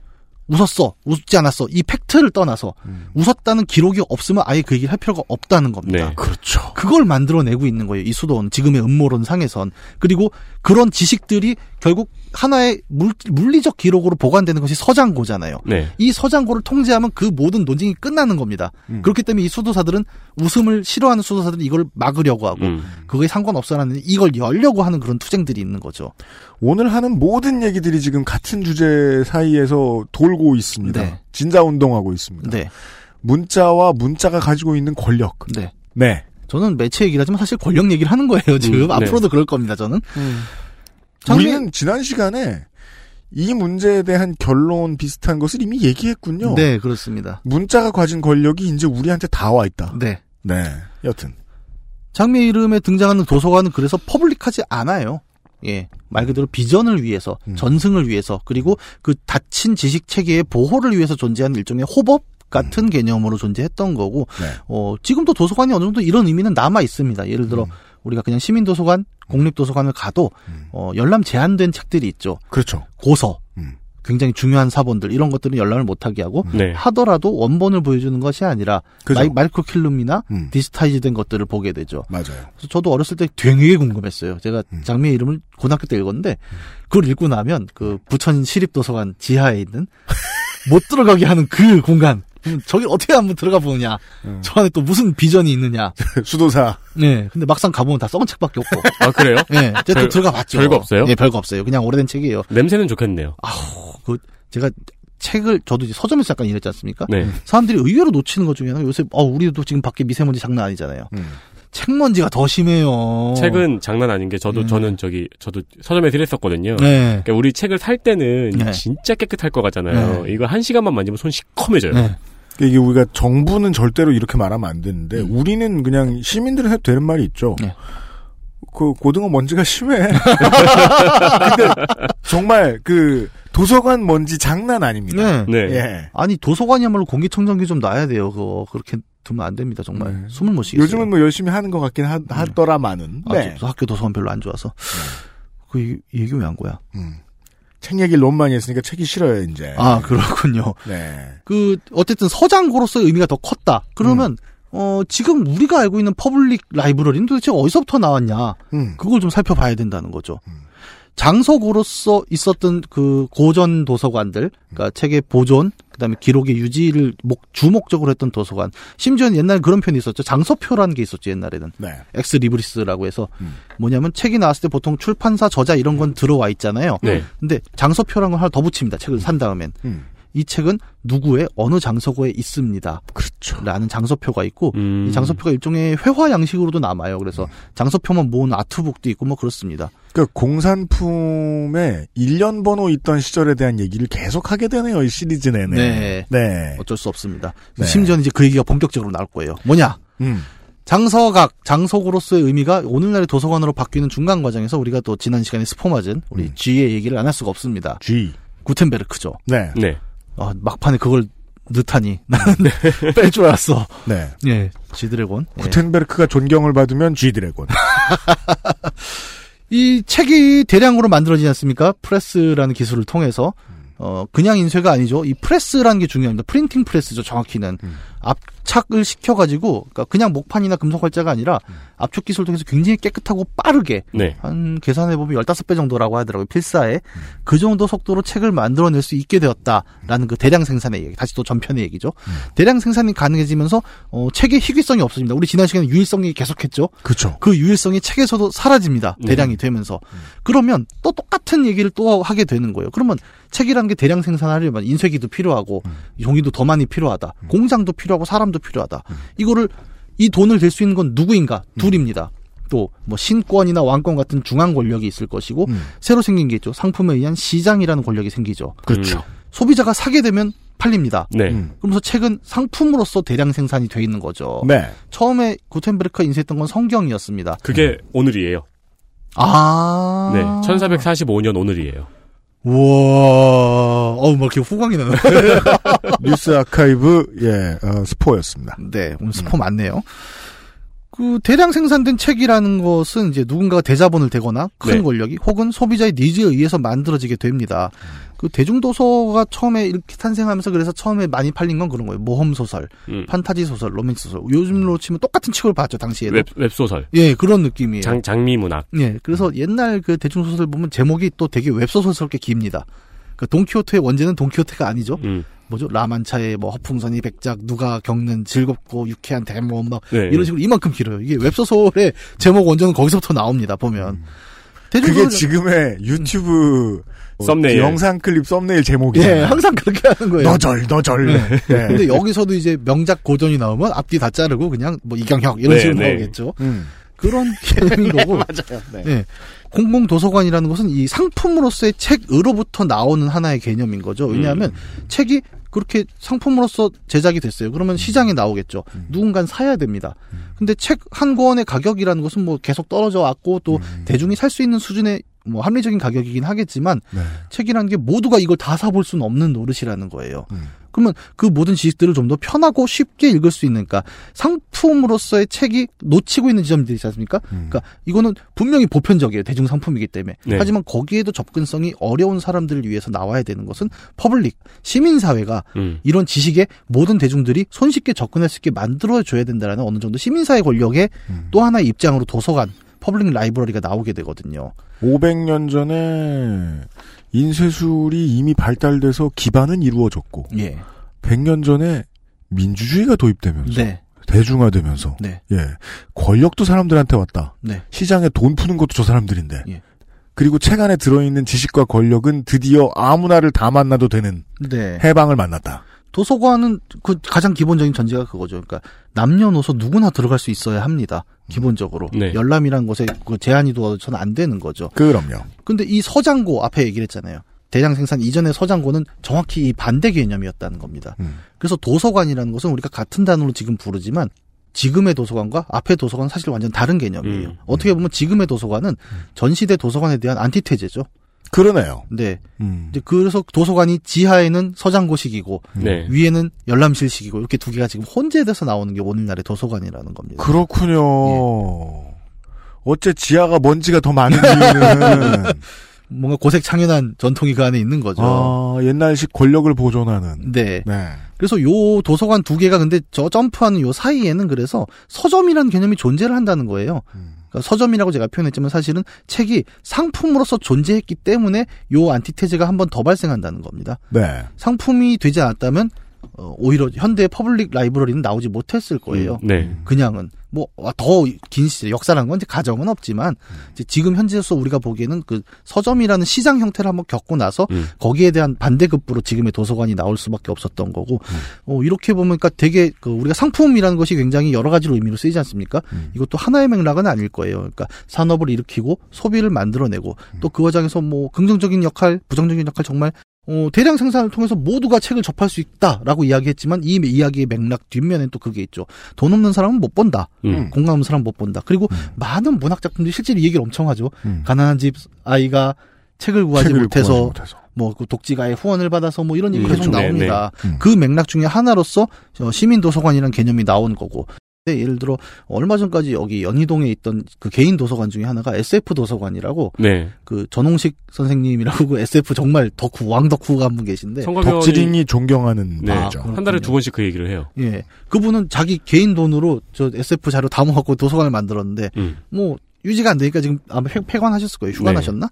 웃었어, 웃지 않았어 이 팩트를 떠나서 음. 웃었다는 기록이 없으면 아예 그 얘기를 할 필요가 없다는 겁니다. 네. 그렇죠. 그걸 만들어내고 있는 거예요. 이 수도원 지금의 음모론 상에선 그리고 그런 지식들이 결국 하나의 물, 물리적 기록으로 보관되는 것이 서장고잖아요. 네. 이 서장고를 통제하면 그 모든 논쟁이 끝나는 겁니다. 음. 그렇기 때문에 이 수도사들은 웃음을 싫어하는 수도사들은 이걸 막으려고 하고 음. 그거에 상관없어라는 이걸 열려고 하는 그런 투쟁들이 있는 거죠. 오늘 하는 모든 얘기들이 지금 같은 주제 사이에서 돌고 있습니다. 네. 진자 운동하고 있습니다. 네, 문자와 문자가 가지고 있는 권력. 네. 네. 저는 매체 얘기를 하지만 사실 권력 얘기를 하는 거예요, 지금. 음, 네. 앞으로도 그럴 겁니다, 저는. 장미- 우리는 지난 시간에 이 문제에 대한 결론 비슷한 것을 이미 얘기했군요. 네, 그렇습니다. 문자가 가진 권력이 이제 우리한테 다 와 있다. 네. 네. 여튼. 장미 이름에 등장하는 도서관은 그래서 public하지 않아요. 예. 말 그대로 비전을 위해서, 음. 전승을 위해서, 그리고 그 닫힌 지식 체계의 보호를 위해서 존재하는 일종의 호법 같은 개념으로 존재했던 거고, 네. 어, 지금도 도서관이 어느 정도 이런 의미는 남아 있습니다. 예를 들어, 음. 우리가 그냥 시민도서관, 공립도서관을 가도, 음. 어, 열람 제한된 책들이 있죠. 그렇죠. 고서, 음. 굉장히 중요한 사본들, 이런 것들은 열람을 못하게 하고, 네. 하더라도 원본을 보여주는 것이 아니라, 그죠. 마이, 마이크로필름이나 음. digitize 된 것들을 보게 되죠. 맞아요. 그래서 저도 어렸을 때 되게 궁금했어요. 제가 음. 장미의 이름을 고등학교 때 읽었는데 그걸 읽고 나면 그 부천 시립 도서관 지하에 있는 못 들어가게 하는 그 공간 저기 어떻게 한번 들어가 보느냐 음. 저 안에 또 무슨 비전이 있느냐 수도사. 네 근데 막상 가보면 다 썩은 책밖에 없고 아 그래요? 네 제가 또 별- 들어가 봤죠 별거 없어요? 네 별거 없어요 그냥 오래된 책이에요 냄새는 좋겠네요. 아우 그 제가 책을 저도 이제 서점에서 잠깐 일했지 않습니까 네. 사람들이 의외로 놓치는 것 중에 하나 요새 어 우리도 지금 밖에 미세먼지 장난 아니잖아요 음. 책 먼지가 더 심해요 책은 장난 아닌 게 저도 음. 저는 저기 저도 서점에서 일했었거든요. 네 그러니까 우리 책을 살 때는 네. 진짜 깨끗할 것 같잖아요. 네. 이거 한 시간만 만지면 손 시커매져요. 네. 이게 우리가 정부는 절대로 이렇게 말하면 안 되는데 우리는 그냥 시민들은 해도 되는 말이 있죠. 네. 그 고등어 먼지가 심해. 근데 정말 그 도서관 먼지 장난 아닙니다. 네. 네. 예. 아니 도서관이야말로 공기청정기 좀 놔야 돼요. 그거 그렇게 두면 안 됩니다. 정말 네. 숨을 못 쉬겠어요. 요즘은 뭐 열심히 하는 것 같긴 하, 하더라마는. 아, 네. 저 학교 도서관 별로 안 좋아서 그 이- 이 얘기 왜 한 거야? 음. 책 얘기를 너무 많이 했으니까 책이 싫어요 이제. 아 그렇군요. 네. 그 어쨌든 서장고로서의 의미가 더 컸다. 그러면 어 지금 우리가 알고 있는 public library는 도대체 어디서부터 나왔냐? 음. 그걸 좀 살펴봐야 된다는 거죠. 장서고로서 있었던 그 고전 도서관들, 그러니까 책의 보존, 그다음에 기록의 유지를 목, 주목적으로 했던 도서관. 심지어는 옛날에 그런 편이 있었죠. 장서표라는 게 있었죠, 옛날에는. 네. ex libris라고 해서 음. 뭐냐면 책이 나왔을 때 보통 출판사 저자 이런 건 들어와 있잖아요. 네. 근데 장서표라는 걸 하나 더 붙입니다. 책을 산 다음엔. 음. 이 책은 누구의 어느 장서고에 있습니다. 그렇죠. 라는 장서표가 있고 음. 이 장서표가 일종의 회화 양식으로도 남아요. 그래서 장서표만 모은 art book도 있고 뭐 그렇습니다. 그 공산품에 일련 번호 있던 시절에 대한 얘기를 계속 하게 되네요 이 시리즈 내내. 네. 네. 어쩔 수 없습니다. 네. 심지어는 이제 그 얘기가 본격적으로 나올 거예요. 뭐냐? 음. 장서각, 장서고로서의 의미가 오늘날의 도서관으로 바뀌는 중간 과정에서 우리가 또 지난 시간에 스포 맞은 우리 음. G의 얘기를 안 할 수가 없습니다. G. 구텐베르크죠. 네. 네. 아, 막판에 그걸 넣다니 나는 뺄 줄 알았어. 네. 예, G드래곤. 예. 구텐베르크가 존경을 받으면 G 드래곤. 이 책이 대량으로 만들어지지 않습니까? 프레스라는 기술을 통해서 어 그냥 인쇄가 아니죠. 이 프레스라는 게 중요합니다. printing press죠. 정확히는 음. 압착을 시켜가지고 그러니까 그냥 목판이나 금속 활자가 아니라 압축 기술을 통해서 굉장히 깨끗하고 빠르게 네. 한 계산해 보면 15배 정도라고 하더라고요. 필사에 그 정도 속도로 책을 만들어낼 수 있게 되었다라는 그 대량 생산의 얘기. 다시 또 전편의 얘기죠. 대량 생산이 가능해지면서 어 책의 희귀성이 없어집니다. 우리 지난 시간에 유일성이 계속했죠. 그렇죠. 그 유일성이 책에서도 사라집니다. 네. 대량이 되면서. 그러면 또 똑같은 얘기를 또 하게 되는 거예요. 그러면 책이라는 게 대량 생산하려면 인쇄기도 필요하고 종이도 더 많이 필요하다. 공장도 필요하고 사람도 필요하다. 이거를 이 돈을 댈 수 있는 건 누구인가? 둘입니다. 또 뭐 신권이나 왕권 같은 중앙 권력이 있을 것이고 음. 새로 생긴 게 있죠. 상품에 의한 시장이라는 권력이 생기죠. 그렇죠. 소비자가 사게 되면 팔립니다. 네. 음. 그러면서 책은 상품으로서 대량 생산이 돼 있는 거죠. 네. 처음에 구텐베르크가 인쇄했던 건 성경이었습니다. 그게 오늘이에요. 아. 네. 1445년 오늘이에요. 우와. 어우, 막 이렇게 후광이 나네. 뉴스 아카이브 예 어, 스포였습니다. 네, 오늘 스포 많네요. 그 대량 생산된 책이라는 것은 이제 누군가가 대자본을 대거나 큰 네. 권력이 혹은 소비자의 needs에 의해서 만들어지게 됩니다. 그 대중도서가 처음에 이렇게 탄생하면서 그래서 처음에 많이 팔린 건 그런 거예요. 모험 소설, 음. 판타지 소설, 로맨스 소설. 요즘으로 치면 똑같은 취급을 받죠 당시에도. 웹, 웹 소설. 예, 그런 느낌이에요. 장, 장미 문학. 예, 그래서 옛날 그 대중 소설 보면 제목이 또 되게 웹 소설스럽게 깁니다. 그 돈키호테의 원제는 돈키호테가 아니죠. 음. 뭐죠? 라만차의 뭐 허풍선이 백작 누가 겪는 즐겁고 유쾌한 대모험 막 네. 이런 식으로 이만큼 길어요. 이게 웹소설의 제목 원제는 거기서부터 나옵니다. 보면 그게 대중적으로 지금의 유튜브 뭐 썸네일. 영상 클립 썸네일 제목이에요. 예, 항상 그렇게 하는 거예요. 너절 너절. 네. 네. 근데 여기서도 이제 명작 고전이 나오면 앞뒤 다 자르고 그냥 뭐 이경혁 이런 네, 식으로 네. 나오겠죠. 음. 그런 개념인 거고. 맞아요. 네. 네. 공공 도서관이라는 것은 이 상품으로서의 책으로부터 나오는 하나의 개념인 거죠. 왜냐하면 음. 책이 그렇게 상품으로서 제작이 됐어요. 그러면 시장에 나오겠죠. 음. 누군간 사야 됩니다. 근데 책 한 권의 가격이라는 것은 뭐 계속 떨어져 왔고 또 음. 대중이 살 수 있는 수준의 뭐 합리적인 가격이긴 하겠지만 네. 책이라는 게 모두가 이걸 다 사볼 수는 없는 노릇이라는 거예요. 음. 그러면 그 모든 지식들을 좀 더 편하고 쉽게 읽을 수 있는, 그러니까 상품으로서의 책이 놓치고 있는 지점들이 있지 않습니까? 음. 그러니까 이거는 분명히 보편적이에요. 대중 상품이기 때문에. 네. 하지만 거기에도 접근성이 어려운 사람들을 위해서 나와야 되는 것은 public, 시민 사회가 음. 이런 지식에 모든 대중들이 손쉽게 접근할 수 있게 만들어 줘야 된다라는 어느 정도 시민 사회 권력의 음. 또 하나의 입장으로 도서관, public library가 나오게 되거든요. 500년 전에 인쇄술이 이미 발달돼서 기반은 이루어졌고 예. 100년 전에 민주주의가 도입되면서 네. 대중화되면서 네. 예 권력도 사람들한테 왔다. 네. 시장에 돈 푸는 것도 저 사람들인데. 예. 그리고 책 안에 들어있는 지식과 권력은 드디어 아무나를 다 만나도 되는 네. 해방을 만났다. 도서관은 그 가장 기본적인 전제가 그거죠. 그러니까 남녀노소 누구나 들어갈 수 있어야 합니다. 기본적으로 네. 열람이라는 것에 그 제한이 두어져서는 안 되는 거죠. 그럼요. 근데 이 서장고 앞에 얘기를 했잖아요. 대량 생산 이전의 서장고는 정확히 이 반대 개념이었다는 겁니다. 음. 그래서 도서관이라는 것은 우리가 같은 단어로 지금 부르지만 지금의 도서관과 앞의 도서관은 사실 완전 다른 개념이에요. 음. 어떻게 보면 지금의 도서관은 전시대 도서관에 대한 안티테제죠. 그러네요. 네. 음. 이제 그래서 도서관이 지하에는 서장고식이고 네. 위에는 열람실식이고 이렇게 두 개가 지금 혼재돼서 나오는 게 오늘날의 도서관이라는 겁니다. 그렇군요. 예. 어째 지하가 먼지가 더 많은 이유는 뭔가 고색 창연한 전통이 그 안에 있는 거죠. 아, 옛날식 권력을 보존하는. 네. 네. 그래서 요 도서관 두 개가 근데 저 점프하는 요 사이에는 그래서 서점이라는 개념이 존재를 한다는 거예요. 음. 그러니까 서점이라고 제가 표현했지만 사실은 책이 상품으로서 존재했기 때문에 요 안티테제가 한 번 더 발생한다는 겁니다. 네. 상품이 되지 않았다면 어, 오히려 현대 public library는 나오지 못했을 거예요. 네. 그냥은 뭐 더 긴 시대 역사라는 건 이제 가정은 없지만 이제 지금 현재로서 우리가 보기에는 그 서점이라는 시장 형태를 한번 겪고 나서 음. 거기에 대한 반대급부로 지금의 도서관이 나올 수밖에 없었던 거고 어, 이렇게 보면 그러니까 되게 그 우리가 상품이라는 것이 굉장히 여러 가지로 의미로 쓰이지 않습니까? 음. 이것도 하나의 맥락은 아닐 거예요. 그러니까 산업을 일으키고 소비를 만들어내고 또 그 과정에서 뭐 긍정적인 역할, 부정적인 역할 정말 어, 대량 생산을 통해서 모두가 책을 접할 수 있다라고 이야기했지만 이 이야기의 맥락 뒷면엔 또 그게 있죠. 돈 없는 사람은 못 본다. 음. 공감 없는 사람은 못 본다. 그리고 음. 많은 문학 작품들이 실제로 이 얘기를 엄청 하죠. 음. 가난한 집 아이가 책을 구하지 책을 못해서 구하지 못해서. 뭐 그 독지가의 후원을 받아서 뭐 이런 얘기 음, 계속 그렇죠. 나옵니다. 네, 네. 음. 그 맥락 중에 하나로서 어, 시민 도서관이라는 개념이 나온 거고. 네, 예를 들어 얼마 전까지 여기 연희동에 있던 그 개인 도서관 중에 하나가 SF 도서관이라고 네. 그 전홍식 선생님이라고 그 SF 정말 덕후 왕덕후가 한 분 계신데 덕질인이 존경하는 네. 분이죠. 한 달에 두 번씩 그 얘기를 해요. 예 그분은 자기 개인 돈으로 저 SF 자료 다 모아갖고 도서관을 만들었는데 음. 뭐 유지가 안 되니까 지금 아마 폐, 폐관하셨을 거예요. 휴관 네. 하셨나?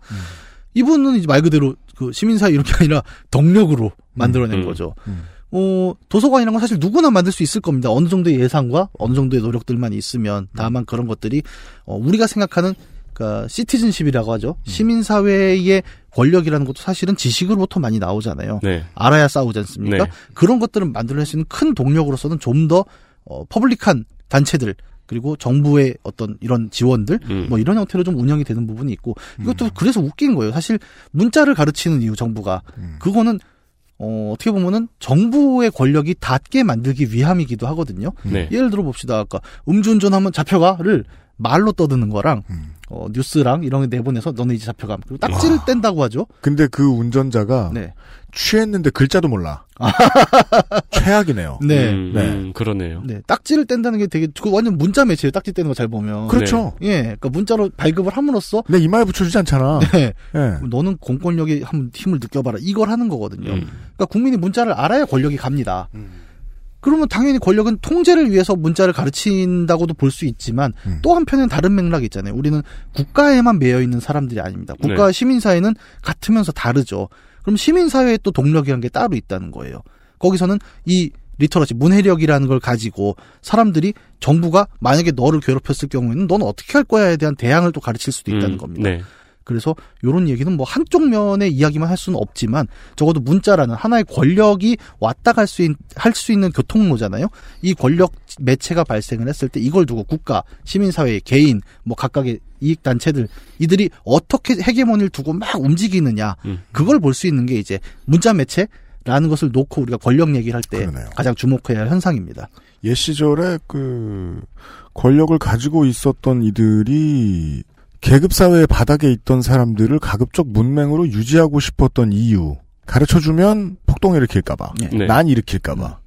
이분은 이제 말 그대로 그 시민사회 이런 게 아니라 덕력으로 만들어낸 음. 거죠. 음. 어, 도서관이라는 건 사실 누구나 만들 수 있을 겁니다. 어느 정도의 예산과 어느 정도의 노력들만 있으면 다만 그런 것들이 어, 우리가 생각하는 그러니까 시티즌십이라고 하죠. 시민 사회의 권력이라는 것도 사실은 지식으로부터 많이 나오잖아요. 네. 알아야 싸우지 않습니까? 네. 그런 것들을 만들어낼 수 있는 큰 동력으로서는 좀더 어, public한 단체들 그리고 정부의 어떤 이런 지원들 음. 뭐 이런 형태로 좀 운영이 되는 부분이 있고 이것도 그래서 웃긴 거예요. 사실 문자를 가르치는 이유 정부가 음. 그거는 어, 어떻게 보면은 정부의 권력이 닿게 만들기 위함이기도 하거든요. 네. 예를 들어 봅시다. 아까 음주운전하면 잡혀가를 말로 떠드는 거랑 음. 어, 뉴스랑 이런 게 내보내서 너네 이제 잡혀가. 그리고 딱지를 뗀다고 하죠. 근데 그 운전자가 네. 취했는데 글자도 몰라. 최악이네요. 네. 음, 네. 음, 그러네요. 네. 딱지를 뗀다는 게 되게 그 완전 문자 매체예요. 딱지 떼는 거 잘 보면. 그렇죠. 예. 그러니까 문자로 발급을 함으로써 내 이마에 붙여 주지 않잖아. 네. 예. 너는 공권력의 한번 힘을 느껴 봐라. 이걸 하는 거거든요. 음. 그러니까 국민이 문자를 알아야 권력이 갑니다. 그러면 당연히 권력은 통제를 위해서 문자를 가르친다고도 볼 수 있지만 음. 또 한편엔 다른 맥락이 있잖아요. 우리는 국가에만 매여 있는 사람들이 아닙니다. 국가와 네. 시민사회는 같으면서 다르죠. 그럼 시민사회에 또 동력이라는 게 따로 있다는 거예요. 거기서는 이 literacy, 문해력이라는 걸 가지고 사람들이 정부가 만약에 너를 괴롭혔을 경우에는 너는 어떻게 할 거야에 대한 대항을 또 가르칠 수도 있다는 음, 겁니다. 네. 그래서 요런 얘기는 뭐 한쪽 면의 이야기만 할 수는 없지만 적어도 문자라는 하나의 권력이 왔다 갈 수 할 수 있는 교통로잖아요. 이 권력 매체가 발생을 했을 때 이걸 두고 국가, 시민사회, 개인, 뭐 각각의 이익 단체들 이들이 어떻게 헤게모니를 두고 막 움직이느냐 음. 그걸 볼 수 있는 게 이제 문자 매체 라는 것을 놓고 우리가 권력 얘기를 할 때. 가장 주목해야 할 현상입니다. 옛 시절에 그 권력을 가지고 있었던 이들이 계급 사회의 바닥에 있던 사람들을 가급적 문맹으로 유지하고 싶었던 이유 가르쳐주면 폭동 일으킬까봐 네. 난 일으킬까봐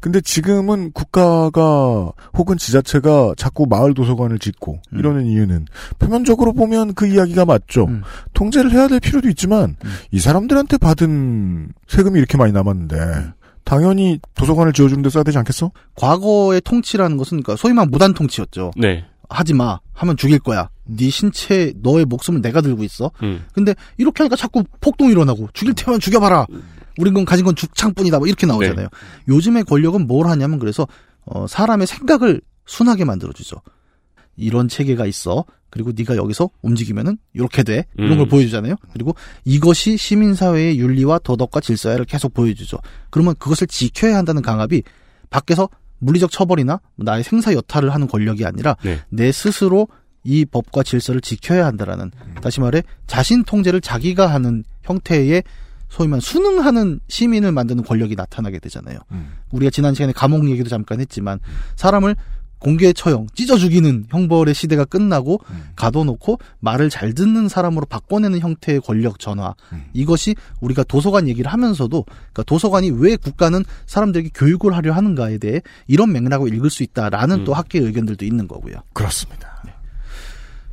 근데 지금은 국가가 혹은 지자체가 자꾸 마을 도서관을 짓고 음. 이러는 이유는 표면적으로 보면 그 이야기가 맞죠. 음. 통제를 해야 될 필요도 있지만 음. 이 사람들한테 받은 세금이 이렇게 많이 남았는데 음. 당연히 도서관을 지어주는 데 써야 되지 않겠어? 과거의 통치라는 것은 그러니까 소위 말한 무단 통치였죠. 네. 하지 마 하면 죽일 거야. 네 신체 너의 목숨을 내가 들고 있어. 음. 근데 이렇게 하니까 자꾸 폭동이 일어나고 죽일 테면 죽여봐라. 우린 건 가진 건 죽창뿐이다. 뭐 이렇게 나오잖아요. 요즘의 권력은 뭘 하냐면 그래서 어, 사람의 생각을 순하게 만들어주죠. 이런 체계가 있어. 그리고 네가 여기서 움직이면은 이렇게 돼. 이런 음. 걸 보여주잖아요. 그리고 이것이 시민사회의 윤리와 도덕과 질서를 계속 보여주죠. 그러면 그것을 지켜야 한다는 강압이 밖에서 물리적 처벌이나 나의 생사 여탈을 하는 권력이 아니라 네. 내 스스로 이 법과 질서를 지켜야 한다라는 다시 말해 자신 통제를 자기가 하는 형태의 소위 말해 순응하는 시민을 만드는 권력이 나타나게 되잖아요. 우리가 지난 시간에 감옥 얘기도 잠깐 했지만 사람을 공개 처형, 찢어 죽이는 형벌의 시대가 끝나고 가둬놓고 말을 잘 듣는 사람으로 바꿔내는 형태의 권력 전화. 이것이 우리가 도서관 얘기를 하면서도 그러니까 도서관이 왜 국가는 사람들에게 교육을 하려 하는가에 대해 이런 맥락을 읽을 수 있다라는 음. 또 학계의 의견들도 있는 거고요. 그렇습니다.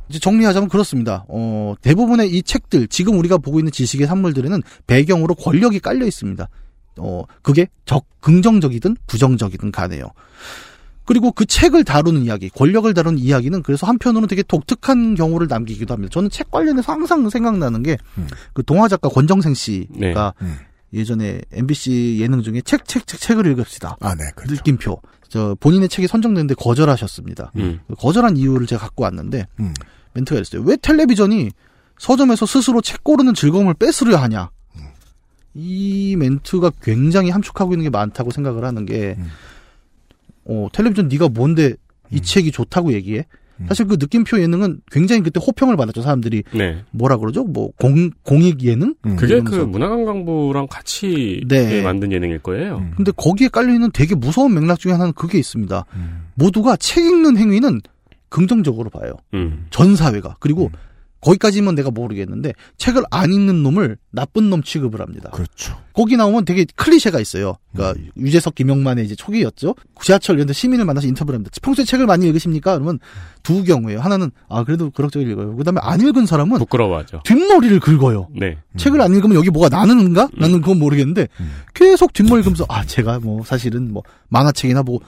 이제 정리하자면 그렇습니다. 어, 대부분의 이 책들, 지금 우리가 보고 있는 지식의 산물들에는 배경으로 권력이 깔려 있습니다. 어, 그게 적, 긍정적이든 부정적이든 간에요. 그리고 그 책을 다루는 이야기, 권력을 다루는 이야기는 그래서 한편으로는 되게 독특한 경우를 남기기도 합니다. 저는 책 관련해서 항상 생각나는 게, 음. 그 동화 작가 권정생 씨가 네. 음. 예전에 MBC 예능 중에 책, 책, 책, 책을 읽읍시다. 아, 네, 그렇죠. 느낌표. 저, 본인의 책이 선정됐는데 거절하셨습니다. 음. 거절한 이유를 제가 갖고 왔는데, 음. 멘트가 이랬어요. 왜 텔레비전이 서점에서 스스로 책 고르는 즐거움을 뺏으려 하냐? 이 멘트가 굉장히 함축하고 있는 게 많다고 생각을 하는 게, 음. 어, 텔레비전 네가 뭔데 이 음. 책이 좋다고 얘기해? 음. 사실 그 느낌표 예능은 굉장히 그때 호평을 받았죠. 사람들이 네. 뭐라 그러죠? 뭐 공, 공익 예능? 음. 그게 그 이러면서. 문화관광부랑 같이 네. 예, 만든 예능일 거예요. 음. 근데 거기에 깔려 있는 되게 무서운 맥락 중에 하나는 그게 있습니다. 음. 모두가 책 읽는 행위는 긍정적으로 봐요. 음. 전 사회가. 그리고 음. 거기까지면 내가 모르겠는데 책을 안 읽는 놈을 나쁜 놈 취급을 합니다. 그렇죠. 거기 나오면 되게 클리셰가 있어요. 그러니까 음. 유재석, 김영만의 이제 초기였죠. 지하철 이런 데 시민을 만나서 인터뷰를 합니다. 평소에 책을 많이 읽으십니까? 그러면 두 경우예요. 하나는 아 그래도 그럭저럭 읽어요. 그다음에 안 읽은 사람은 부끄러워하죠. 뒷머리를 긁어요. 네. 책을 안 읽으면 여기 뭐가 나는가? 나는 그건 모르겠는데 음. 계속 뒷머리 긁으면서 아 제가 뭐 사실은 뭐 만화책이나 보고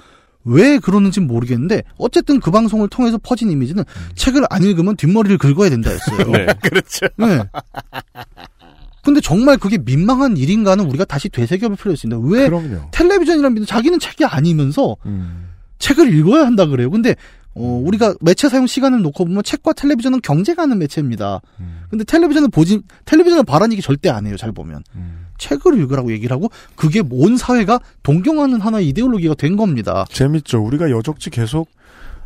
왜 그러는지 모르겠는데 어쨌든 그 방송을 통해서 퍼진 이미지는 책을 안 읽으면 뒷머리를 긁어야 된다였어요. 네. 그렇죠. 네. 근데 정말 그게 민망한 일인가는 우리가 다시 되새겨볼 필요가 있습니다. 왜 그럼요. 텔레비전이란 미디어 자기는 책이 아니면서 음. 책을 읽어야 한다 그래요. 근데 어, 우리가 매체 사용 시간을 놓고 보면 책과 텔레비전은 경제가 하는 매체입니다. 음. 근데 텔레비전은 보지 텔레비전은 바라는 얘기 절대 안 해요. 잘 보면 음. 책을 읽으라고 얘기를 하고 그게 온 사회가 동경하는 하나의 이데올로기가 된 겁니다. 재밌죠. 우리가 여적지 계속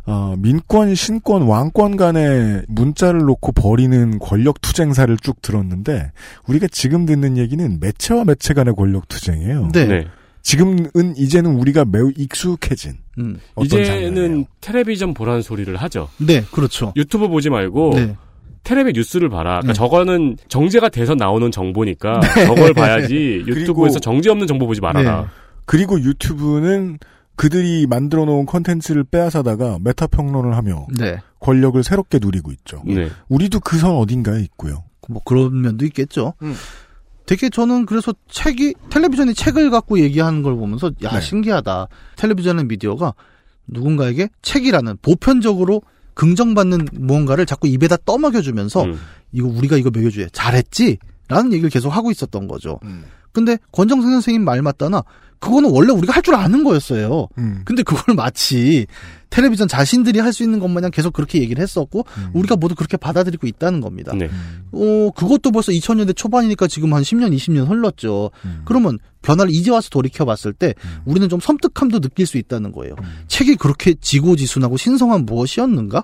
어, 민권, 신권, 왕권 간의 문자를 놓고 벌이는 권력 투쟁사를 쭉 들었는데 우리가 지금 듣는 얘기는 매체와 매체 간의 권력 투쟁이에요. 네. 네. 지금은 이제는 우리가 매우 익숙해진 음. 어떤 이제는 장르예요. 텔레비전 보라는 소리를 하죠. 네, 그렇죠. 유튜브 보지 말고 네. 텔레비 뉴스를 봐라. 그러니까 네. 저거는 정제가 돼서 나오는 정보니까 저걸 봐야지 유튜브에서 그리고- 정제 없는 정보 보지 말아라. 네. 그리고 유튜브는 그들이 만들어 놓은 컨텐츠를 빼앗아다가 메타 평론을 하며 네. 권력을 새롭게 누리고 있죠. 네. 우리도 그 선 어딘가에 있고요. 뭐 그런 면도 있겠죠. 음. 되게 저는 그래서 책이 텔레비전이 책을 갖고 얘기하는 걸 보면서 야 네. 신기하다. 텔레비전의 미디어가 누군가에게 책이라는 보편적으로 긍정받는 무언가를 자꾸 입에다 떠먹여주면서 음. 이거 우리가 이거 먹여줘야 잘했지? 라는 얘기를 계속 하고 있었던 거죠. 음. 근데 권정생 선생님 말 맞다나 그거는 원래 우리가 할 줄 아는 거였어요. 음. 근데 그걸 마치 텔레비전 자신들이 할 수 있는 것 마냥 계속 그렇게 얘기를 했었고 음. 우리가 모두 그렇게 받아들이고 있다는 겁니다. 네. 어, 그것도 벌써 2000년대 초반이니까 지금 한 10년, 20년 흘렀죠. 음. 그러면 변화를 이제 와서 돌이켜 봤을 때 우리는 좀 섬뜩함도 느낄 수 있다는 거예요. 책이 그렇게 지고지순하고 신성한 무엇이었는가?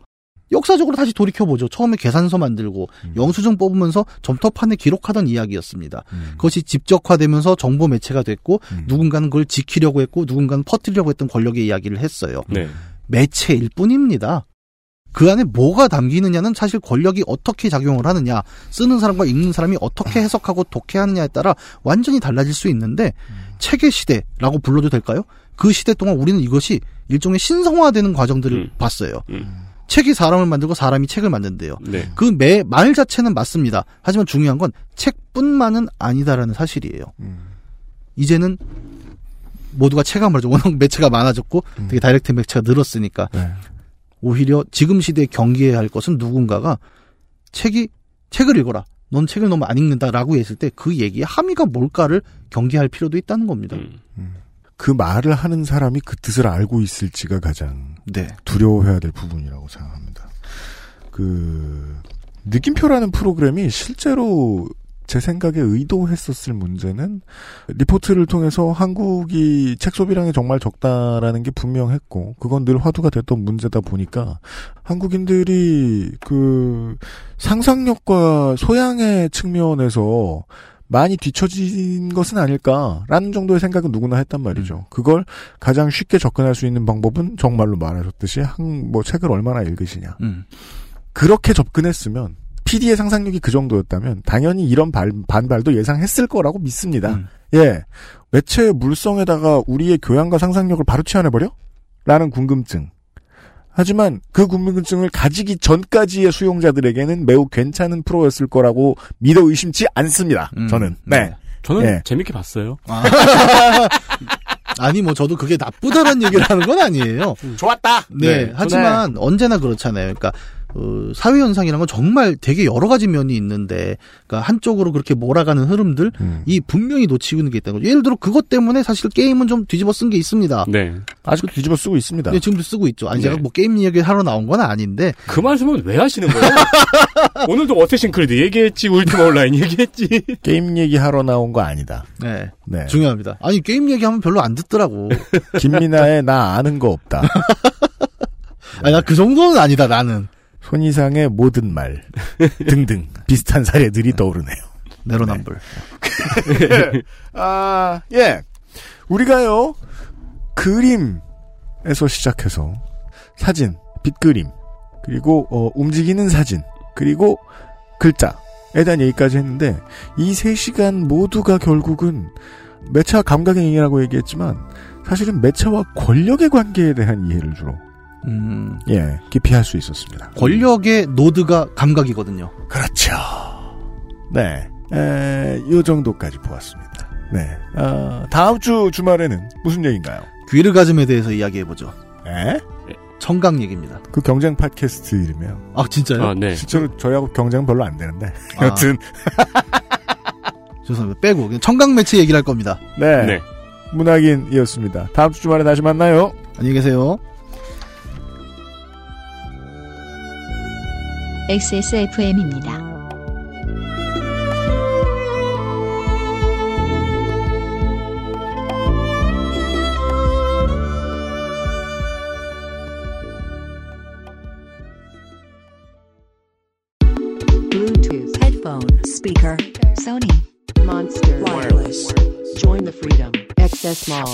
역사적으로 다시 돌이켜보죠. 처음에 계산서 만들고 영수증 뽑으면서 점토판에 기록하던 이야기였습니다. 그것이 집적화되면서 정보 매체가 됐고 누군가는 그걸 지키려고 했고 누군가는 퍼뜨리려고 했던 권력의 이야기를 했어요. 네. 매체일 뿐입니다. 그 안에 뭐가 담기느냐는 사실 권력이 어떻게 작용을 하느냐, 쓰는 사람과 읽는 사람이 어떻게 해석하고 독해하느냐에 따라 완전히 달라질 수 있는데, 책의 시대라고 불러도 될까요? 그 시대 동안 우리는 이것이 일종의 신성화되는 과정들을 음. 봤어요. 음. 책이 사람을 만들고 사람이 책을 만든대요. 네. 그매말 자체는 맞습니다. 하지만 중요한 건 책뿐만은 아니다라는 사실이에요. 음. 이제는 모두가 체감을 하죠. 워낙 매체가 많아졌고 되게 다이렉트 매체가 늘었으니까 네. 오히려 지금 시대에 경계해야 할 것은 누군가가 책이 책을 읽어라. 넌 책을 너무 안 읽는다라고 했을 때 그 얘기의 함의가 뭘까를 경계할 필요도 있다는 겁니다. 음. 그 말을 하는 사람이 그 뜻을 알고 있을지가 가장 네. 두려워해야 될 부분이라고 생각합니다. 그 느낌표라는 프로그램이 실제로 제 생각에 의도했었을 문제는 리포트를 통해서 한국이 책 소비량이 정말 적다라는 게 분명했고 그건 늘 화두가 됐던 문제다 보니까 한국인들이 그 상상력과 소양의 측면에서 많이 뒤처진 것은 아닐까라는 정도의 생각은 누구나 했단 말이죠. 그걸 가장 쉽게 접근할 수 있는 방법은 정말로 말하셨듯이 한 뭐 책을 얼마나 읽으시냐. 음. 그렇게 접근했으면 PD의 상상력이 그 정도였다면 당연히 이런 발- 반발도 예상했을 거라고 믿습니다. 음. 예. 매체의 물성에다가 우리의 교양과 상상력을 바로 치환해버려? 라는 궁금증. 하지만 그 궁금증을 가지기 전까지의 수용자들에게는 매우 괜찮은 프로였을 거라고 믿어 의심치 않습니다. 음. 저는. 네. 저는 예. 재밌게 봤어요. 아. 아니 뭐 저도 그게 나쁘다는 얘기를 하는 건 아니에요. 좋았다! 네, 네. 하지만 언제나 그렇잖아요. 그러니까 어, 사회 현상이란 건 정말 되게 여러 가지 면이 있는데, 그러니까 한쪽으로 그렇게 몰아가는 흐름들, 음. 이 분명히 놓치고 있는 게 있다는 거죠. 예를 들어 그것 때문에 사실 게임은 좀 뒤집어 쓴 게 있습니다. 네. 아직도 뒤집어 쓰고 있습니다. 네, 지금도 쓰고 있죠. 아니 네. 제가 뭐 게임 얘기 하러 나온 건 아닌데, 그 말씀은 왜 하시는 거예요? 오늘도 어쌔신 크리드 얘기했지, 울티마 온라인 얘기했지. 게임 얘기 하러 나온 거 아니다. 네, 네. 중요합니다. 아니 게임 얘기하면 별로 안 듣더라고. 김민아의 나 아는 거 없다. 아니 나 그 정도는 아니다 나는. 손 이상의 모든 말 등등 비슷한 사례들이 떠오르네요. 내로남불. 아, 예. 우리가요, 그림에서 시작해서 사진, 빗그림, 그리고, 어, 움직이는 사진, 그리고 글자에 대한 얘기까지 했는데, 이 세 시간 모두가 결국은 매체와 감각의 얘기라고 얘기했지만, 사실은 매체와 권력의 관계에 대한 이해를 주로, 음, 예, 깊이 할 수 있었습니다. 권력의 노드가 감각이거든요. 그렇죠. 네. 에, 요 정도까지 보았습니다. 네. 어, 다음 주 주말에는 무슨 얘기인가요? 귀르가즘에 대해서 이야기해보죠. 에? 청각 얘기입니다. 그 경쟁 팟캐스트 이름이에요. 아 진짜요? 아, 네. 실제로 저희하고 경쟁 별로 안 되는데. 아. 여튼, 죄송합니다. 빼고 그냥 청각 매체 얘기를 할 겁니다. 네. 네. 문학인이었습니다. 다음 주 주말에 다시 만나요. 안녕히 계세요. XSFM입니다. Bluetooth. Headphone. Speaker. Sony. Monster. Wireless. Join the freedom. XS Mall.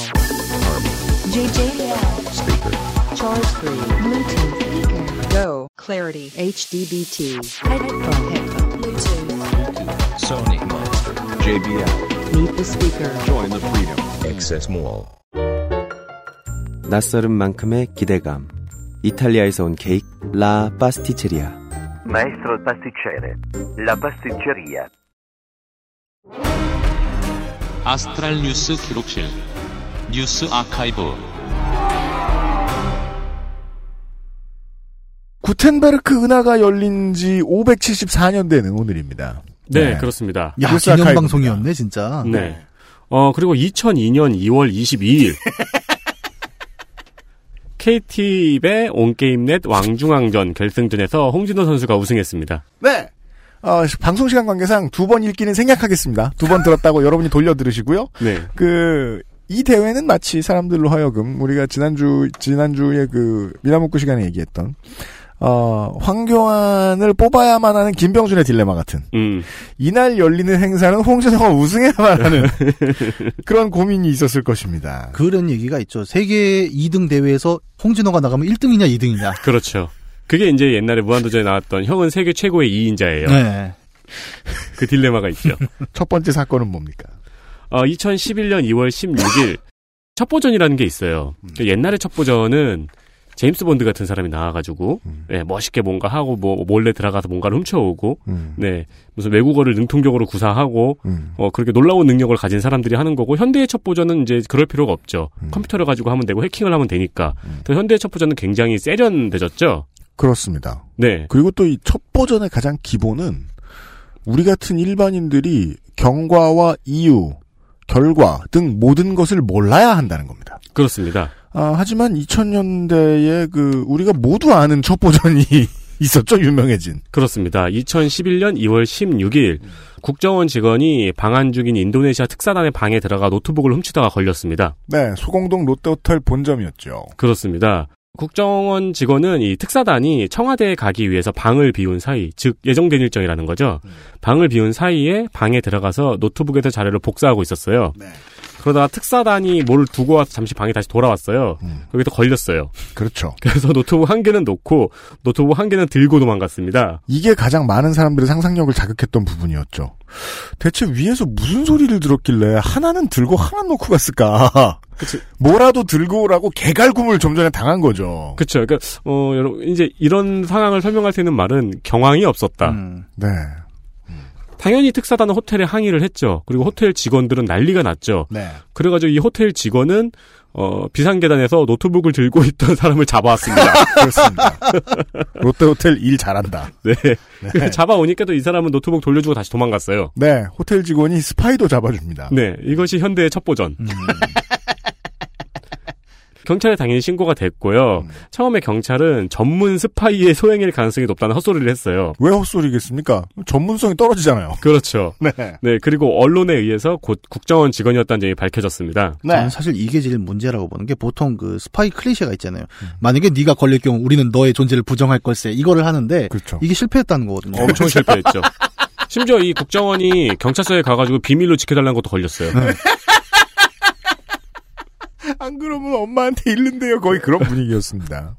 JJL. Speaker. Charge 3. Bluetooth. Speaker. Go. Clarity. HDBT. Headphone. Headphone. Bluetooth. Sony Monster. JBL. Meet the speaker. Join the freedom. Access Mall. 낯설은 만큼의 기대감. 이탈리아에서 온 케이크 라 파스티체리아. Maestro pasticcere. La pasticceria. 아스트랄 뉴스 기록실 뉴스 아카이브 구텐베르크 은하가 열린 지 574년 되는 오늘입니다. 네, 그렇습니다. 야 기념. 방송이었네 진짜. 네. 어, 그리고 2002년 2월 22일. KT의 온게임넷 왕중왕전 결승전에서 홍진호 선수가 우승했습니다. 네. 어, 방송 시간 관계상 두 번 읽기는 생략하겠습니다. 두 번 들었다고 여러분이 돌려 들으시고요. 네. 그, 이 대회는 마치 사람들로 하여금 우리가 지난주, 지난주에 그 미나문구 시간에 얘기했던 어, 황교안을 뽑아야만 하는 김병준의 딜레마 같은. 음. 이날 열리는 행사는 홍진호가 우승해야만 하는 그런 고민이 있었을 것입니다. 그런 얘기가 있죠. 세계 2등 대회에서 홍진호가 나가면 1등이냐 2등이냐. 그렇죠. 그게 이제 옛날에 무한도전에 나왔던 형은 세계 최고의 2인자예요. 네. 그 딜레마가 있죠. 첫 번째 사건은 뭡니까? 어, 2011년 2월 16일 첩보전이라는 게 있어요. 그 옛날에 첩보전은 제임스 본드 같은 사람이 나와가지고 네, 멋있게 뭔가 하고 뭐 몰래 들어가서 뭔가를 훔쳐오고 음. 네 무슨 외국어를 능통적으로 구사하고 음. 어 그렇게 놀라운 능력을 가진 사람들이 하는 거고 현대의 첩보전은 이제 그럴 필요가 없죠. 컴퓨터를 가지고 하면 되고 해킹을 하면 되니까. 또 현대의 첩보전은 굉장히 세련되졌죠. 그렇습니다. 네. 그리고 또 이 첩보전의 가장 기본은 우리 같은 일반인들이 경과와 이유, 결과 등 모든 것을 몰라야 한다는 겁니다. 그렇습니다. 아, 하지만 2000년대에 그 우리가 모두 아는 첩보전이 있었죠, 유명해진. 그렇습니다. 2011년 2월 16일 국정원 직원이 방한 중인 인도네시아 특사단의 방에 들어가 노트북을 훔치다가 걸렸습니다. 네, 소공동 롯데호텔 본점이었죠. 그렇습니다. 국정원 직원은 이 특사단이 청와대에 가기 위해서 방을 비운 사이, 즉 예정된 일정이라는 거죠. 방을 비운 사이에 방에 들어가서 노트북에서 자료를 복사하고 있었어요. 그러다가 특사단이 뭘 두고 와서 잠시 방에 다시 돌아왔어요. 거기서 걸렸어요. 그렇죠. 그래서 노트북 한 개는 놓고 노트북 한 개는 들고 도망갔습니다. 이게 가장 많은 사람들의 상상력을 자극했던 부분이었죠. 대체 위에서 무슨 소리를 들었길래 하나는 들고 하나 놓고 갔을까? 뭐라도 들고 오라고 개갈굼을 좀 전에 당한 거죠. 그렇죠. 그러니까 어 여러분 이제 이런 상황을 설명할 수 있는 말은 경황이 없었다. 네. 당연히 특사단은 호텔에 항의를 했죠. 그리고 호텔 직원들은 난리가 났죠. 네. 그래가지고 이 호텔 직원은 어, 비상계단에서 노트북을 들고 있던 사람을 잡아왔습니다. 그렇습니다. 롯데호텔 일 잘한다. 네. 잡아오니까 또 이 사람은 노트북 돌려주고 다시 도망갔어요. 네, 호텔 직원이 스파이도 잡아줍니다. 네, 이것이 현대의 첩보전. 경찰에 당연히 신고가 됐고요. 처음에 경찰은 전문 스파이의 소행일 가능성이 높다는 헛소리를 했어요. 왜 헛소리겠습니까? 전문성이 떨어지잖아요. 그렇죠. 네. 네, 그리고 언론에 의해서 곧 국정원 직원이었다는 점이 밝혀졌습니다. 네. 저는 사실 이게 제일 문제라고 보는 게 보통 그 스파이 클리셰가 있잖아요. 만약에 네가 걸릴 경우 우리는 너의 존재를 부정할 걸세. 이거를 하는데 그렇죠. 이게 실패했다는 거거든요. 엄청 실패했죠. 심지어 이 국정원이 경찰서에 가가지고 비밀로 지켜달라는 것도 걸렸어요. 안 그러면 엄마한테 잃는데요. 거의 그런 분위기였습니다.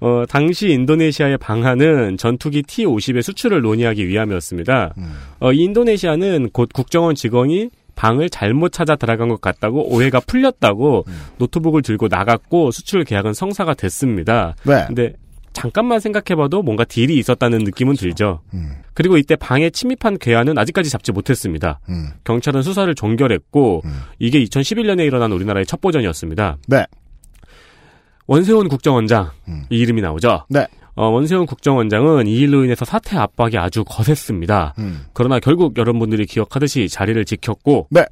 어, 당시 인도네시아의 방한은 전투기 T-50의 수출을 논의하기 위함이었습니다. 어, 이 인도네시아는 곧 국정원 직원이 방을 잘못 찾아 들어간 것 같다고 오해가 풀렸다고 노트북을 들고 나갔고 수출 계약은 성사가 됐습니다. 네. 근데 잠깐만 생각해봐도 뭔가 딜이 있었다는 느낌은 들죠. 그리고 이때 방에 침입한 괴한은 아직까지 잡지 못했습니다. 음. 경찰은 수사를 종결했고 이게 2011년에 일어난 우리나라의 첩보전이었습니다. 네. 원세훈 국정원장 이 이름이 나오죠. 네. 어, 원세훈 국정원장은 이 일로 인해서 사태 압박이 아주 거셌습니다. 음. 그러나 결국 여러분들이 기억하듯이 자리를 지켰고 네.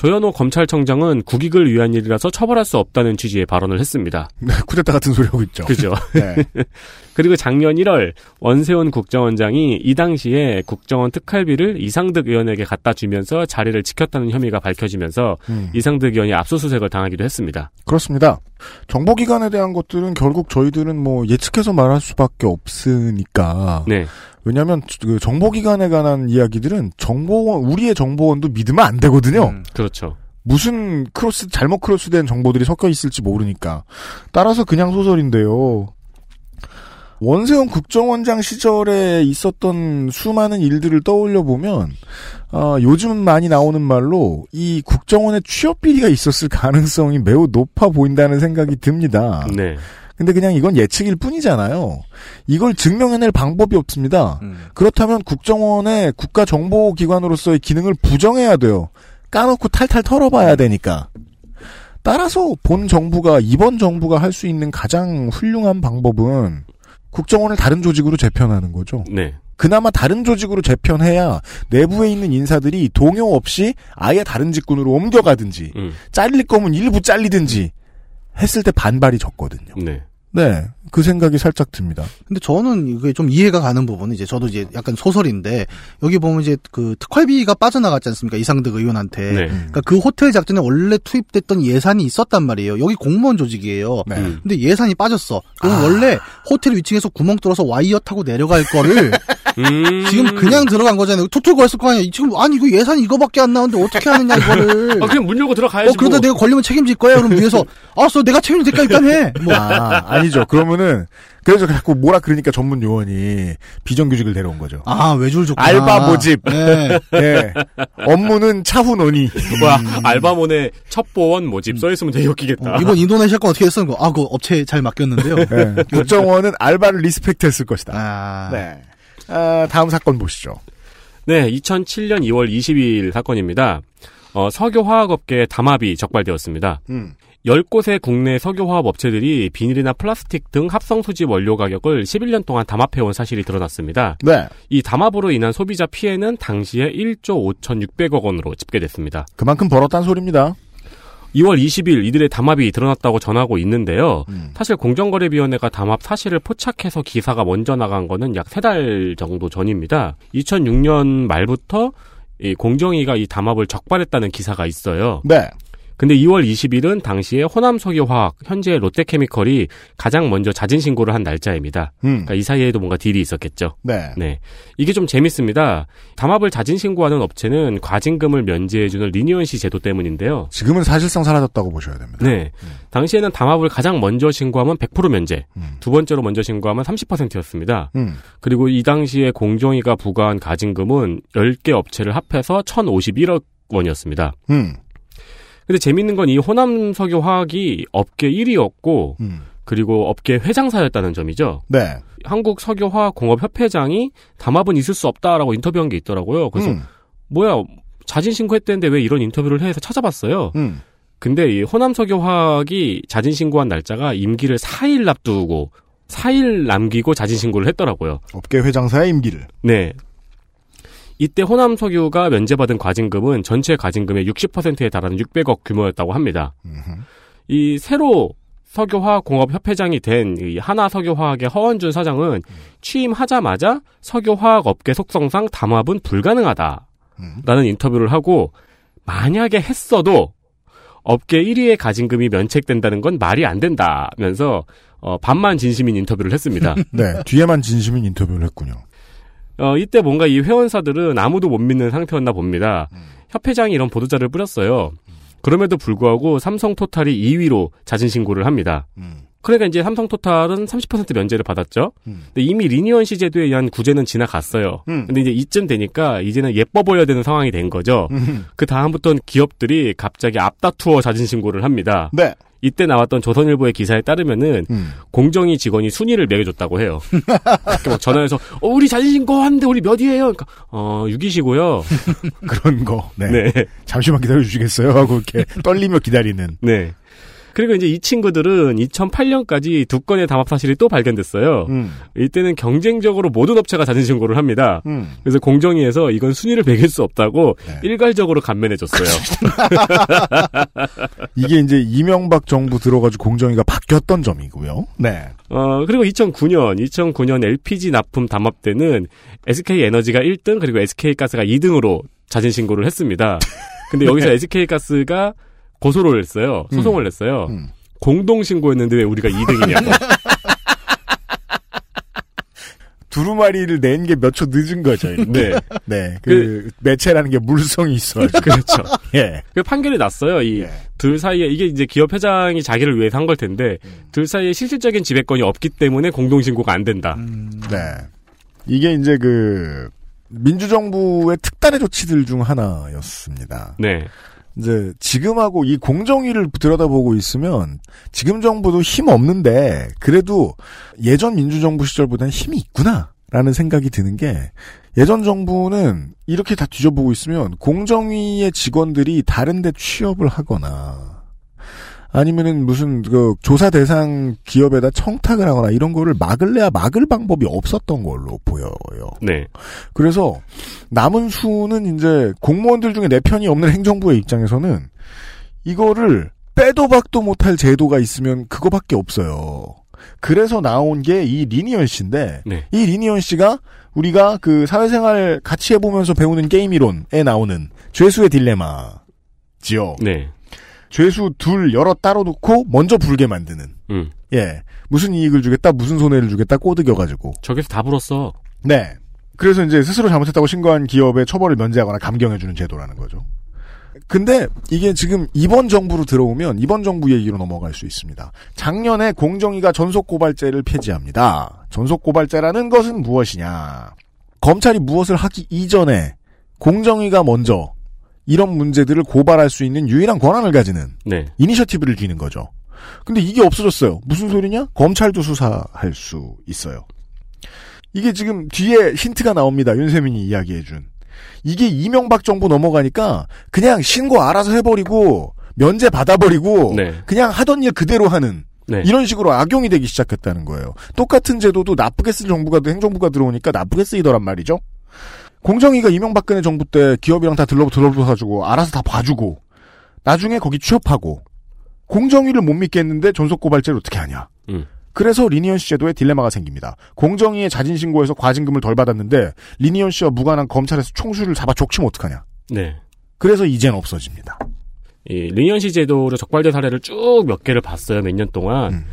조현호 검찰청장은 국익을 위한 일이라서 처벌할 수 없다는 취지의 발언을 했습니다. 네, 쿠데타 같은 소리 하고 있죠. 그죠. 네. 그리고 작년 1월 원세훈 국정원장이 이 당시에 국정원 특활비를 이상득 의원에게 갖다 주면서 자리를 지켰다는 혐의가 밝혀지면서 음. 이상득 의원이 압수수색을 당하기도 했습니다. 그렇습니다. 정보기관에 대한 것들은 결국 저희들은 뭐 예측해서 말할 수밖에 없으니까. 네. 왜냐하면 그 정보기관에 관한 이야기들은 정보원 우리의 정보원도 믿으면 안 되거든요. 그렇죠. 무슨 cross 잘못 cross된 정보들이 섞여 있을지 모르니까. 따라서 그냥 소설인데요. 원세훈 국정원장 시절에 있었던 수많은 일들을 떠올려 보면 어, 요즘 많이 나오는 말로 이 국정원에 취업 비리가 있었을 가능성이 매우 높아 보인다는 생각이 듭니다. 네. 근데 그냥 이건 예측일 뿐이잖아요. 이걸 증명해낼 방법이 없습니다. 그렇다면 국정원의 국가정보기관으로서의 기능을 부정해야 돼요. 까놓고 탈탈 털어봐야 되니까. 따라서 본 정부가 이번 정부가 할 수 있는 가장 훌륭한 방법은 국정원을 다른 조직으로 재편하는 거죠. 네. 그나마 다른 조직으로 재편해야 내부에 있는 인사들이 동요 없이 아예 다른 직군으로 옮겨가든지 음. 잘릴 거면 일부 잘리든지 했을 때 반발이 적거든요. 네. 네, 그 생각이 살짝 듭니다. 근데 저는 이게 좀 이해가 가는 부분은 이제 저도 이제 약간 소설인데 여기 보면 이제 그 특활비가 빠져나갔지 않습니까 이상득 의원한테. 네. 그러니까 그 호텔 작전에 원래 투입됐던 예산이 있었단 말이에요. 여기 공무원 조직이에요. 네. 음. 근데 예산이 빠졌어. 그럼 원래 호텔 위층에서 구멍 뚫어서 와이어 타고 내려갈 거를 음. 지금 그냥 들어간 거잖아요. 툭툭 했을 거 아니야. 지금 아니 이거 예산 이거밖에 안 나오는데 어떻게 하느냐 이거를. 아, 그냥 문 열고 들어가야지. 어 그러다 뭐. 내가 걸리면 책임질 거야. 그럼 위에서 알았어 내가 책임질 테니까 일단 해. 뭐 아, 아니죠. 그러면은 그래서 자꾸 뭐라 그러니까 전문 요원이 비정규직을 데려온 거죠. 아, 외줄 좋구나. 알바 모집. 네. 네. 업무는 차후 논의. 뭐야, 알바몬의 첩보원 모집 써 있으면 되게 웃기겠다. 어, 이번 인도네시아 건 어떻게 했어? 아, 그 업체 잘 맡겼는데요. 네. 국정원은 알바를 리스펙트했을 것이다. 아, 네. 아, 다음 사건 보시죠. 네, 2007년 2월 22일 사건입니다. 어, 석유화학업계에 담합이 적발되었습니다. 음. 10곳의 국내 석유화학 업체들이 비닐이나 플라스틱 등 합성 수지 원료 가격을 11년 동안 담합해온 사실이 드러났습니다. 네. 이 담합으로 인한 소비자 피해는 당시에 1조 5,600억 원으로 집계됐습니다. 그만큼 벌었다는 소리입니다. 2월 20일 이들의 담합이 드러났다고 전하고 있는데요. 음. 사실 공정거래위원회가 담합 사실을 포착해서 기사가 먼저 나간 거는 약 세 달 정도 전입니다. 2006년 말부터 이 공정위가 이 담합을 적발했다는 기사가 있어요. 네. 근데 2월 20일은 당시에 호남 석유화학, 현재 롯데케미컬이 가장 먼저 자진 신고를 한 날짜입니다. 음. 그러니까 이 사이에도 뭔가 딜이 있었겠죠. 네. 네. 이게 좀 재밌습니다. 담합을 자진 신고하는 업체는 과징금을 면제해주는 리니언시 제도 때문인데요. 지금은 사실상 사라졌다고 보셔야 됩니다. 네. 당시에는 담합을 가장 먼저 신고하면 100% 면제, 음. 두 번째로 먼저 신고하면 30%였습니다. 음. 그리고 이 당시에 공정위가 부과한 가징금은 10개 업체를 합해서 1,051억 원이었습니다. 음. 근데 재밌는 건 이 호남 석유화학이 업계 1위였고, 음. 그리고 업계 회장사였다는 점이죠. 네. 한국 석유화학공업협회장이 담합은 있을 수 없다라고 인터뷰한 게 있더라고요. 그래서 음. 뭐야 자진 신고했대는데 왜 이런 인터뷰를 해 해서 찾아봤어요. 음. 근데 이 호남 석유화학이 자진 신고한 날짜가 임기를 4일 앞두고 4일 남기고 자진 신고를 했더라고요. 업계 회장사의 임기를. 네. 이때 호남 석유가 면제받은 과징금은 전체 과징금의 60%에 달하는 600억 규모였다고 합니다. 이 새로 석유화학공업협회장이 된 이 하나석유화학의 허원준 사장은 취임하자마자 석유화학 업계 속성상 담합은 불가능하다라는 음. 인터뷰를 하고 만약에 했어도 업계 1위의 가징금이 면책된다는 건 말이 안 된다면서 어, 반만 진심인 인터뷰를 했습니다. 네. 뒤에만 진심인 인터뷰를 했군요. 어, 이때 뭔가 이 회원사들은 아무도 못 믿는 상태였나 봅니다. 협회장이 이런 보도자를 뿌렸어요. 그럼에도 불구하고 삼성토탈이 2위로 자진 신고를 합니다. 음. 그러니까 이제 삼성토탈은 30% 면제를 받았죠. 음. 근데 이미 리니언시 제도에 의한 구제는 지나갔어요. 음. 근데 이제 이쯤 되니까 이제는 예뻐 보여야 되는 상황이 된 거죠. 음. 그 다음부터는 기업들이 갑자기 앞다투어 자진 신고를 합니다. 네. 이때 나왔던 조선일보의 기사에 따르면은 음. 공정위 직원이 순위를 매겨줬다고 해요. 이렇게 막 전화해서 어, 우리 자진 신고 하는데 우리 몇 위예요? 그러니까 어 6위시고요. 그런 거. 네. 네. 잠시만 기다려 주시겠어요? 하고 이렇게 떨리며 기다리는. 네. 그리고 이제 이 친구들은 2008년까지 두 건의 담합 사실이 또 발견됐어요. 음. 이때는 경쟁적으로 모든 업체가 자진 신고를 합니다. 음. 그래서 공정위에서 이건 순위를 매길 수 없다고 네. 일괄적으로 감면해줬어요. 이게 이제 이명박 정부 들어가지고 공정위가 바뀌었던 점이고요. 네. 어, 그리고 2009년, 2009년 LPG 납품 담합 때는 SK 에너지가 1등 그리고 SK 가스가 2등으로 자진 신고를 했습니다. 근데 여기서 SK 가스가 고소를 했어요. 소송을 냈어요. 네. 음. 공동 신고했는데 왜 우리가 2등이냐고. 두루마리를 낸 게 몇 초 늦은 거죠. 네. 네. 그, 매체라는 게 물성이 있어요. 그렇죠. 예. 그 판결이 났어요. 이 예. 둘 사이에 이게 이제 기업 회장이 자기를 위해서 한 걸 텐데 둘 사이에 실질적인 지배권이 없기 때문에 공동 신고가 안 된다. 네. 이게 이제 그, 민주정부의 특단의 조치들 중 하나였습니다. 네. 이제 지금하고 이 공정위를 들여다보고 있으면 지금 정부도 힘 없는데 그래도 예전 민주정부 시절보다는 힘이 있구나라는 생각이 드는 게 예전 정부는 이렇게 다 뒤져보고 있으면 공정위의 직원들이 다른 데 취업을 하거나 아니면은 무슨 그 조사 대상 기업에다 청탁을 하거나 이런 거를 막을래야 막을 방법이 없었던 걸로 보여요. 네. 그래서 남은 수는 이제 공무원들 중에 내 편이 없는 행정부의 입장에서는 이거를 빼도 박도 못할 제도가 있으면 그거밖에 없어요. 그래서 나온 게 이 leniency인데 네. 이 leniency가 우리가 그 사회생활 같이 해보면서 배우는 게임 이론에 나오는 죄수의 딜레마지요. 네. 죄수 둘 여러 따로 놓고 먼저 불게 만드는. 음. 예. 무슨 이익을 주겠다, 무슨 손해를 주겠다 꼬드겨가지고. 저기서 다 불었어. 네. 그래서 이제 스스로 잘못했다고 신고한 기업의 처벌을 면제하거나 감경해주는 제도라는 거죠. 근데 이게 지금 이번 정부로 들어오면 이번 정부 얘기로 넘어갈 수 있습니다. 작년에 공정위가 전속고발제를 폐지합니다. 전속고발제라는 것은 무엇이냐. 검찰이 무엇을 하기 이전에 공정위가 먼저 이런 문제들을 고발할 수 있는 유일한 권한을 가지는 네. 이니셔티브를 쥐는 거죠. 근데 이게 없어졌어요. 무슨 소리냐? 검찰도 수사할 수 있어요. 이게 지금 뒤에 힌트가 나옵니다. 윤세민이 이야기해준. 이게 이명박 정부 넘어가니까 그냥 신고 알아서 해버리고 면제 받아버리고 네. 그냥 하던 일 그대로 하는 네. 이런 식으로 악용이 되기 시작했다는 거예요. 똑같은 제도도 나쁘게 쓸 정부가 행정부가 들어오니까 나쁘게 쓰이더란 말이죠. 공정위가 이명박근혜 정부 때 기업이랑 다 들러 들러붙어가지고 알아서 다 봐주고 나중에 거기 취업하고 공정위를 못 믿겠는데 전속고발죄를 어떻게 하냐. 음. 그래서 leniency 제도에 딜레마가 생깁니다. 공정위에 자진 신고해서 과징금을 덜 받았는데 leniency와 무관한 검찰에서 총수를 잡아 족치면 어떡하냐. 네. 그래서 이젠 없어집니다. 이 leniency 제도로 적발된 사례를 쭉 몇 개를 봤어요. 몇 년 동안. 음.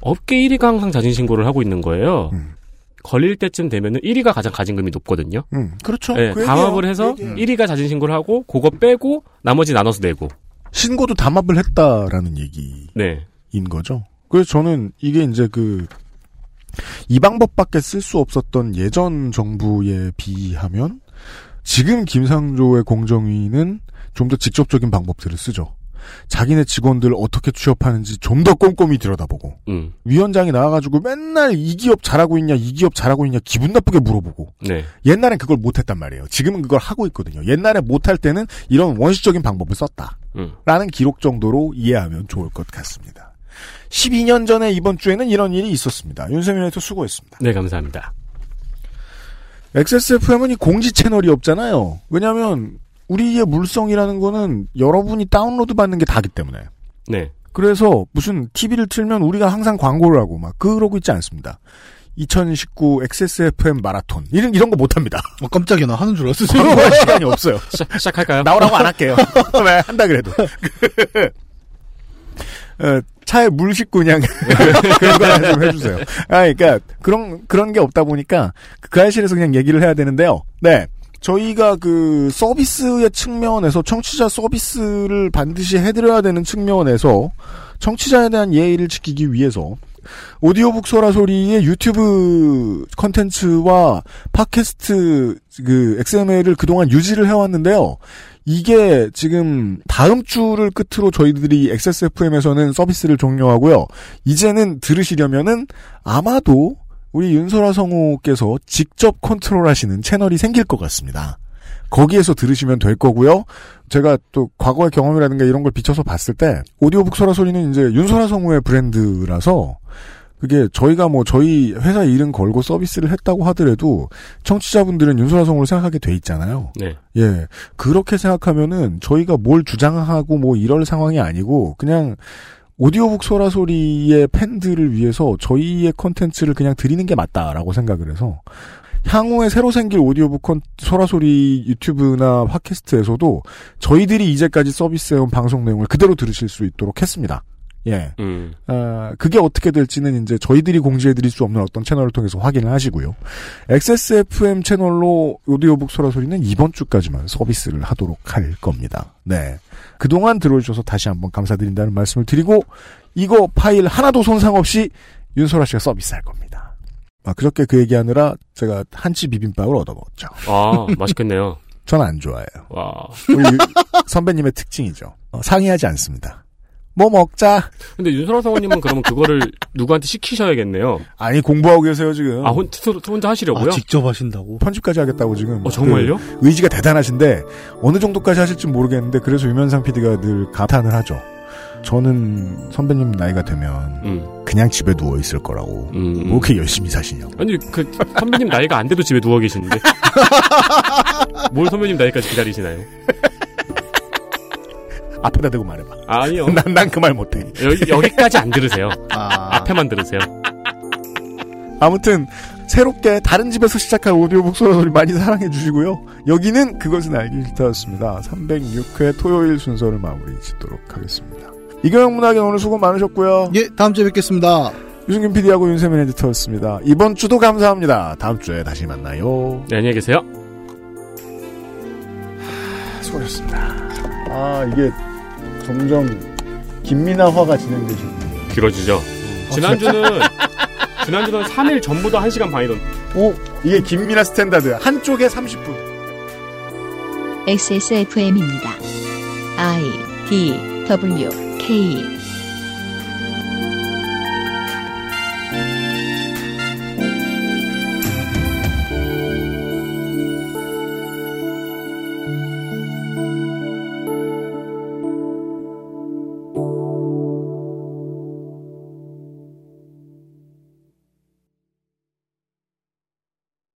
업계 1위가 항상 자진 신고를 하고 있는 거예요. 걸릴 때쯤 되면은 1위가 가장 가진금이 높거든요. 음, 그렇죠. 네, 그 담합을. 해서 그 얘기예요. 1위가 자진 신고를 하고 그거 빼고 나머지 나눠서 내고. 신고도 담합을 했다라는 얘기인 네. 거죠. 그래서 저는 이게 이제 그, 이 방법밖에 쓸 수 없었던 예전 정부에 비하면 지금 김상조의 공정위는 좀 더 직접적인 방법들을 쓰죠. 자기네 직원들 어떻게 취업하는지 좀 더 꼼꼼히 들여다보고 음. 위원장이 나와가지고 맨날 이 기업 잘하고 있냐 이 기업 잘하고 있냐 기분 나쁘게 물어보고 네. 옛날엔 그걸 못했단 말이에요. 지금은 그걸 하고 있거든요. 옛날에 못할 때는 이런 원시적인 방법을 썼다. 음. 라는 기록 정도로 이해하면 좋을 것 같습니다. 12년 전에 이번 주에는 이런 일이 있었습니다. 윤세민 에디터 수고했습니다. 네, 감사합니다. XSFM은 이 공지 채널이 없잖아요. 왜냐하면 우리의 물성이라는 거는 여러분이 다운로드 받는 게 다기 때문에. 네. 그래서 무슨 TV를 틀면 우리가 항상 광고를 하고 막 그러고 있지 않습니다. 2019 XSFM 마라톤 이런 이런 거 못합니다. 어, 깜짝이야 나 하는 줄 알았어. 광고할 시간이 없어요. 시작, 시작할까요? 나오라고 안 할게요. 왜 한다 그래도. 어, 차에 물 싣고 그냥 그런 거 하나 좀 해주세요. 아, 그러니까 그런 그런 게 없다 보니까 그 아실에서 그냥 얘기를 해야 되는데요. 네. 저희가 그 서비스의 측면에서 청취자 서비스를 반드시 해드려야 되는 측면에서 청취자에 대한 예의를 지키기 위해서 오디오북 소라 소리의 유튜브 컨텐츠와 팟캐스트 그 XML을 그동안 유지를 해왔는데요. 이게 지금 다음 주를 끝으로 저희들이 XSFM에서는 서비스를 종료하고요. 이제는 들으시려면은 아마도 우리 윤소라 성우께서 직접 컨트롤하시는 채널이 생길 것 같습니다. 거기에서 들으시면 될 거고요. 제가 또 과거의 경험이라든가 이런 걸 비춰서 봤을 때 오디오북 소라 소리는 이제 윤소라 성우의 브랜드라서 그게 저희가 뭐 저희 회사 이름 걸고 서비스를 했다고 하더라도 청취자분들은 윤소라 성우를 생각하게 돼 있잖아요. 네. 예. 그렇게 생각하면은 저희가 뭘 주장하고 뭐 이럴 상황이 아니고 그냥 오디오북 소라 소리의 팬들을 위해서 저희의 컨텐츠를 그냥 드리는 게 맞다라고 생각을 해서 향후에 새로 생길 오디오북 컨 소라 소리 유튜브나 팟캐스트에서도 저희들이 이제까지 서비스해온 방송 내용을 그대로 들으실 수 있도록 했습니다. 예. 음. 아, 그게 어떻게 될지는 이제 저희들이 공지해드릴 수 없는 어떤 채널을 통해서 확인을 하시고요. XSFM 채널로 오디오북 소라 소리는 이번 주까지만 서비스를 하도록 할 겁니다. 네. 그동안 들어주셔서 다시 한번 감사드린다는 말씀을 드리고, 이거 파일 하나도 손상 없이 윤소라 씨가 서비스할 겁니다. 아, 그저께 그 얘기하느라 제가 한치 비빔밥을 얻어먹었죠. 아, 맛있겠네요. 전안 좋아해요. 와. 우리 유- 선배님의 특징이죠. 어, 상의하지 않습니다. 뭐 먹자. 근데 윤소라 성우님은 그러면 그거를 누구한테 시키셔야겠네요. 아니 공부하고 계세요 지금. 아, 혼, 혼자 하시려고요? 아, 직접 하신다고? 편집까지 하겠다고 지금. 어, 정말요? 그 의지가 대단하신데 어느 정도까지 하실지 모르겠는데 그래서 유면상 PD가 늘 감탄을 하죠. 저는 선배님 나이가 되면 음. 그냥 집에 누워 있을 거라고. 음. 뭐 이렇게 열심히 사시냐고. 아니 그 선배님 나이가 안 돼도 집에 누워 계시는데 뭘 선배님 나이까지 기다리시나요? 앞에다 대고 말해봐. 아니요. 난그말 못해. 여기, 여기 까지 안 들으세요. 아, 앞에만 들으세요. 아무튼 새롭게 다른 집에서 시작한 오디오북 소리 많이 사랑해 주시고요. 여기는 그것은 알기 싫다였습니다. 306회 토요일 순서를 마무리 짓도록 하겠습니다. 이경영 문학인 오늘 수고 많으셨고요. 예, 다음 주에 뵙겠습니다. 유승균 PD하고 윤세민 에디터였습니다. 이번 주도 감사합니다. 다음 주에 다시 만나요. 네, 안녕히 계세요. 수고하셨습니다. 아 이게 점점 김민아화가 진행되시네요. 길어지죠. 지난주는 지난주는 3일 전부터 1시간 반이던 오 이게 김민아 standard 한쪽에 30분. XSFM입니다. I D W K